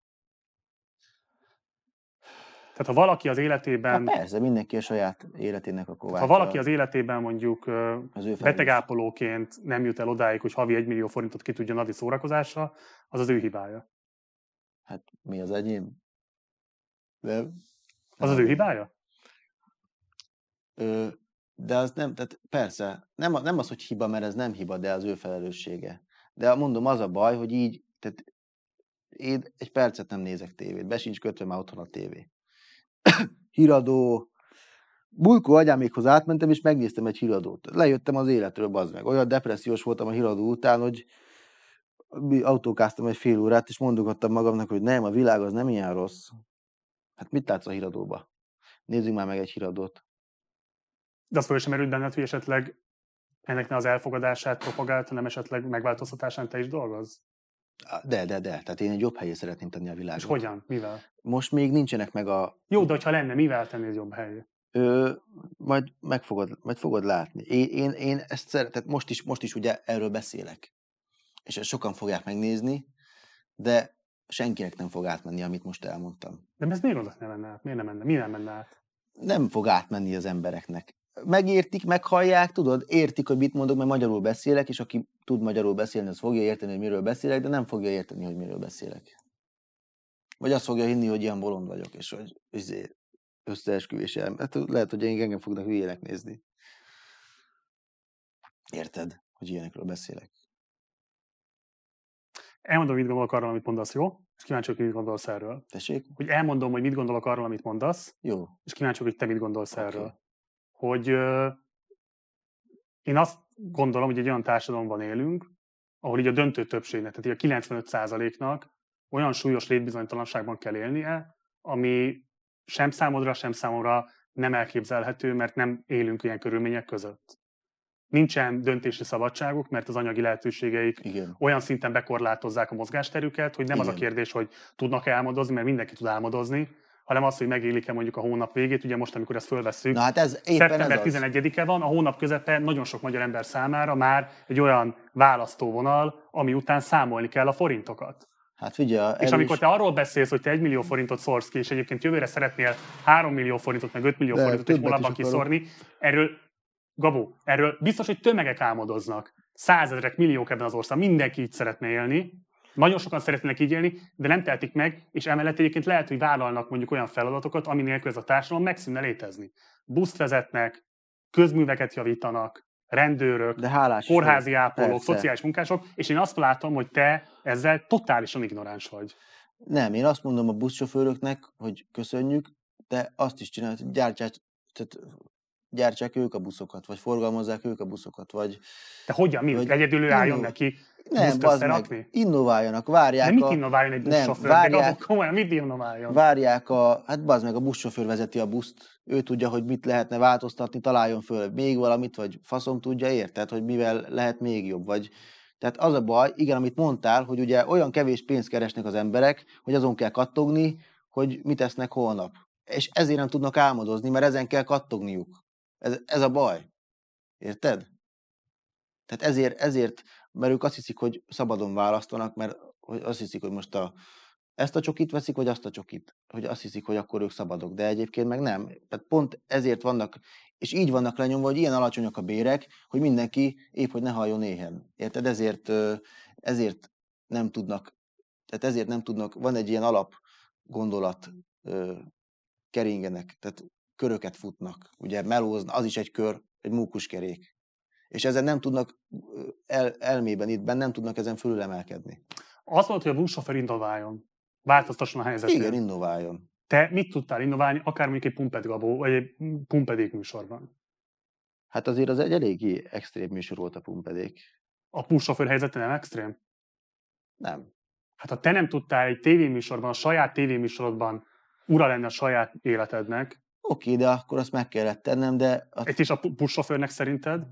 Tehát ha valaki az Hát életében, persze, mindenki a saját életének a ha kovácsa. valaki az életében mondjuk az ő betegápolóként nem jut el odáig, hogy havi 1 millió forintot ki tudjon adni szórakozásra, az az ő hibája. Hát mi az enyém? De, Az az ő hibája? Ö, de az nem, tehát persze, nem, nem az, hogy hiba, mert ez nem hiba, de az ő felelőssége. De mondom, az a baj, hogy így, tehát én egy percet nem nézek tévét, be sincs kötve már otthon a tévé. Híradó, Bulkó agyámékhoz átmentem, és megnéztem egy híradót. Lejöttem az életről, bazd meg. Olyan depressziós voltam a híradó után, hogy autókáztam egy fél órát, és mondogattam magamnak, hogy nem, a világ az nem ilyen rossz. Hát mit látsz a híradóba? Nézzünk már meg egy híradót. De az föl sem merült benned, hogy esetleg ennek az elfogadását propagálta, nem esetleg megváltoztatásán te is dolgoz? De, de, de. Tehát én egy jobb helyé szeretném tenni a világot. És hogyan? Mivel? Most még nincsenek meg a... Jó, de hogyha lenne, mivel tennéd jobb helyé? Ö, majd, meg fogod, majd fogod látni. Én, én, én ezt szeretem, most is, most is ugye erről beszélek. És ezt sokan fogják megnézni, de senkinek nem fog átmenni, amit most elmondtam. De ez miért oda ne menne át? Miért nem menne? Mi nem menne át? Nem fog átmenni az embereknek. Megértik, meghallják, tudod, értik, hogy mit mondok, mert magyarul beszélek, és aki tud magyarul beszélni, az fogja érteni, hogy miről beszélek, de nem fogja érteni, hogy miről beszélek. Vagy azt fogja hinni, hogy ilyen bolond vagyok, és hogy izé, összeesküvés elme. Hát lehet, hogy engem fognak hülyének nézni. Érted, hogy ilyenekről beszélek? Elmondom, mit gondolok arról, amit mondasz, jó? És kíváncsi vagyok, hogy mit gondolsz erről. Tessék? Hogy elmondom, hogy mit gondolok arról, amit mondasz, Jó. és kíváncsi vagyok, hogy te mit gondolsz Oké. erről. Hogy én azt gondolom, hogy egy olyan társadalomban élünk, ahol így a döntő többségnek, tehát így a 95%-nak olyan súlyos létbizonytalanságban kell élnie, ami sem számodra, sem számomra nem elképzelhető, mert nem élünk ilyen körülmények között. Nincsen döntési szabadságuk, mert az anyagi lehetőségeik Igen. olyan szinten bekorlátozzák a mozgásterüket, hogy nem az a Igen. kérdés, hogy tudnak álmodozni, mert mindenki tud álmodozni, hanem az, hogy megélik-e mondjuk a hónap végét. Ugye most, amikor ezt fölvesszük, Na hát ez éppen szeptember ez az. 11-e van, a hónap közepe nagyon sok magyar ember számára már egy olyan választóvonal, ami után számolni kell a forintokat. Hát figyelj, És amikor te arról beszélsz, hogy te 1 millió forintot szorsz ki, és egyébként jövőre szeretnél 3 millió forintot, meg 5 millió De, forintot egy hónapban is kiszorni, erről, Gabó, erről biztos, hogy tömegek álmodoznak. Százezrek, milliók ebben az országban, mindenki így szeretne élni, nagyon sokan szeretnének így élni, de nem tehetik meg, és emellett egyébként lehet, hogy vállalnak mondjuk olyan feladatokat, ami nélkül ez a társadalom megszűnne létezni. Buszt vezetnek, közműveket javítanak, rendőrök, De hálás kórházi vagyok. ápolók, Persze. szociális munkások, és én azt látom, hogy te ezzel totálisan ignoráns vagy. Nem, én azt mondom a buszsofőröknek, hogy köszönjük, de azt is csinálják, hogy gyártsák, tehát gyártsák ők a buszokat, vagy forgalmazzák ők a buszokat, vagy De hogyan, mi? Vagy Egyedül ő álljon neki nem, összerakni? meg, innováljanak, várják De mit innováljon egy nem, buszsofőr? De várják- Gabó, komolyan, mit innováljon? várják a, hát bazd meg, a buszsofőr vezeti a buszt, ő tudja, hogy mit lehetne változtatni, találjon föl még valamit, vagy faszom tudja, érted, hogy mivel lehet még jobb, vagy tehát az a baj, igen, amit mondtál, hogy ugye olyan kevés pénzt keresnek az emberek, hogy azon kell kattogni, hogy mit esznek holnap. És ezért nem tudnak álmodozni, mert ezen kell kattogniuk. Ez, ez a baj. Érted? Tehát ezért, ezért, mert ők azt hiszik, hogy szabadon választanak, mert azt hiszik, hogy most a, ezt a csokit veszik, vagy azt a csokit. Hogy azt hiszik, hogy akkor ők szabadok, de egyébként meg nem. Tehát pont ezért vannak, és így vannak lenyomva, hogy ilyen alacsonyak a bérek, hogy mindenki épp, hogy ne halljon éhen. Érted? Ezért, ezért nem tudnak, tehát ezért nem tudnak, van egy ilyen alap gondolat, keringenek, tehát köröket futnak. Ugye melózna, az is egy kör, egy mókuskerék. És ezen nem tudnak el, elmében itt nem tudnak ezen fölülemelkedni. Az volt, hogy a buszsofőr innováljon. Változtasson a helyzetén. Igen, innováljon. Te mit tudtál innoválni, akár mondjuk egy pumped gabó, vagy egy pumpedék műsorban? Hát azért az egy eléggé extrém műsor volt a pumpedék. A buszsofőr helyzete nem extrém? Nem. Hát ha te nem tudtál egy tévéműsorban, a saját tévéműsorodban ura lenni a saját életednek, Oké, de akkor azt meg kellett tennem, de a, egy is a buszsofőrnek szerinted,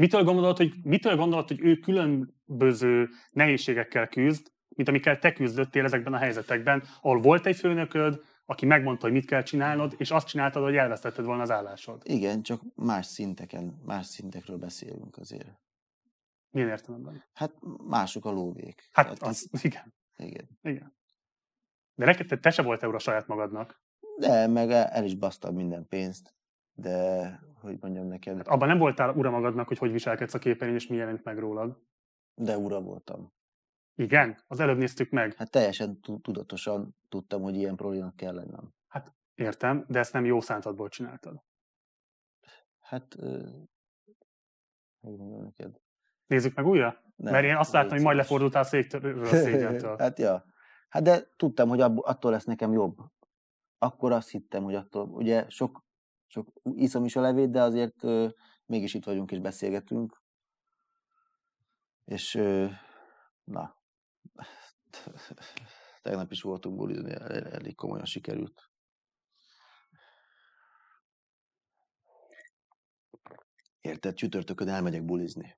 mitől gondolod, hogy, mitől gondolod, hogy ő különböző nehézségekkel küzd, mint amikkel te küzdöttél ezekben a helyzetekben, ahol volt egy főnököd, aki megmondta, hogy mit kell csinálnod, és azt csináltad, hogy elvesztetted volna az állásod. igen, csak más szinteken, más szintekről beszélünk azért. Milyen értelemben? Hát mások a lóvék. Hát Tehát az, igen, Igen. igen. De neked te, te se voltál ura saját magadnak. De meg el el is basztam minden pénzt, de hogy mondjam neked, Hát abban nem voltál ura magadnak, hogy hogy viselkedsz a képernyőn, és mi jelenik meg rólad. de ura voltam. Igen, az előbb néztük meg. Hát teljesen tu- tudatosan tudtam, hogy ilyen problémák kell lennem. Értem, de ezt nem jó szántadból csináltad. Hát, hogy mondjam neked. Nézzük meg újra? Nem, Mert én azt láttam, hogy majd lefordultál a széktől, szégyentől. hát ja. Hát de tudtam, hogy abból, attól lesz nekem jobb. Akkor azt hittem, hogy attól, ugye sok, sok iszom is a levét, de azért ö, mégis itt vagyunk és beszélgetünk. És ö, na, tegnap is voltunk bulizni, el- elég komolyan sikerült. Érted, csütörtökön elmegyek bulizni.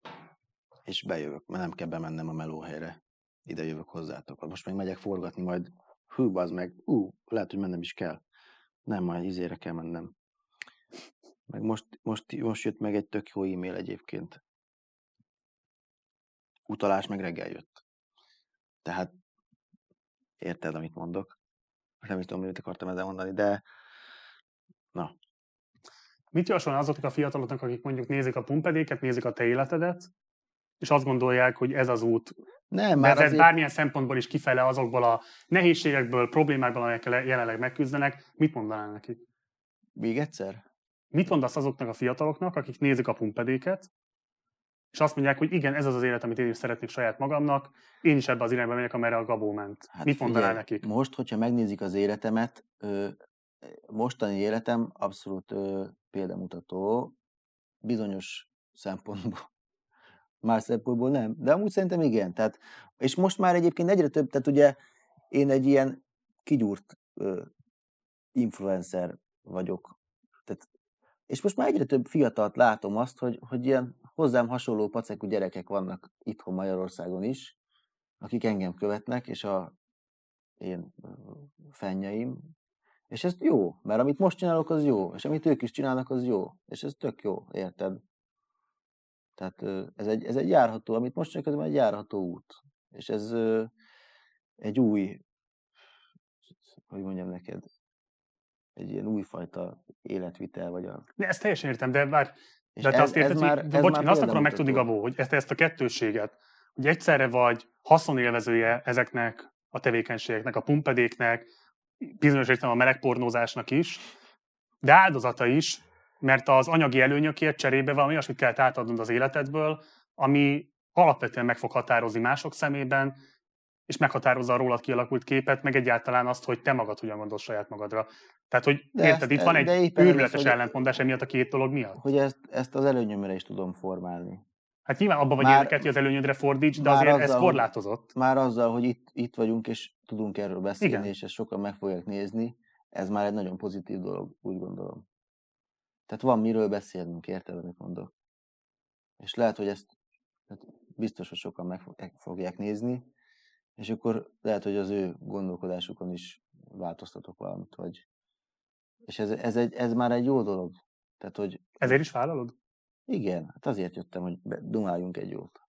És bejövök, mert nem kell bemennem a melóhelyre. Ide jövök hozzátok. Most meg megyek forgatni, majd hú, az meg, ú, lehet, hogy mennem is kell. Nem, majd izére kell mennem. Meg most, most, most jött meg egy tök jó e-mail egyébként. Utalás meg reggel jött. Tehát érted, amit mondok. Nem is tudom, mit akartam ezzel mondani, de na, Mit javasolna azoknak a fiataloknak, akik mondjuk nézik a pumpedéket, nézik a te életedet, és azt gondolják, hogy ez az út nem, Már ez azért... bármilyen szempontból is kifele azokból a nehézségekből, problémákból, amelyekkel jelenleg megküzdenek, mit mondanál nekik? Még egyszer? Mit mondasz azoknak a fiataloknak, akik nézik a pumpedéket, és azt mondják, hogy igen, ez az az élet, amit én is szeretnék saját magamnak, én is ebbe az irányba megyek, amerre a Gabó ment. Hát mit mondanál figyelj, nekik? Most, hogyha megnézik az életemet, ö, mostani életem abszolút ö, példamutató, bizonyos szempontból. Más szempontból nem, de amúgy szerintem igen. Tehát, és most már egyébként egyre több, tehát ugye én egy ilyen kigyúrt ö, influencer vagyok. És most már egyre több fiatalt látom azt, hogy, hogy ilyen hozzám hasonló pacekú gyerekek vannak itthon Magyarországon is, akik engem követnek, és a én fennyeim, és ez jó, mert amit most csinálok, az jó, és amit ők is csinálnak, az jó, és ez tök jó, érted? Tehát ez egy, ez egy járható, amit most csinálok, ez egy járható út, és ez egy új, hogy mondjam neked, egy ilyen újfajta életvitel, vagy a... De ezt teljesen értem, de És de te ez, azt érted, ez hogy, már, ez bocs, már én azt akarom megtudni. Gabó, hogy ezt, ezt a kettősséget, hogy egyszerre vagy haszonélvezője ezeknek a tevékenységeknek, a pumpedéknek, bizonyos értelemben a melegpornózásnak is, de áldozata is, mert az anyagi előnyökért cserébe valami olyasmit kell átadnod az életedből, ami alapvetően meg fog határozni mások szemében, és meghatározza a rólad kialakult képet, meg egyáltalán azt, hogy te magad hogyan gondolsz saját magadra. Tehát, hogy De érted, ezt- itt van egy ez az, őrületes hogy- ellentmondás emiatt a két dolog miatt. Hogy ezt, ezt az előnyömre is tudom formálni. Hát nyilván abban vagy érdekelt, hogy az előnyödre fordíts, de azért ez azzal, hogy- korlátozott. Már azzal, hogy itt, itt vagyunk, és tudunk erről beszélni, Igen. és ezt sokan meg fogják nézni, ez már egy nagyon pozitív dolog, úgy gondolom. Tehát van miről beszélnünk, érted, amit mondok? És lehet, hogy ezt tehát biztos, hogy sokan meg fogják nézni, és akkor lehet, hogy az ő gondolkodásukon is változtatok valamit, vagy... És ez, ez, egy, ez már egy jó dolog. Tehát, hogy Ezért is vállalod? igen, hát azért jöttem, hogy dumáljunk egy jót.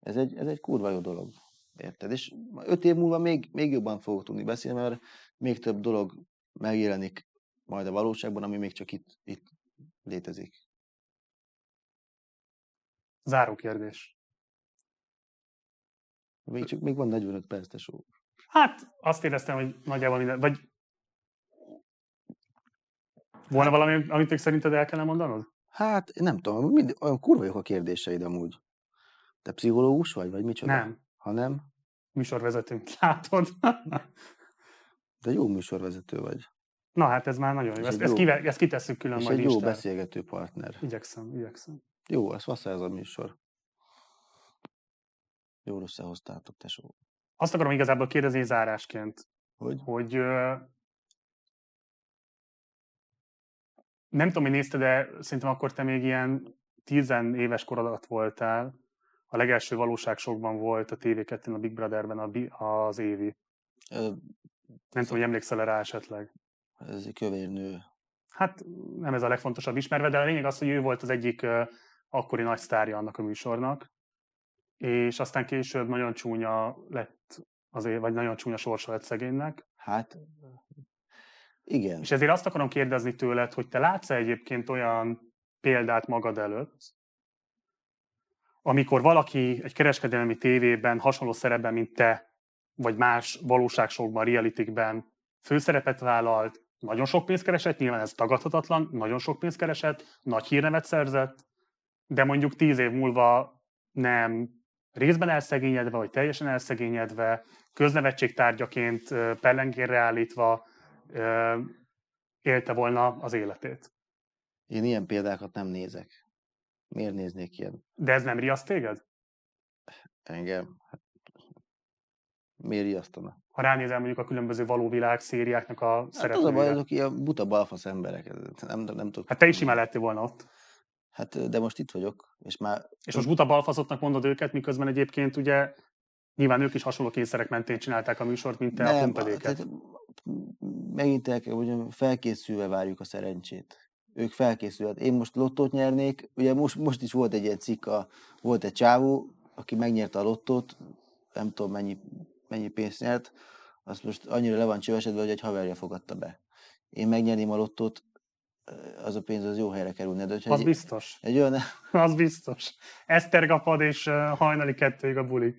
Ez egy, ez egy kurva jó dolog. Érted? És öt év múlva még, még jobban fogok tudni beszélni, mert még több dolog megjelenik majd a valóságban, ami még csak itt, itt létezik. Záró kérdés. Még, csak, még van 45 perc, tesó. Hát azt éreztem, hogy nagyjából minden, vagy volna valami, amit még szerinted el kellene mondanod? Hát, nem tudom, mind, olyan kurva jók a kérdéseid amúgy. Te pszichológus vagy, vagy micsoda? Nem. Ha nem, Műsorvezetőnk, látod? de jó műsorvezető vagy. Na hát ez már nagyon jó. Ezt, egy ezt, jó- kive, ezt kitesszük külön És majd egy jó Instán. beszélgető partner. Igyekszem, igyekszem. Jó, ez vassza ez a műsor. Jól összehoztátok, tesó. Azt akarom igazából kérdezni zárásként, Hogy? hogy nem tudom, hogy nézted, de szerintem akkor te még ilyen tizenéves kor alatt voltál. A legelső valóságsokban volt a TV2-n, a Big Brotherben a, az Évi. Ö, Nem tudom, hogy emlékszel rá esetleg. Ez egy kövér nő. Hát nem ez a legfontosabb ismerve, de a lényeg az, hogy ő volt az egyik akkori nagy sztárja annak a műsornak, és aztán később nagyon csúnya lett azért, vagy nagyon csúnya sorsa lett szegénynek. Hát, igen. És ezért azt akarom kérdezni tőled, hogy te látsz egyébként olyan példát magad előtt, amikor valaki egy kereskedelmi tévében hasonló szerepben, mint te, vagy más valóságsokban, realitikben főszerepet vállalt, nagyon sok pénzt keresett, nyilván ez tagadhatatlan, nagyon sok pénzt keresett, nagy hírnevet szerzett, de mondjuk tíz év múlva nem részben elszegényedve, vagy teljesen elszegényedve, köznevetség tárgyaként pellengérre állítva élte volna az életét. Én ilyen példákat nem nézek. Miért néznék ilyen? De ez nem riaszt téged? Engem? Miért riasztana? Ha ránézel mondjuk a különböző valóvilág szériáknak a Hát az a baj, szereplőire. azok ilyen buta balfasz emberek. Nem, nem, nem tudok. Hát te is simán lettél volna ott. Hát, de most itt vagyok, és már... És most buta balfazottnak mondod őket, miközben egyébként ugye nyilván ők is hasonló kényszerek mentén csinálták a műsort, mint te a pumpedéket. tehát megint el kell, hogy felkészülve várjuk a szerencsét. Ők felkészülhet. Én most lottót nyernék, ugye most, most is volt egy ilyen cikk, a, volt egy csávó, aki megnyerte a lottót, nem tudom mennyi, mennyi pénzt nyert, azt most annyira le van csövesedve, hogy egy haverja fogadta be. Én megnyerném a lottót, az a pénz az jó helyre kerülne. De Az egy, biztos. egy olyan, Az biztos. Esztergapad és hajnali kettőig a buli.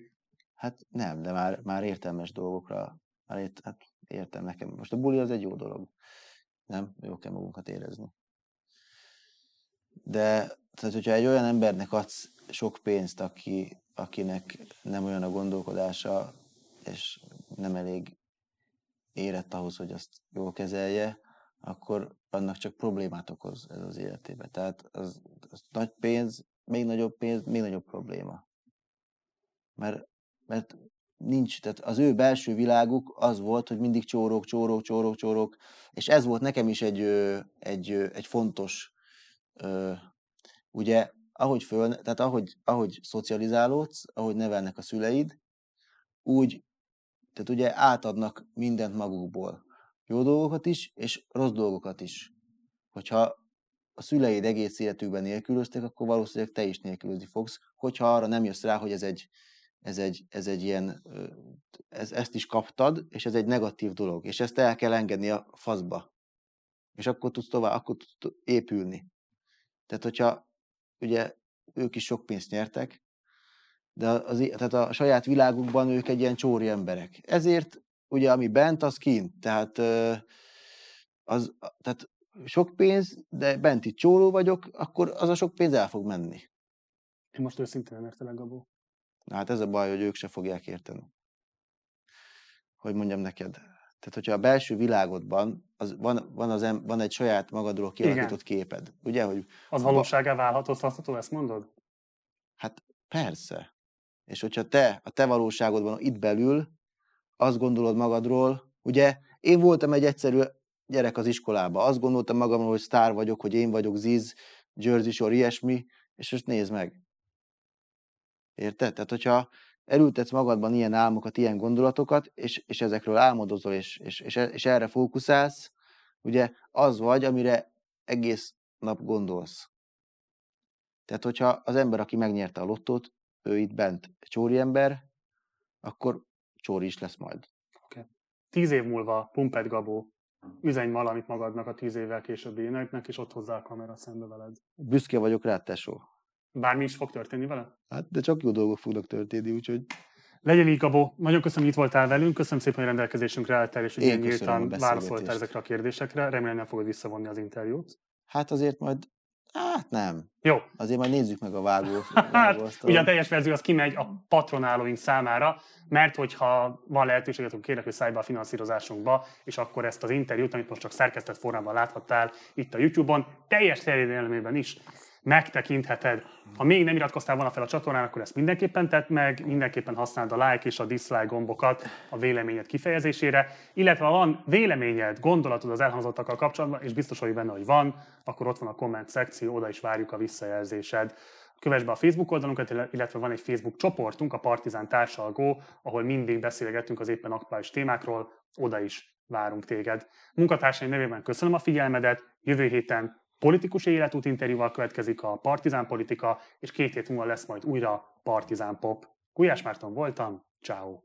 Hát nem, de már, már értelmes dolgokra, már ért, hát értem nekem. Most a buli az egy jó dolog. Nem? Jó kell magunkat érezni. De, tehát hogyha egy olyan embernek adsz sok pénzt, aki, akinek nem olyan a gondolkodása, és nem elég érett ahhoz, hogy azt jól kezelje, akkor annak csak problémát okoz ez az életében. Tehát az, az nagy pénz, még nagyobb pénz, még nagyobb probléma. Mert, mert nincs, tehát az ő belső világuk az volt, hogy mindig csórok, csórok, csórok, csórok, és ez volt nekem is egy, egy, egy fontos, ugye, ahogy föl, tehát ahogy, ahogy szocializálódsz, ahogy nevelnek a szüleid, úgy, tehát ugye átadnak mindent magukból. Jó dolgokat is, és rossz dolgokat is. Hogyha a szüleid egész életükben nélkülöztek, akkor valószínűleg te is nélkülözni fogsz, hogyha arra nem jössz rá, hogy ez egy, ez egy, ez egy ilyen, ez, ezt is kaptad, és ez egy negatív dolog, és ezt el kell engedni a faszba. És akkor tudsz tovább, akkor tudsz épülni. Tehát, hogyha ugye ők is sok pénzt nyertek, de az, tehát a saját világukban ők egy ilyen csóri emberek. Ezért ugye ami bent, az kint. Tehát, az, tehát sok pénz, de bent itt csóró vagyok, akkor az a sok pénz el fog menni. Én most őszintén nem értelek, Gabó. Na hát ez a baj, hogy ők se fogják érteni. Hogy mondjam neked. Tehát, hogyha a belső világodban az, van, van, az, em- van egy saját magadról kialakított képed, ugye, hogy Az valóságá válható, ezt mondod? Hát persze. És hogyha te, a te valóságodban itt belül azt gondolod magadról, ugye én voltam egy egyszerű gyerek az iskolába, azt gondoltam magamról, hogy sztár vagyok, hogy én vagyok Ziz, Jersey Shore, ilyesmi, és most nézd meg. Érted? Tehát, hogyha elültetsz magadban ilyen álmokat, ilyen gondolatokat, és, és ezekről álmodozol, és, és, és, és erre fókuszálsz, ugye az vagy, amire egész nap gondolsz. Tehát, hogyha az ember, aki megnyerte a lottót, ő itt bent csóri ember, akkor csóri is lesz majd. Tíz év múlva Pumped Gabó, üzenj valamit magadnak a tíz évvel későbbi éneknek, és ott hozzá a kamera szembe veled. Büszke vagyok rád, tesó. Bármi is fog történni vele? Hát, de csak jó dolgok fognak történni, úgyhogy Legyen így, Gabó. Nagyon köszönöm, hogy itt voltál velünk. Köszönöm szépen, hogy rendelkezésünkre álltál, és hogy nyíltan válaszoltál ezekre a kérdésekre. Remélem nem fogod visszavonni az interjút. hát azért majd, hát nem. Jó, Azért majd nézzük meg a vágó. Hát, ugye a teljes verzió az kimegy a patronálóink számára, mert hogyha van lehetőséget, akkor kérlek, hogy szállj be a finanszírozásunkba, és akkor ezt az interjút, amit most csak szerkesztett formában láthattál itt a YouTube-on, teljes terjedelmében is megtekintheted. Ha még nem iratkoztál volna fel a csatornán, akkor ezt mindenképpen tedd meg, mindenképpen használd a like és a dislike gombokat a véleményed kifejezésére, illetve ha van véleményed, gondolatod az elhangzottakkal kapcsolatban, és biztos vagy benne, hogy van, akkor ott van a komment szekció, oda is várjuk a visszajelzésed. Kövess be a Facebook oldalunkat, illetve van egy Facebook csoportunk, a Partizán Társalgó, ahol mindig beszélgetünk az éppen aktuális témákról, oda is várunk téged. Munkatársaim nevében köszönöm a figyelmedet, jövő héten politikus életút interjúval következik a Partizán Politika, és két hét múlva lesz majd újra Partizán Pop. Gulyás Márton voltam, ciao.